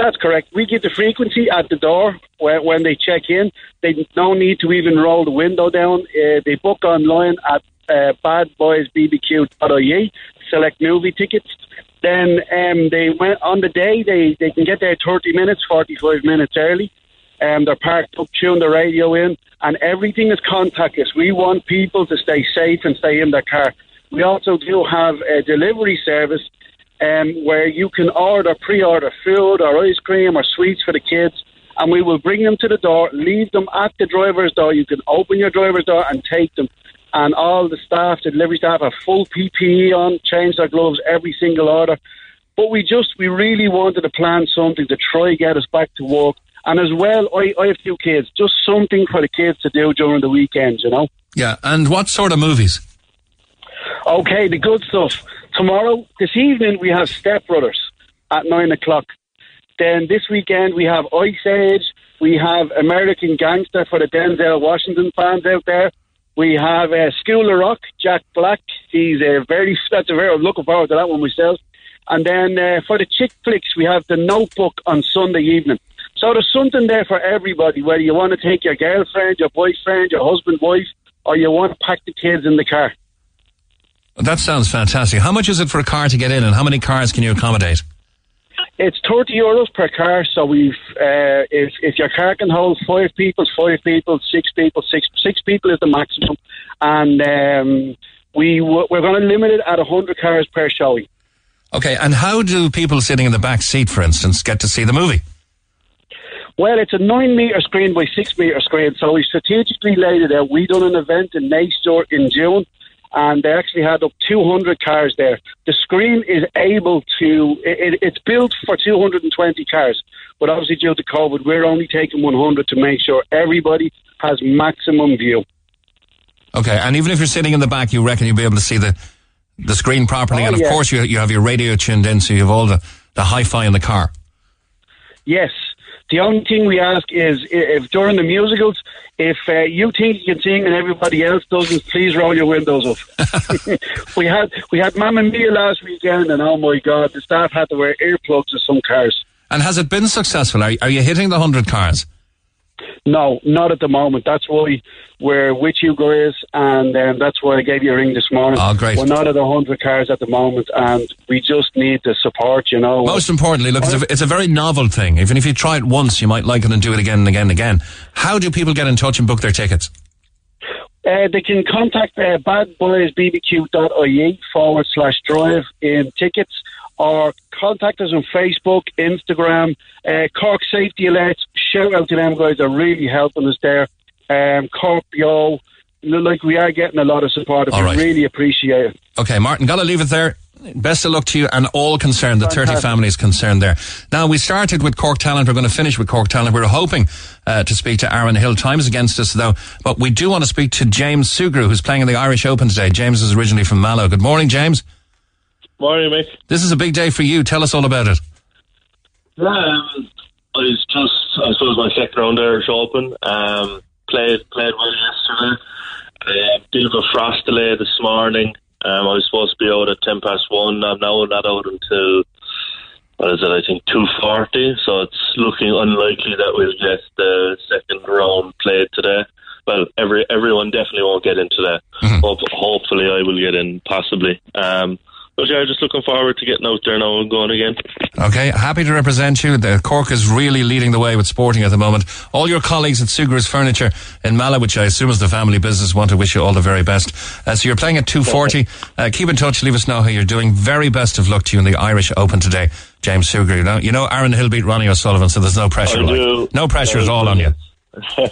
Speaker 21: That's correct. We give the frequency at the door when, when they check in. They no need to even roll the window down. Uh, they book online at uh, badboysbbq.ie, select movie tickets. Then um, they went on the day. They, they can get there thirty minutes, forty five minutes early. Um, they're parked up, tune the radio in, and everything is contactless. We want people to stay safe and stay in their car. We also do have a delivery service um, where you can order, pre-order food or ice cream or sweets for the kids, and we will bring them to the door, leave them at the driver's door. You can open your driver's door and take them. And all the staff, the delivery staff, have full PPE on, change their gloves every single order. But we just, we really wanted to plan something to try get us back to work. And as well, I, I have two kids, just something for the kids to do during the weekends, you know.
Speaker 2: Yeah. And what sort of movies?
Speaker 21: Okay, the good stuff. Tomorrow, this evening, we have Step Brothers at nine o'clock. Then this weekend, we have Ice Age. We have American Gangster for the Denzel Washington fans out there. We have uh, School of Rock, Jack Black. He's a very, that's a very, I'm looking forward to that one myself. And then uh, for the chick flicks, we have The Notebook on Sunday evening. So there's something there for everybody, whether you want to take your girlfriend, your boyfriend, your husband, wife, or you want to pack the kids in the car.
Speaker 2: That sounds fantastic. How much is it for a car to get in, and how many cars can you accommodate?
Speaker 21: It's thirty euros per car. So we've uh, if if your car can hold five people, five people, six people, six six people is the maximum, and um, we we're going to limit it at hundred cars per showing.
Speaker 2: Okay. And how do people sitting in the back seat, for instance, get to see the movie?
Speaker 21: Well, it's a nine meter screen by six meter screen, so we strategically laid it out. We done an event in Naystor in June, and they actually had up 200 cars there. The screen is able to, it, it's built for 220 cars, but obviously due to COVID, we're only taking 100 to make sure everybody has maximum view.
Speaker 2: Okay. And even if you're sitting in the back, you reckon you'll be able to see the the screen properly,
Speaker 21: Oh,
Speaker 2: and of
Speaker 21: yeah.
Speaker 2: course you you have your radio tuned in, so you have all the the hi-fi in the car.
Speaker 21: Yes. The only thing we ask is if during the musicals, if uh, you think you can sing and everybody else doesn't, please roll your windows up. we had we had Mamma Mia last weekend, and oh my God, the staff had to wear earplugs in some cars.
Speaker 2: And has it been successful? Are, are you hitting the hundred cars?
Speaker 21: No, not at the moment. That's why we're with you guys, and um, that's why I gave you a ring this morning.
Speaker 2: Oh, great.
Speaker 21: We're not at hundred cars at the moment, and we just need the support. You know,
Speaker 2: Most importantly, look, it's a, it's a very novel thing. Even if you try it once, you might like it and do it again and again and again. How do people get in touch and book their tickets?
Speaker 21: Uh, they can contact uh, badboysbbq.ie forward slash drive in tickets or contact us on Facebook, Instagram, uh, Cork Safety Alerts. Shout out to them guys, they're really helping us there. Um, Cork Yo, like we are getting a lot of support. and
Speaker 2: All
Speaker 21: We
Speaker 2: right.
Speaker 21: really appreciate it.
Speaker 2: Okay, Martin, gotta leave it there. Best of luck to you and all concerned, the 30 families concerned there. Now, we started with Cork Talent. We're going to finish with Cork Talent. We are hoping uh, to speak to Aaron Hill. Time's against us, though. But we do want to speak to James Sugrue, who's playing in the Irish Open today. James is originally from Mallow. Good morning, James.
Speaker 22: Morning, mate.
Speaker 2: This is a big day for you. Tell us all about it.
Speaker 22: Um, I was just, I suppose, my second round Irish Open. Um, played played well yesterday. Uh, bit of a frost delay this morning. Um, I was supposed to be out at ten past one. I'm now not out until what is it? I think two forty. So it's looking unlikely that we'll get the second round played today. Well, every everyone definitely won't get in today. Hope, hopefully, I will get in possibly. Um, but yeah, just looking forward to getting out there now and going again.
Speaker 2: Okay, happy to represent you. The Cork is really leading the way with sporting at the moment. All your colleagues at Sugrue's Furniture in Mallow, which I assume is the family business, want to wish you all the very best. Uh, so you're playing at 240. Uh, keep in touch. Leave us know how you're doing. Very best of luck to you in the Irish Open today, James Sugrue. You know, you know Aaron Hill beat Ronnie O'Sullivan, so there's no pressure.
Speaker 22: I
Speaker 2: like.
Speaker 22: do.
Speaker 2: No pressure at all on you.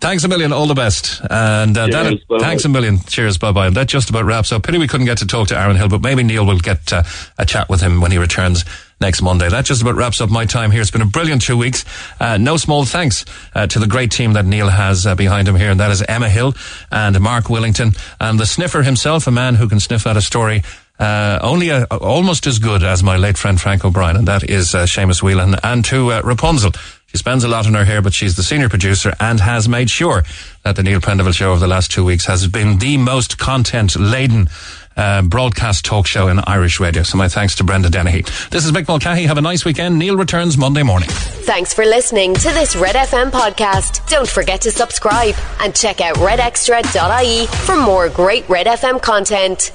Speaker 2: Thanks a million. All the best. And uh,
Speaker 20: Cheers,
Speaker 2: thanks a million. Cheers. Bye bye. And that just about wraps up. Pity we couldn't get to talk to Aaron Hill, but maybe Neil will get uh, a chat with him when he returns next Monday. That just about wraps up my time here. It's been a brilliant two weeks. Uh, no small thanks uh, to the great team that Neil has uh, behind him here, and that is Emma Hill and Mark Willington and the sniffer himself, a man who can sniff out a story. Uh, only a, almost as good as my late friend Frank O'Brien, and that is uh, Seamus Whelan. And to uh, Rapunzel, she spends a lot on her hair, but she's the senior producer and has made sure that the Neil Prendeville show over the last two weeks has been the most content laden uh, broadcast talk show in Irish radio. So my thanks to Brenda Dennehy. This is Mick Mulcahy. Have a nice weekend. Neil returns Monday morning.
Speaker 8: Thanks for listening to this Red FM podcast. Don't forget to subscribe and check out redextra.ie for more great Red FM content.